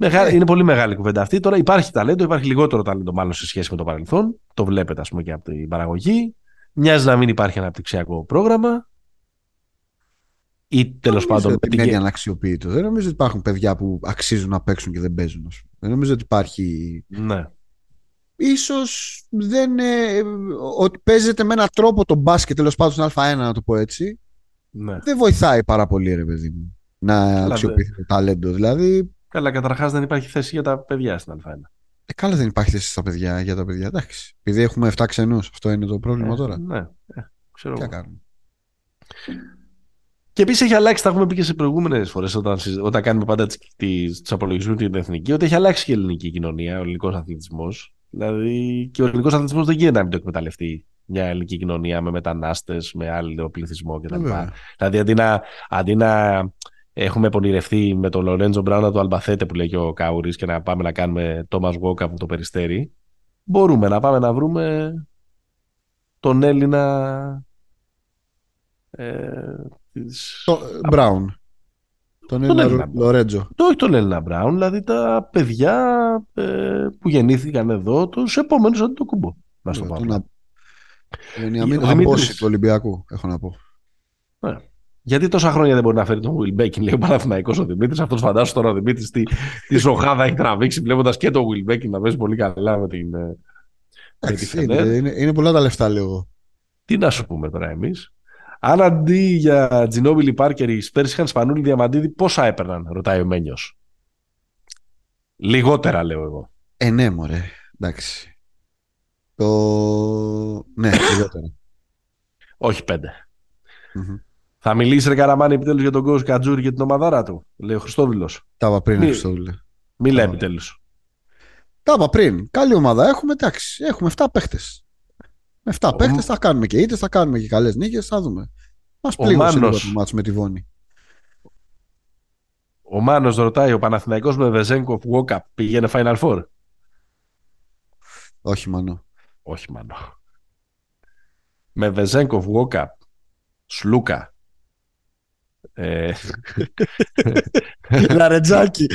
Μεγάλη, Είναι πολύ μεγάλη κουβέντα αυτή. Τώρα υπάρχει ταλέντο, υπάρχει λιγότερο ταλέντο μάλλον σε σχέση με το παρελθόν. Το βλέπετε, ας πούμε, και από την παραγωγή. Μοιάζει να μην υπάρχει αναπτυξιακό πρόγραμμα. Ή τέλος πάντων. Δεν είναι αναξιοποιητό. Δεν νομίζω ότι υπάρχουν παιδιά που αξίζουν να παίξουν και δεν παίζουν. Δεν νομίζω ότι υπάρχει. Ναι. Ίσως δεν ε, ότι παίζεται με έναν τρόπο το μπάσκετ τέλος πάντων στην Α1 να το πω έτσι ναι. δεν βοηθάει πάρα πολύ ρε παιδί μου να αξιοποιηθεί το ταλέντο δηλαδή Καλά καταρχάς δεν υπάρχει θέση για τα παιδιά στην Α1 ε, καλά δεν υπάρχει θέση στα παιδιά, για τα παιδιά εντάξει. Επειδή έχουμε 7 ξενούς αυτό είναι το πρόβλημα ε, τώρα. ναι, ε, ξέρω Τι κάνουμε. Και επίσης έχει αλλάξει, τα έχουμε πει και σε προηγούμενες φορές όταν, όταν κάνουμε πάντα τους απολογισμούς την εθνική, ότι έχει αλλάξει και η ελληνική κοινωνία, ο ελληνικός αθλητισμός. Δηλαδή και ο ελληνικός αθλητισμός δεν γίνεται να μην το εκμεταλλευτεί μια ελληνική κοινωνία με μετανάστες, με άλλο πληθυσμό κτλ. Δηλαδή αντί να, αντί να έχουμε πονηρευτεί με τον Λορέντζο Μπράουνα του Αλμπαθέτε που λέει ο Κάουρης και να πάμε να κάνουμε Τόμα Γουόκα από το περιστέρι, μπορούμε να πάμε να βρούμε τον Έλληνα. Ε, της... Μπράουν. Τον Έλληνα Λορέτζο. Το, όχι τον Έλληνα Μπράουν, δηλαδή τα παιδιά ε, που γεννήθηκαν εδώ, τους επόμενους αντιτοκούμπο. Να στο πάμε. Είναι η απόση του Ολυμπιακού, έχω να πω. Ναι. Γιατί τόσα χρόνια δεν μπορεί να φέρει τον Will Beckton, λέει ο Παναθηναϊκός ο Δημήτρης. Αυτός φαντάζομαι τώρα ο Δημήτρης τι, τι ζωχάδα έχει τραβήξει, βλέποντας και τον Will Beckton να παίζει πολύ καλά με την. Ε, με είναι, είναι, είναι, πολλά τα λεφτά, λέω. Τι να σου πούμε τώρα εμείς. Αν αντί για Τζινόμπιλι Πάρκερ οι Σπέρς είχαν Σπανούλη Διαμαντίδη, πόσα έπαιρναν, ρωτάει ο Μένιος. Λιγότερα, λέω εγώ. Ε, ναι, μωρέ. Εντάξει. Το... Ναι, λιγότερα. Όχι Θα μιλήσει ρε Καραμάνη επιτέλους για τον Κόζ Κατζούρι και την ομαδάρα του, λέει ο Χριστόδηλο. Τα είπα πριν, Μη... Χριστόδηλε. Μιλάει επιτέλους. Τα είπα πριν. Καλή ομάδα έχουμε, εντάξει. Έχουμε 7 παίχτες. Με 7 παίχτες θα κάνουμε και είτε θα κάνουμε και καλές νίκες, θα δούμε. Μας πλήγωσε λίγο το μάτσο με τη Βόνη. Ο Μάνος ρωτάει, ο Παναθηναϊκός με Βεζένκοφ Walkup πήγαινε Final Four; Όχι Μάνο. Όχι Μάνο. Με Βεζένκοφ Walkup, Σλούκα. Ε... Λαρετζάκι.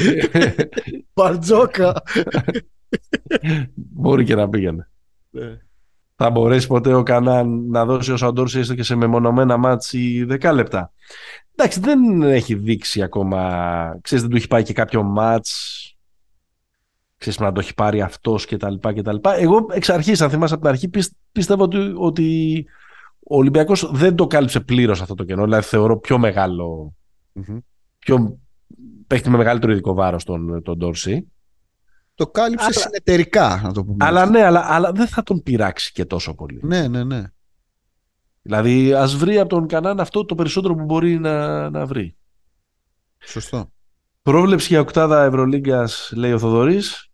*laughs* Μπαρτζόκα. Μπορεί και να πήγαινε. Ναι θα μπορέσει ποτέ ο Κανάν να δώσει ό,τι ο Ντόρσεϊ έστω και σε μεμονωμένα ματς 10 λεπτά. Εντάξει, δεν έχει δείξει ακόμα. Ξέρεις, δεν του έχει πάει και κάποιο μάτς ξέρεις να το έχει πάρει αυτός και τα λοιπά και τα λοιπά. Εγώ εξ αρχής, αν θυμάσαι από την αρχή, πίστευα ότι, ότι ο Ολυμπιακός δεν το κάλυψε πλήρως αυτό το κενό. Δηλαδή θεωρώ πιο μεγάλο, mm-hmm. πιο παίχτη με μεγαλύτερο ειδικό βάρος τον, τον Ντόρση το κάλυψε αλλά... συνεταιρικά, να το πούμε. Αλλά ναι, αλλά, αλλά δεν θα τον πειράξει και τόσο πολύ. Ναι, ναι, ναι. Δηλαδή, ας βρει από τον Κανάν αυτό το περισσότερο που μπορεί να, να βρει. Σωστό. Πρόβλεψη για οκτάδα Ευρωλίγκας, λέει ο Θοδωρής.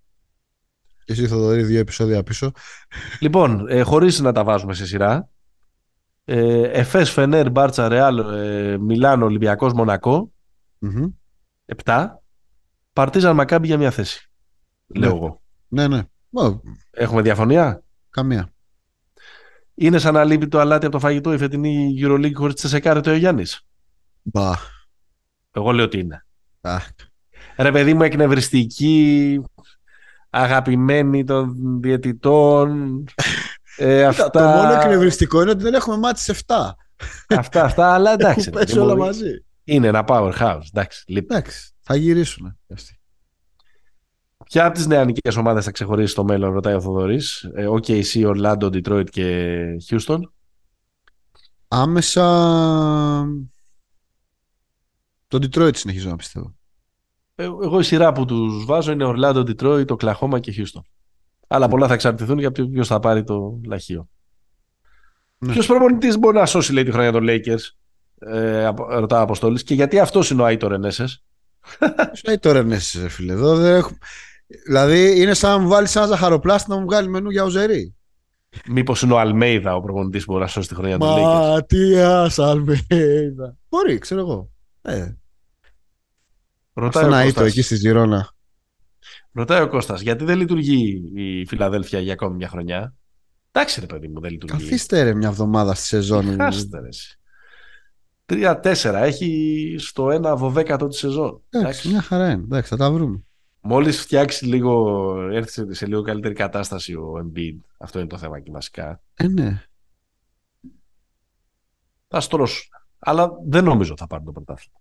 Και εσύ, Θοδωρή, δύο επεισόδια πίσω. Λοιπόν, ε, χωρίς να τα βάζουμε σε σειρά. Ε, Εφές, Φενέρ, Μπάρτσα, Ρεάλ, ε, Μιλάνο, Ολυμπιακός, Μονακό. Mm-hmm. Επτά. Παρτίζαν Μακάμπι για μια θέση λέω ναι. εγώ. Ναι, ναι. Έχουμε διαφωνία; Καμία. Είναι σαν να λείπει το αλάτι από το φαγητό η φετινή EuroLeague χωρίς τσεσεκάρε το Γιάννης; Μπα. Εγώ λέω ότι είναι. Α. Ρε παιδί μου εκνευριστική, αγαπημένη των διαιτητών. *laughs* ε, αυτά... Το μόνο εκνευριστικό είναι ότι δεν έχουμε μάτσει 7. αυτά, αυτά, αλλά εντάξει. Πέσει όλα μαζί. Είναι ένα powerhouse. Εντάξει, εντάξει θα γυρίσουν. Ποια από τις νεανικέ ομάδες θα ξεχωρίσει στο μέλλον, ρωτάει ο Θοδωρής. Ε, OKC, Orlando, Detroit και Houston. Άμεσα. Το Detroit συνεχίζω να πιστεύω. Ε, εγώ η σειρά που τους βάζω είναι Orlando, Detroit, Oklahoma και Houston. Αλλά πολλά θα εξαρτηθούν για ποιο θα πάρει το λαχείο. Ναι. Ποιος προπονητής μπορεί να σώσει, λέει, τη χρονιά των Lakers, ε, ρωτά Αποστόλης, και γιατί αυτός είναι ο Άιτορ Ενέσε. *laughs* Ποιος Άιτορ Ενέσε, φίλε. Εδώ δεν έχουμε... Δηλαδή είναι σαν να μου βάλεις ένα ζαχαροπλάστη να μου βγάλει μενού για οζερή. Μήπως είναι ο Αλμέιδα ο προπονητής που μπορεί να σώσει τη χρονιά του Lakers; Ματίας Αλμέιδα. Μπορεί, ξέρω εγώ. Ε. Ρωτάει ο Κώστας. εκεί στη Ζηρώνα. Ρωτάει ο Κώστας, γιατί δεν λειτουργεί η Φιλαδέλφια για ακόμη μια χρονιά; Εντάξει ρε παιδί μου, δεν λειτουργεί. Καθίστε ρε μια εβδομάδα στη σεζόν. Καθίστε ρε. Τρία-τέσσερα. Έχει στο ένα βοβέκατο τη σεζόν. Εντάξει, μια χαρά είναι. Εντάξει, θα τα βρούμε. Μόλις φτιάξει λίγο, έρθει σε λίγο καλύτερη κατάσταση ο Embiid, αυτό είναι το θέμα και βασικά. Ε, ναι. Θα στρώσουν. Αλλά δεν νομίζω θα πάρουν το πρωτάθλημα.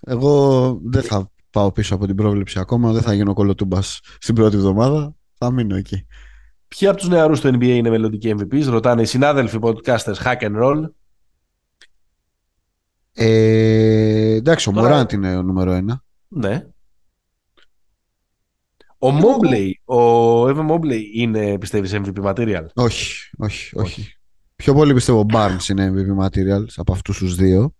Εγώ δεν θα πάω πίσω από την πρόβλεψη ακόμα. Δεν θα γίνω κολοτούμπας στην πρώτη εβδομάδα. Θα μείνω εκεί. Ποιοι από τους νεαρούς του NBA είναι μελλοντικοί MVP, ρωτάνε οι συνάδελφοι podcasters Hack and Roll. Ε, εντάξει, ο Τώρα... Μωράντ είναι ο νούμερο ένα. Ναι. Ο Μόμπλεϊ, ο Evan Mobley είναι πιστεύεις MVP material; Όχι, όχι, όχι. Πιο πολύ πιστεύω ο Barnes είναι MVP material από αυτούς τους δύο.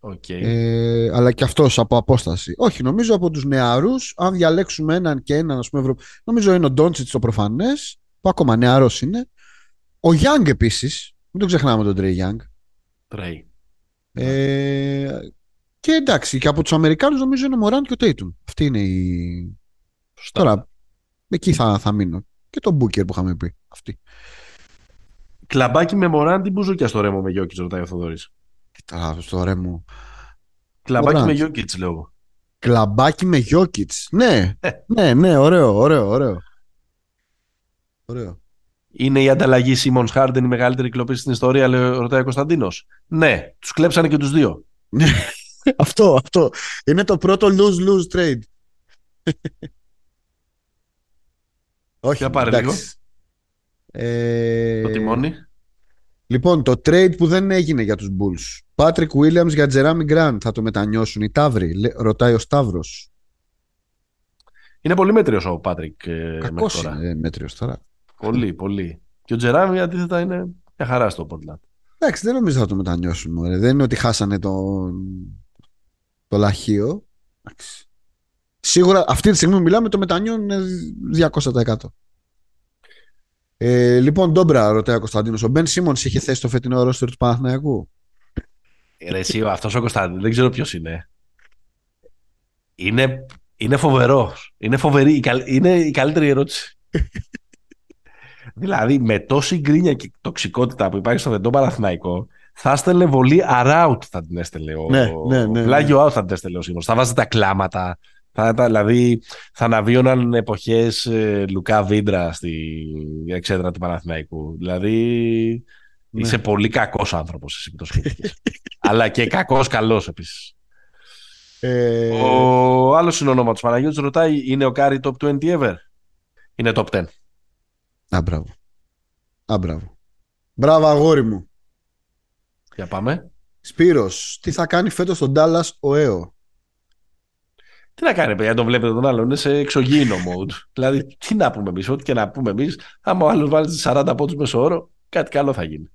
Okay. Ε, αλλά και αυτός από απόσταση. Όχι, νομίζω από τους νεαρούς, αν διαλέξουμε έναν και έναν, ας πούμε, Ευρω... νομίζω είναι ο Ντόντσιτς το προφανές, που ακόμα νεαρός είναι. Ο Young επίσης, μην το ξεχνάμε τον Τρέι Young. Τρέι. Ε, και εντάξει, και από τους Αμερικάνους νομίζω είναι ο Μωράν και ο Τέιτουν. Αυτή είναι η. Σωστά. Τώρα, εκεί θα, θα μείνω. Και τον Μπούκερ που είχαμε πει. Αυτή. Κλαμπάκι με Μωράν, την μπουζούκια στο ρέμο με Γιώκητς, ρωτάει ο Θοδωρής. Τώρα στο ρέμο. Κλαμπάκι με Γιώκητ, λέω. Κλαμπάκι με Γιώκητ. Ναι, ε. ναι, ναι, ωραίο, ωραίο, ωραίο. Ωραίο. Είναι η ανταλλαγή Σίμον Χάρντεν η μεγαλύτερη κλοπή στην ιστορία, λέει, ρωτάει ο Κωνσταντίνος. Ναι, τους κλέψανε και τους δύο. *laughs* αυτό, αυτό. Είναι το πρώτο lose-lose trade. Όχι, Για πάρε λίγο. Ε... Το τιμόνι. Λοιπόν, το trade που δεν έγινε για τους Bulls. Patrick Williams για Jeremy Grant θα το μετανιώσουν οι Ταύροι, ρωτάει ο Σταύρος. Είναι πολύ μέτριος ο Πάτρικ ε, Κακός είναι μέτριος τώρα. Πολύ, πολύ. Και ο Τζεράμι αντίθετα είναι μια χαρά στο Portland. Εντάξει, δεν νομίζω θα το μετανιώσουν. Μωρέ. Δεν είναι ότι χάσανε το, το λαχείο. Σίγουρα αυτή τη στιγμή που μιλάμε το μετανιώνουν είναι 200%. Ε, λοιπόν, Ντόμπρα, ρωτάει ο Κωνσταντίνος. Ο Μπεν Σίμονς είχε θέσει το φετινό ρόστερ του Παναθηναϊκού; Ρε, εσύ, αυτός ο Κωνσταντίνος, δεν ξέρω ποιος είναι. Είναι, είναι φοβερός. Είναι φοβερή. Είναι η καλύτερη ερώτηση. δηλαδή, με τόση γκρίνια και τοξικότητα που υπάρχει στο Βεντό Παναθηναϊκό, θα έστελνε βολή around θα την έστελνε ο. Ναι, ναι, ναι, ναι. out θα την έστελνε ο Σίμονς. Θα βάζει τα κλάματα. Θα, δηλαδή θα αναβίωναν εποχές ε, Λουκά Βίντρα στη εξέδρα του Παναθηναϊκού. Δηλαδή ναι. είσαι πολύ κακός άνθρωπος εσύ που το Αλλά και κακός καλός επίσης. Ε... Ο άλλος συνονόματος Παναγιώτης ρωτάει είναι ο Κάρι top 20 ever; Είναι top 10. Α, μπράβο. Α, μπράβο. Μπράβο αγόρι μου. Για πάμε. Σπύρος, τι θα κάνει φέτος στον Dallas ο ΕΟ. Τι να κάνει, παιδιά, τον βλέπετε τον άλλο. Είναι σε εξωγήινο mode. *laughs* δηλαδή, τι να πούμε εμείς, ό,τι και να πούμε εμείς, άμα ο άλλος βάλει 40 πόντους μεσόωρο, κάτι καλό θα γίνει.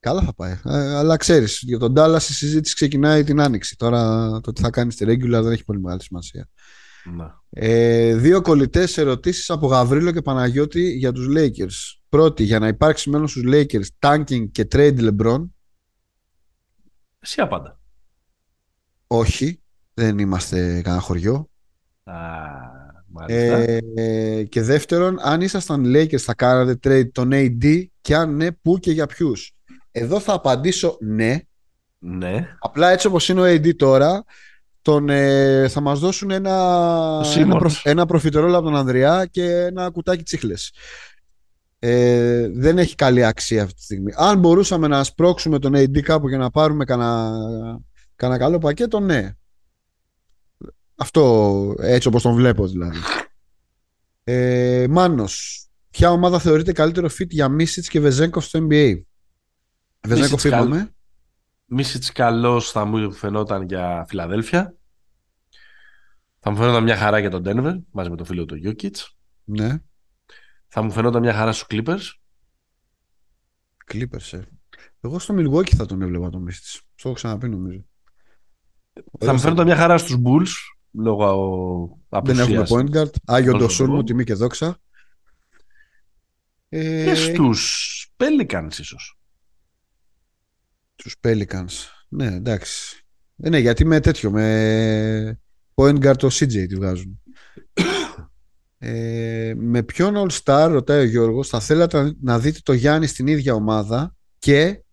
Καλά θα πάει. Ε, αλλά ξέρεις, για τον Ντάλλα η συζήτηση ξεκινάει την άνοιξη. Τώρα το τι θα κάνει στη regular δεν έχει πολύ μεγάλη σημασία. Να. Ε, δύο κολλητές ερωτήσεις από Γαβρίλο και Παναγιώτη για τους Lakers. Πρώτη, για να υπάρξει μέλλον στους Lakers, tanking και trade LeBron. Εσύ απάντα. Όχι. Δεν είμαστε κανένα χωριό. Α, ε, και δεύτερον, αν ήσασταν Lakers θα κάνατε trade τον AD και αν ναι, πού και για ποιους. Εδώ θα απαντήσω ναι. Ναι. Απλά έτσι όπως είναι ο AD τώρα, τον, ε, θα μας δώσουν ένα, ένα, προ, ένα προφιτερόλ από τον Ανδριά και ένα κουτάκι τσίχλες. Ε, δεν έχει καλή αξία αυτή τη στιγμή. Αν μπορούσαμε να σπρώξουμε τον AD κάπου για να πάρουμε κανένα καλό πακέτο, ναι. Αυτό έτσι όπως τον βλέπω δηλαδή. Ε, Μάνος, ποια ομάδα θεωρείται καλύτερο fit για Μίσιτς και Βεζέγκοφ στο NBA. Βεζέγκοφ είπαμε. Μίσιτς καλός θα μου φαινόταν για Φιλαδέλφια. Θα μου φαινόταν μια χαρά για τον Denver μαζί με τον φίλο του Γιώκητς. Ναι. Θα μου φαινόταν μια χαρά στους Clippers. Clippers, ε. Εγώ στο Milwaukee θα τον έβλεπα τον Μίσιτς. Το έχω ξαναπεί νομίζω. Θα μου φαίνονταν μια χαρά στους Bulls λόγω Δεν έχουμε point guard. Άγιο Ντοσούρμου, τιμή και δόξα. Ε... Και στους Pelicans ίσως. Στους Pelicans. Ναι, εντάξει. Ε, ναι, γιατί με τέτοιο, με point guard το CJ τη βγάζουν. *coughs* ε, με ποιον All Star, ρωτάει ο Γιώργος, θα θέλατε να δείτε το Γιάννη στην ίδια ομάδα και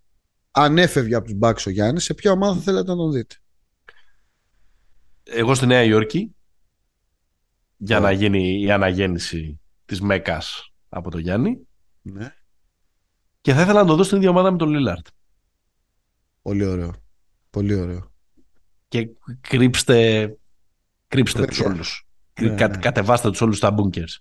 αν έφευγε από τους Bucks ο Γιάννης, σε ποια ομάδα θα θέλατε να τον δείτε; Εγώ στη Νέα Υόρκη για να γίνει η αναγέννηση της Μέκας από το Γιάννη. Ναι. Και θα ήθελα να το δω στην ίδια ομάδα με τον Λίλαρτ. Πολύ ωραίο. Πολύ ωραίο. Και κρύψτε, κρύψτε τους όλους. Ναι, Κα, ναι. Κατεβάστε τους όλους στα bunkers.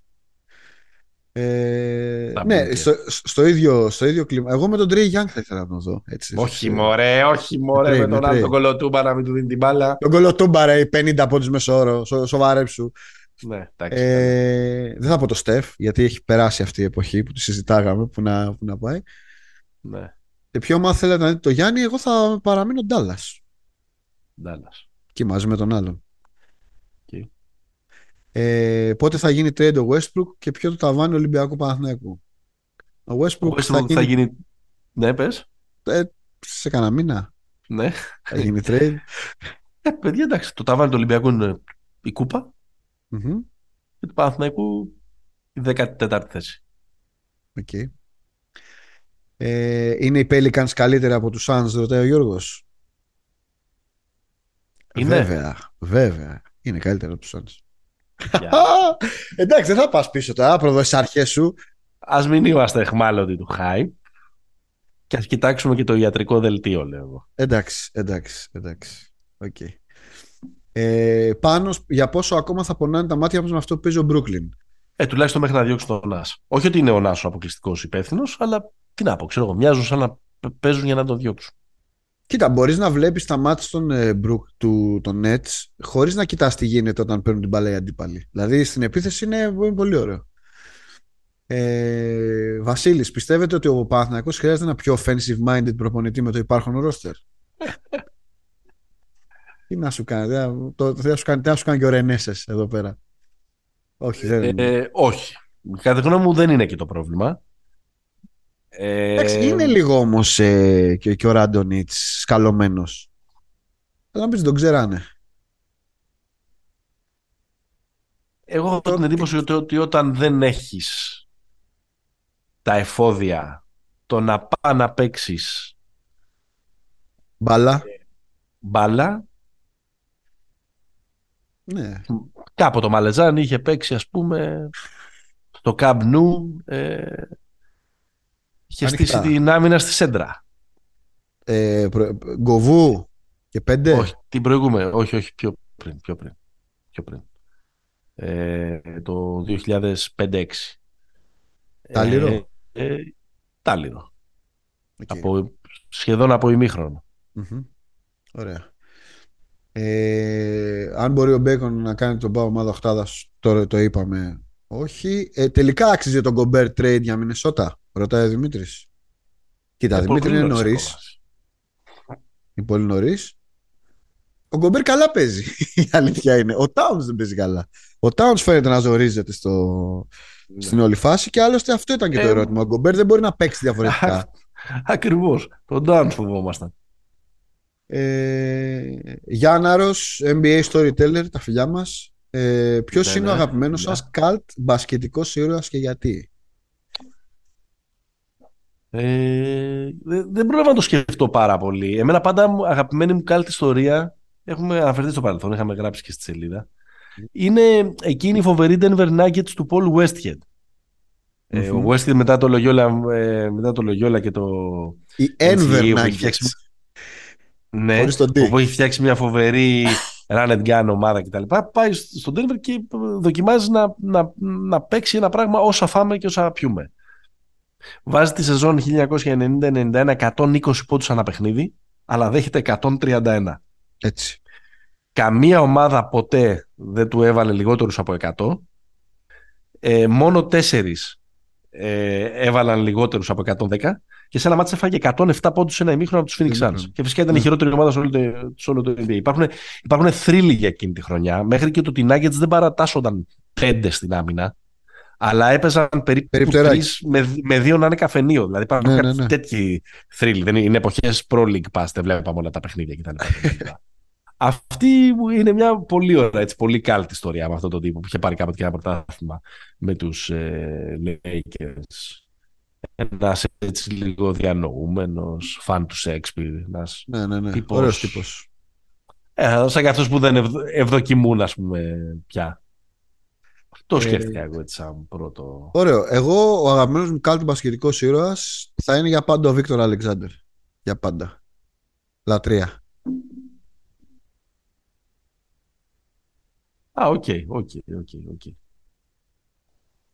Ε, ναι, στο, στο, ίδιο, στο ίδιο κλίμα. Εγώ με τον Τρέι Γιάνγκ θα ήθελα να τον δω. Έτσι, όχι μωρέ, όχι μωρέ με τον άλλο τον Κολοτούμπα να μην του δίνει την μπάλα. Τον Κολοτούμπα ρε, 50 πόντους μεσόωρο, σο, σοβαρέψου. Ναι, ε, δεν θα πω το Στεφ, γιατί έχει περάσει αυτή η εποχή που τη συζητάγαμε, που να, που να πάει. Ναι. Και ποιο ομάδα θέλετε να δείτε το Γιάννη, εγώ θα παραμείνω Ντάλλας. Ντάλλας. Και μαζί με τον άλλον. Ε, πότε θα γίνει trade ο Westbrook και ποιο το ταβάνι Ολυμπιακού Παναθηναϊκού. Ο Westbrook, ο Westbrook θα, γίνει... θα γίνει... Ναι, πες. Ε, σε κανένα μήνα. Ναι. Θα γίνει trade. Ε, παιδιά, εντάξει, το ταβάνι του Ολυμπιακού είναι η κούπα mm-hmm. και του Παναθηναϊκού η 14η θέση. Okay. Ε, είναι οι Pelicans καλύτερα από τους Suns, ρωτάει ο Γιώργος. Είναι. Βέβαια, βέβαια. Είναι καλύτερα από τους Suns. *laughs* Εντάξει, δεν θα πας πίσω τώρα, προδώσεις τις αρχές σου. Α μην είμαστε εχμάλωτοι του hype. Και ας κοιτάξουμε και το ιατρικό δελτίο, λέω εγώ. Εντάξει, εντάξει, εντάξει. Okay. Ε, πάνω για πόσο ακόμα θα πονάνε τα μάτια μας με αυτό που παίζει ο Brooklyn. Ε, τουλάχιστον μέχρι να διώξει τον Νάσ. Όχι ότι είναι ο Νάσο αποκλειστικός υπεύθυνος, αλλά τι να πω, ξέρω εγώ, μοιάζουν σαν να παίζουν για να τον διώξουν. Κοίτα, μπορείς να βλέπεις τα μάτια των ε, Μπρουκ του των Nets χωρίς να κοιτάς τι γίνεται όταν παίρνουν την μπαλά οι αντίπαλοι. Δηλαδή στην επίθεση είναι, πολύ ωραίο. Ε, Βασίλης, πιστεύετε ότι ο Παναθυνακό χρειάζεται ένα πιο offensive minded προπονητή με το υπάρχον ρόστερ; Τι να σου κάνει, το, θα σου κάνει, θα σου κάνει και ο Ρενέσε εδώ πέρα. Όχι, δεν ε, όχι. Κατά γνώμη μου δεν είναι και το πρόβλημα. Εντάξει, ε, είναι λίγο όμως ε, και, και ο Ράντονιτς σκαλωμένος. Αλλά να πεις τον ξέρανε. Εγώ έχω την εντύπωση ότι, ότι όταν δεν έχεις τα εφόδια το να πάει να παίξεις μπάλα. Ε, μπάλα. Ναι. Κάποτε ο Μαλεζάν είχε παίξει ας πούμε στο Καμπνού ε, Είχε στήσει την άμυνα στη Σέντρα. Ε, Γκοβού και πέντε; Όχι, την προηγούμενη. Όχι, όχι, πιο πριν. Πιο πριν. Πιο πριν. Ε, το 2005-2006. Τάλιρο. Ε, ε, τάλιρο. Από, σχεδόν από ημίχρονο. Ωραία. Ε, αν μπορεί ο Μπέκον να κάνει τον πάω ομάδα οχτάδας, τώρα το είπαμε. Όχι. Ε, τελικά άξιζε τον Γκομπέρ trade για Μινεσότα. Ρωτάει ο Δημήτρης. Κοίτα, ε, Δημήτρη είναι νωρίς. Είναι πολύ νωρίς. Ο Γκομπέρ καλά παίζει. *laughs* Η αλήθεια είναι. Ο Τάουν δεν παίζει καλά. Ο Τάουν φαίνεται να ζορίζεται στο... Ναι. στην όλη φάση και άλλωστε αυτό ήταν και το ε, ερώτημα. Ο Γκομπέρ δεν μπορεί να παίξει διαφορετικά. *laughs* Ακριβώς. Τον Τάουν φοβόμασταν. Ε, Γιάνναρος, NBA Storyteller, τα φιλιά μας. Ε, Ποιος ναι, είναι ο ναι. αγαπημένος ναι. σας καλτ μπασκετικός ήρωας και γιατί; Ε, δεν πρόλαβα να το σκεφτώ πάρα πολύ. Εμένα πάντα αγαπημένη μου κάλτη ιστορία, έχουμε αναφερθεί στο παρελθόν, είχαμε γράψει και στη σελίδα, είναι εκείνη η φοβερή Denver Nuggets του Paul Westhead. Ε, ο Westhead μετά το Loyola, ε, μετά το Loyola και το... Η Denver Nuggets. Ναι, που έχει φτιάξει μια φοβερή run and gun ομάδα κτλ. Πάει στον Denver και δοκιμάζει να, να, να παίξει ένα πράγμα όσα φάμε και όσα πιούμε. Βάζει τη σεζόν 1990-91 120 πόντους ανά παιχνίδι, αλλά δέχεται 131. Έτσι. Καμία ομάδα ποτέ δεν του έβαλε λιγότερους από 100. Ε, μόνο τέσσερις ε, έβαλαν λιγότερους από 110 και σε ένα μάτι έφαγε 107 πόντους σε ένα ημίχρονο από τους Phoenix Suns. Και φυσικά ήταν η ναι. χειρότερη ομάδα σε όλο το, σε όλο το NBA. Υπάρχουν, υπάρχουν θρύλοι για εκείνη τη χρονιά. Μέχρι και το ότι οι Nuggets δεν παρατάσσονταν πέντε στην άμυνα αλλά έπαιζαν περίπου τρεις με, με δύο να είναι καφενείο. Δηλαδή υπάρχουν ναι, ναι, ναι. τέτοιοι θρύλοι. Δεν είναι εποχές προ League Pass, δεν βλέπαμε όλα τα παιχνίδια κτλ. Αυτή είναι μια πολύ ωραία, έτσι, πολύ κάλτη ιστορία με αυτόν τον τύπο που είχε πάρει κάποτε και ένα πρωτάθλημα με τους ε, Lakers. Ένας έτσι λίγο διανοούμενος, φαν του Σέξπιρ. Ναι, ναι, ναι. Τύπος, Ε, σαν και αυτού που δεν ευ, ευδοκιμούν, ας πούμε, πια. Αυτό σκέφτηκα εγώ έτσι σαν πρώτο. Ωραίο. Εγώ ο αγαπημένος μου κάλτ μπασκετικός ήρωας θα είναι για πάντα ο Βίκτορ Αλεξάντερ. Για πάντα. Λατρεία. Α, ok, ok, ok, ok.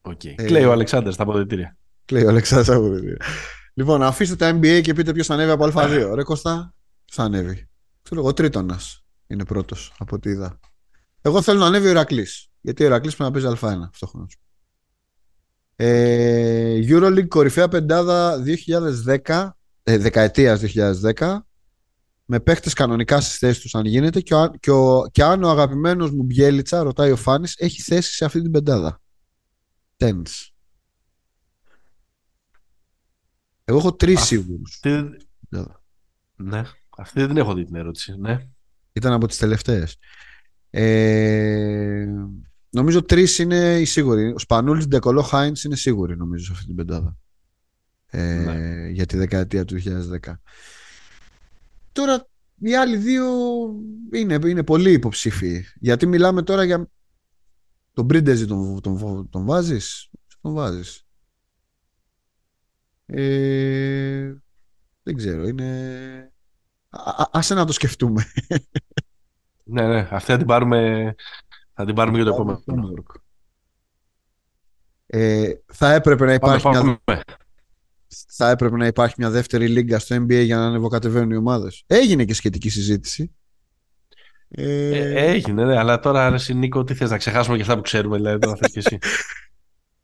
Okay. Ε, Κλαίει ο Αλεξάντερ στα αποδυτήρια. Κλαίει ο Αλεξάνδρ στα αποδητήρια. Λοιπόν, αφήστε τα NBA και πείτε ποιος θα ανέβει από Α2. *laughs* Ρε Κώστα, θα ανέβει; Ξέρω εγώ, τρίτονας είναι πρώτος από ό,τι είδα. Εγώ θέλω να ανέβει ο Ηρακλής. Γιατί ο Ηρακλή πρέπει να παίζει Α1 αυτό χρόνο. Ε, Euroleague κορυφαία πεντάδα 2010, ε, δεκαετίας 2010 με παίχτες κανονικά στις θέσεις τους αν γίνεται και, ο, και, ο, και αν ο αγαπημένος μου Μπιέλιτσα, ρωτάει ο Φάνης, έχει θέση σε αυτή την πεντάδα. Tens. Εγώ έχω τρεις σίγουρους. Ναι. Αυτή δεν έχω δει την ερώτηση. Ναι. Ήταν από τις τελευταίες. Ε, νομίζω τρεις είναι οι σίγουροι. Ο Σπανούλης, Ντεκολό, Χάιντς είναι σίγουροι νομίζω σε αυτή την πεντάδα. Ε, ναι. Για τη δεκαετία του 2010. Τώρα οι άλλοι δύο είναι, είναι πολύ υποψήφοι. Γιατί μιλάμε τώρα για τον Μπρίντεζι τον, τον, τον βάζεις, τον βάζεις; Ε, δεν ξέρω, είναι... Α, άσε να το σκεφτούμε. ναι, ναι, αυτή θα την πάρουμε, θα την πάρουμε για το επόμενο. Ε, θα έπρεπε να υπάρχει μια θα έπρεπε να υπάρχει μια δεύτερη λίγκα στο NBA για να ανεβοκατεβαίνουν οι ομάδες. Έγινε και σχετική συζήτηση. Ε... Ε, έγινε, ναι, αλλά τώρα ρε συ Νίκο, τι θες να ξεχάσουμε και αυτά που ξέρουμε, δηλαδή, τώρα θες και εσύ. *laughs*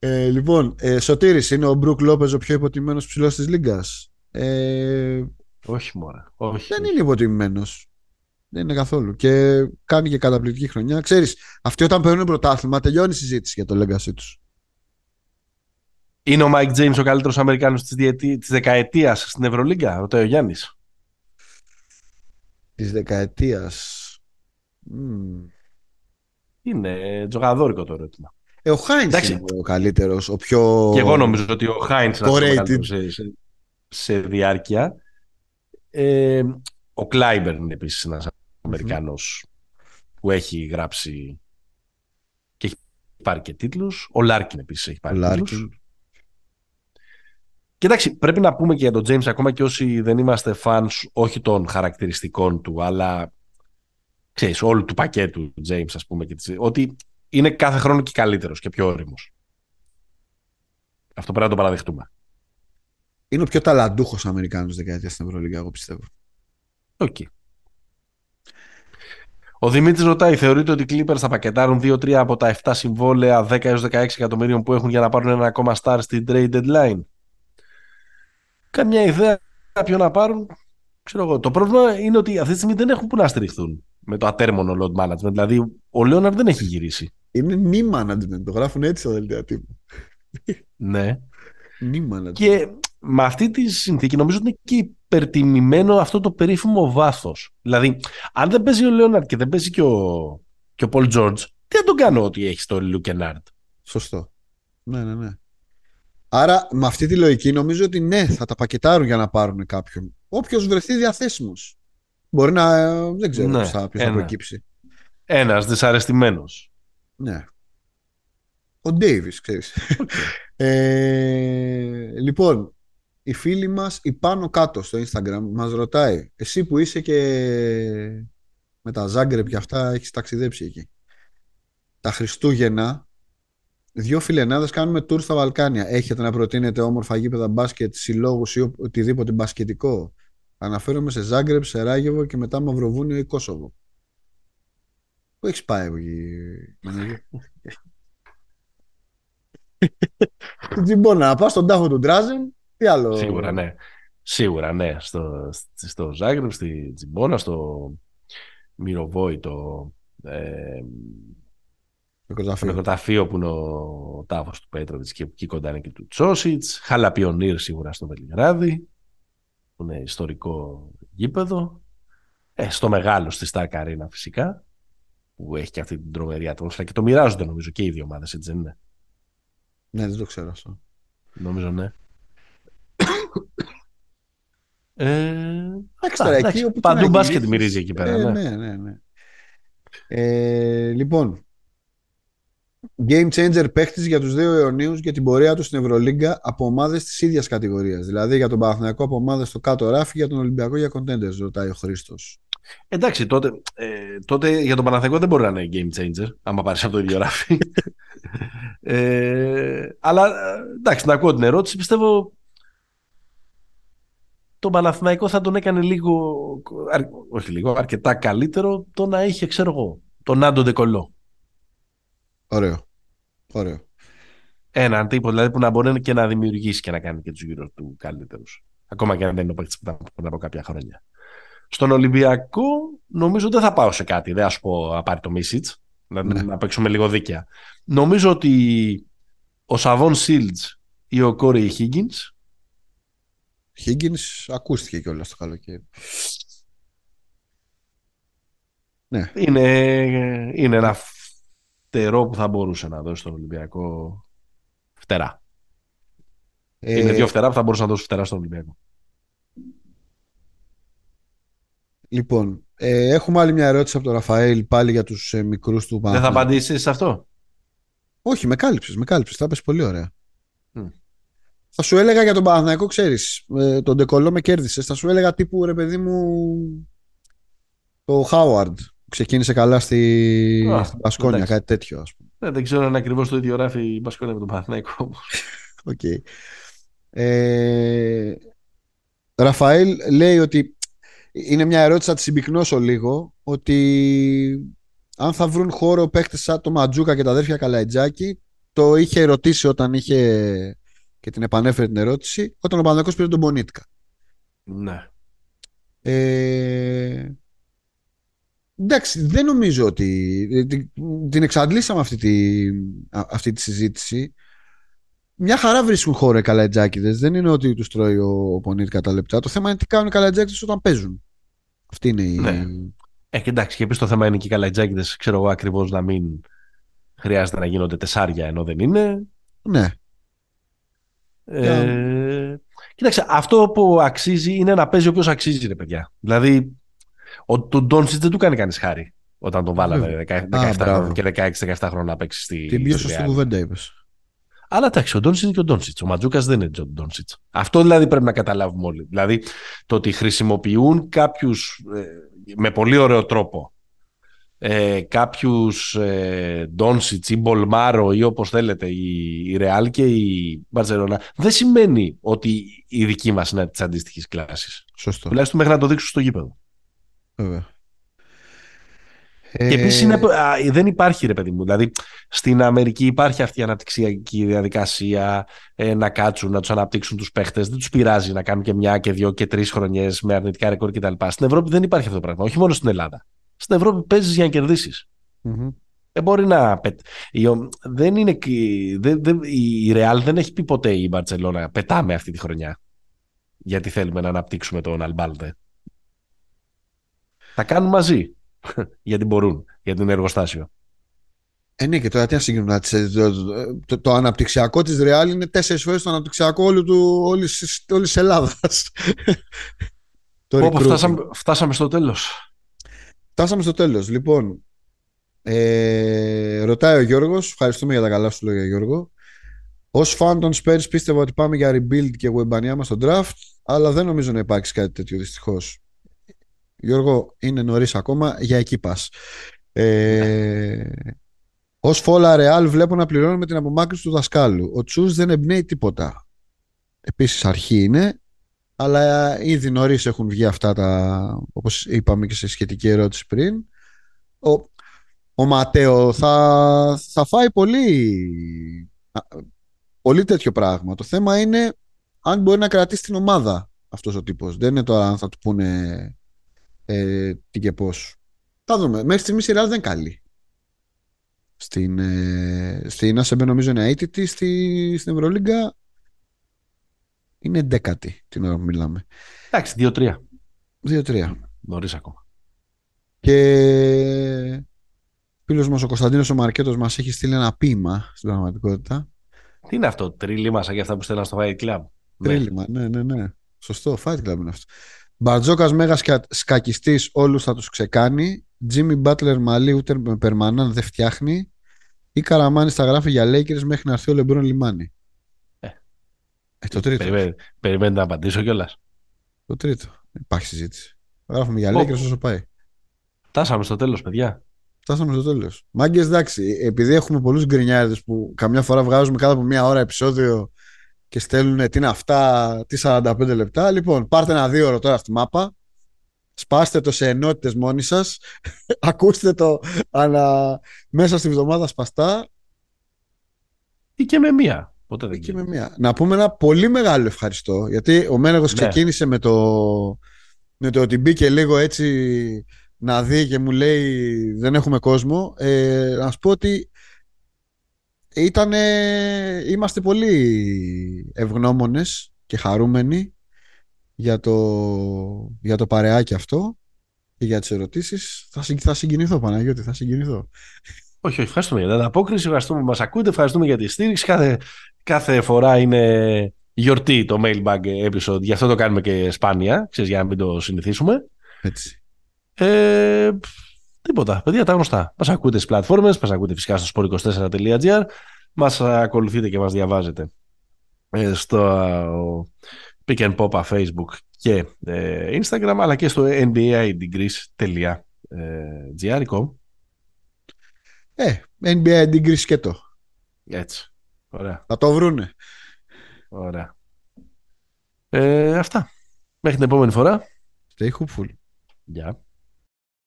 Ε, λοιπόν, ε, Σωτήρης, είναι ο Μπρουκ Λόπεζ ο πιο υποτιμημένος ψηλός της Λίγκας. Ε, όχι, μωρέ. Όχι, δεν είναι υποτιμημένος. Δεν είναι καθόλου. Και κάνει και καταπληκτική χρονιά. Ξέρεις, αυτοί όταν παίρνουν πρωτάθλημα τελειώνει η συζήτηση για το legacy τους. Είναι ο Μάικ Τζέιμς ο καλύτερος Αμερικάνος της δεκαετίας στην Ευρωλίγκα, ρωτάει ο Γιάννης. Της δεκαετίας. Είναι τζογαδόρικο το ερώτημα. Ε, ο Χάινς είναι ο καλύτερος, ο πιο. Και εγώ νομίζω ότι ο Χάινς είναι σε, σε, σε διάρκεια. Ε, ο Κλάιμπερν είναι επίσης ένας Αμερικάνος που έχει γράψει και έχει πάρει και τίτλους. Ο Λάρκιν επίσης έχει πάρει τίτλους. Κοιτάξτε, πρέπει να πούμε και για τον James, ακόμα και όσοι δεν είμαστε fans όχι των χαρακτηριστικών του, αλλά ξέρεις, όλου του πακέτου James, ας πούμε, και ότι είναι κάθε χρόνο και καλύτερος και πιο ώριμος. Αυτό πρέπει να το παραδεχτούμε. Είναι ο πιο ταλαντούχος Αμερικάνος δεκαετίας στην Ευρωλίγα, εγώ πιστεύω. Ok. Okay. Ο Δημήτρης ρωτάει: Θεωρείτε ότι οι Clippers θα πακετάρουν 2-3 από τα 7 συμβόλαια 10 16 εκατομμυρίων που έχουν για να πάρουν ένα ακόμα star στην trade deadline; Καμιά ιδέα ποιο να πάρουν; Ξέρω εγώ. Το πρόβλημα είναι ότι αυτή τη στιγμή δεν έχουν που να στηριχθούν με το ατέρμονο load management. Δηλαδή, ο Λέοναρ δεν έχει γυρίσει. Είναι knee management. Το γράφουν έτσι στα δελτία τύπου. ναι. Knee management. Και με αυτή τη συνθήκη νομίζω ότι είναι και υπερτιμημένο αυτό το περίφημο βάθος. Δηλαδή, αν δεν παίζει ο Λέοναρντ και δεν παίζει και ο, και ο Πολ Τζόρτζ, τι θα τον κάνω ότι έχει το Λουκενάρντ. Σωστό. Ναι, ναι, ναι. Άρα με αυτή τη λογική νομίζω ότι ναι, θα τα πακετάρουν για να πάρουν κάποιον. Όποιος βρεθεί διαθέσιμος. Μπορεί να. Δεν ξέρω ναι, ποιος θα, θα προκύψει. Ένας δυσαρεστημένος. Ναι. Ο Ντέιβις, ξέρεις. ε, λοιπόν, η φίλη μας η πάνω κάτω στο Instagram μας ρωτάει, εσύ που είσαι και με τα Ζάγκρεπ και αυτά έχεις ταξιδέψει εκεί; Τα Χριστούγεννα Δύο φιλενάδες κάνουμε tour στα Βαλκάνια. Έχετε να προτείνετε όμορφα γήπεδα μπάσκετ, συλλόγους ή οτιδήποτε μπασκετικό. Αναφέρομαι σε Ζάγκρεπ, σε Ράγεβο και μετά Μαυροβούνιο ή Κόσοβο. Πού έχεις πάει εκεί, Στην *laughs* Τζιμπόνα, να πας στον τάφο του Ντράζεν. Τι άλλο; Σίγουρα, ναι. Σίγουρα, ναι. Στο, στο Ζάγκρεπ, στη Τζιμπόνα, στο Μυροβόητο. Ε, νεκροταφείο. που είναι ο τάφο του Πέτροβιτς και εκεί κοντά είναι και του Τσόσιτς. Χαλαπιονίρ σίγουρα στο Βελιγράδι, που είναι ιστορικό γήπεδο. Ε, στο μεγάλο στη Σταρ Καρίνα φυσικά, που έχει και αυτή την τρομερή ατμόσφαιρα και το μοιράζονται νομίζω και οι δύο ομάδες, έτσι δεν είναι; Ναι, δεν το ξέρω αυτό. Νομίζω ναι. Ε, εκεί, παντού μπάσκετ μυρίζει εκεί πέρα. Ε, ναι, ναι, ναι. ναι. Ε, λοιπόν, game changer παίχτης για τους δύο αιωνίους για την πορεία τους στην Ευρωλίγκα από ομάδες της ίδιας κατηγορίας. Δηλαδή για τον Παναθηναϊκό από ομάδες στο κάτω ράφι, για τον Ολυμπιακό για contenders, ρωτάει ο Χρήστος. Εντάξει, τότε, ε, τότε για τον Παναθηναϊκό δεν μπορεί να είναι game changer, άμα πάρεις από το ίδιο ράφι. *laughs* ε, αλλά εντάξει, να ακούω την ερώτηση. Πιστεύω τον Παναθηναϊκό θα τον έκανε λίγο, όχι λίγο, αρκετά καλύτερο το να είχε, ξέρω εγώ, τον Άντο Ντεκολό. Ωραίο. Ωραίο. Έναν τύπο δηλαδή που να μπορεί και να δημιουργήσει και να κάνει και τους γύρω του καλύτερους. Ακόμα και αν δεν είναι ο παίκτης πριν από κάποια χρόνια. Στον Ολυμπιακό νομίζω δεν θα πάω σε κάτι. Δεν α πω να πάρει το Μίσιτς. Να, ναι. να παίξουμε λίγο δίκαια. Νομίζω ότι ο Σαβόν Σίλτς ή ο Κόρι Χίγκιν. Χίγκιν ακούστηκε κιόλας το καλοκαίρι. Ναι. Είναι, είναι ένα φτερό που θα μπορούσε να δώσει στον Ολυμπιακό φτερά. Ε... Είναι δύο φτερά που θα μπορούσε να δώσει φτερά στον Ολυμπιακό. Λοιπόν, ε, έχουμε άλλη μια ερώτηση από τον Ραφαήλ πάλι για τους ε, μικρούς του Δεν θα απαντήσεις σε αυτό; Όχι, με κάλυψες, με κάλυψες. Θα πες πολύ ωραία. Θα σου έλεγα για τον Παναθηναϊκό, ξέρεις, ε, τον Ντεκολό με κέρδισες. Θα σου έλεγα τύπου, ρε παιδί μου, το Χάουαρντ ξεκίνησε καλά στη, oh, στην Πασκόνια, κάτι τέτοιο. Ας πούμε. Ναι, δεν ξέρω αν ακριβώς το ίδιο γράφει η Πασκόνια με τον Παναθηναϊκό. okay. *laughs* ε, Ραφαήλ λέει ότι είναι μια ερώτηση, θα τη συμπυκνώσω λίγο, ότι αν θα βρουν χώρο παίχτες σαν το Ματζούκα και τα αδέρφια Καλαϊτζάκη, το είχε ερωτήσει όταν είχε και την επανέφερε την ερώτηση, όταν ο Παναθηναϊκός πήρε τον Μπονίτκα. Ναι. Ε, Εντάξει, δεν νομίζω ότι την εξαντλήσαμε αυτή τη, αυτή τη συζήτηση. Μια χαρά βρίσκουν χώρο οι καλατζάκιδε. Δεν είναι ότι τους τρώει ο Πονίρ κατά λεπτά. Το θέμα είναι τι κάνουν οι καλατζάκιδε όταν παίζουν. Αυτή είναι η. Ναι. Ε, και εντάξει, και επίσης το θέμα είναι και οι καλατζάκιδε, ξέρω εγώ ακριβώς να μην χρειάζεται να γίνονται τεσσάρια ενώ δεν είναι. Ναι. Ε, Κοίταξε, αυτό που αξίζει είναι να παίζει όποιος αξίζει, ρε παιδιά. Δηλαδή, ο, τον Ντόνσιτς δεν του κάνει κανείς χάρη όταν τον βάλαμε 17 και 16-17 χρόνια να παίξει στη. Την πιο σωστή κουβέντα είπες. Αλλά εντάξει, ο Ντόνσιτς είναι και ο Ντόνσιτς. Ο Ματζούκας δεν είναι ο Ντόνσιτς. Αυτό δηλαδή πρέπει να καταλάβουμε όλοι. Δηλαδή το ότι χρησιμοποιούν κάποιους ε, με πολύ ωραίο τρόπο ε, κάποιους ε, Ντόντσιτς ή Μπολμάρο ή όπως θέλετε η, η Ρεάλ και η Μπαρσελόνα δεν σημαίνει ότι η δική μας είναι της αντίστοιχης κλάσης. Σωστό. Τουλάχιστον μέχρι να το δείξουν στο γήπεδο. Βέβαια. Και επίσης δεν υπάρχει ρε παιδί μου. Δηλαδή στην Αμερική υπάρχει αυτή η αναπτυξιακή διαδικασία ε, να κάτσουν, να τους αναπτύξουν τους παίχτες. Δεν τους πειράζει να κάνουν και μια και δύο και τρεις χρονιές με αρνητικά ρεκόρ κτλ. Στην Ευρώπη δεν υπάρχει αυτό το πράγμα. Όχι μόνο στην Ελλάδα. Στην Ευρώπη παίζεις για να κερδίσεις. Mm-hmm. Δεν μπορεί να. Δεν είναι... δεν, δεν... Η Ρεάλ δεν έχει πει ποτέ η Μπαρσελόνα πετάμε αυτή τη χρονιά. Γιατί θέλουμε να αναπτύξουμε τον Αλμπάλτε. Θα κάνουν μαζί. *laughs* γιατί μπορούν, γιατί είναι εργοστάσιο. Ε, ναι, και τώρα τι να συγκρινούν. Το, το, το, αναπτυξιακό της Ρεάλ είναι τέσσερις φορές το αναπτυξιακό όλη τη Ελλάδας. *laughs* Όπου φτάσαμε, φτάσαμε στο τέλος. Φτάσαμε στο τέλος. Λοιπόν, ε, ρωτάει ο Γιώργος, ευχαριστούμε για τα καλά σου λόγια, Γιώργο. Ω φαν των Spurs πίστευα ότι πάμε για rebuild και μας στο draft, αλλά δεν νομίζω να υπάρξει κάτι τέτοιο δυστυχώς. Γιώργο, είναι νωρίς ακόμα, για εκεί πας. Ε, Ω φόλα ρεάλ βλέπω να πληρώνουμε την απομάκρυνση του δασκάλου. Ο Τσούς δεν εμπνέει τίποτα. Επίσης αρχή είναι, αλλά ήδη νωρίς έχουν βγει αυτά τα, όπως είπαμε και σε σχετική ερώτηση πριν. Ο, ο Ματέο θα, θα φάει πολύ, πολύ τέτοιο πράγμα. Το θέμα είναι αν μπορεί να κρατήσει την ομάδα αυτός ο τύπος. Δεν είναι τώρα αν θα του πούνε ε, τι και πώς. Θα δούμε. Μέχρι στιγμής η Real δεν είναι καλή. Στην, ε, στην ΑΣΕΜΠΕ νομίζω είναι αίτητη, στη, στην Ευρωλίγκα είναι δέκατη την ώρα που μιλάμε. Εντάξει, 2-3. 2-3. Νωρίς ακόμα. Και φίλος μας ο Κωνσταντίνος ο Μαρκέτος μας έχει στείλει ένα ποίημα στην πραγματικότητα. Τι είναι αυτό, τρίλημα σαν και αυτά που στέλναν στο Fight Club; Τρίλημα, ναι, ναι, ναι. Σωστό, Fight Club είναι αυτός. Μπαρτζόκας μέγας σκακιστής, όλους θα τους ξεκάνει. Τζίμι Μπάτλερ Μαλί ούτε με περμανάν δεν φτιάχνει. Ή Καραμάνη θα γράφει για Lakers μέχρι να έρθει ο Λεμπρόν Λιμάνι. Ε, ε το τρίτο. Περιμένετε να απαντήσω κιόλας. Το τρίτο. Υπάρχει συζήτηση. Γράφουμε για Lakers όσο πάει. Φτάσαμε στο τέλος, παιδιά. Φτάσαμε στο τέλος. Μάγκες, εντάξει, επειδή έχουμε πολλούς γκρινιάριδες που καμιά φορά βγάζουμε κάτω από μία ώρα επεισόδιο και στέλνουν τι είναι αυτά, τι 45 λεπτά. Λοιπόν, πάρτε ένα δύο ώρο τώρα αυτή τη μάπα. Σπάστε το σε ενότητες μόνοι σας. *laughs* Ακούστε το ανα... μέσα στη βδομάδα σπαστά. Ή και με μία. Ποτέ δεν και με μία. Να πούμε ένα πολύ μεγάλο ευχαριστώ. Γιατί ο Μένεγος ναι. ξεκίνησε με το, με το ότι μπήκε λίγο έτσι να δει και μου λέει δεν έχουμε κόσμο. Ε, να σου πω ότι ήταν, είμαστε πολύ ευγνώμονες και χαρούμενοι για το, για το παρεάκι αυτό και για τις ερωτήσεις. Θα, θα συγκινηθώ Παναγιώτη, θα συγκινηθώ. Όχι, όχι, ευχαριστούμε για την ανταπόκριση, ευχαριστούμε που μας ακούτε, ευχαριστούμε για τη στήριξη. Κάθε, κάθε φορά είναι γιορτή το mailbag episode, γι' αυτό το κάνουμε και σπάνια, ξέρεις, για να μην το συνηθίσουμε. Έτσι. Ε, τίποτα, παιδιά, τα γνωστά. Μας ακούτε στις πλατφόρμες, μας ακούτε φυσικά στο sport24.gr, μας ακολουθείτε και μας διαβάζετε ε, στο Pick and Popa Facebook και ε, Instagram αλλά και στο nbaidegrees.gr Ε, NBA Degrees και το. Έτσι. Ωραία. Θα το βρούνε. Ωραία. Ε, αυτά. Μέχρι την επόμενη φορά. Stay hopeful. Γεια.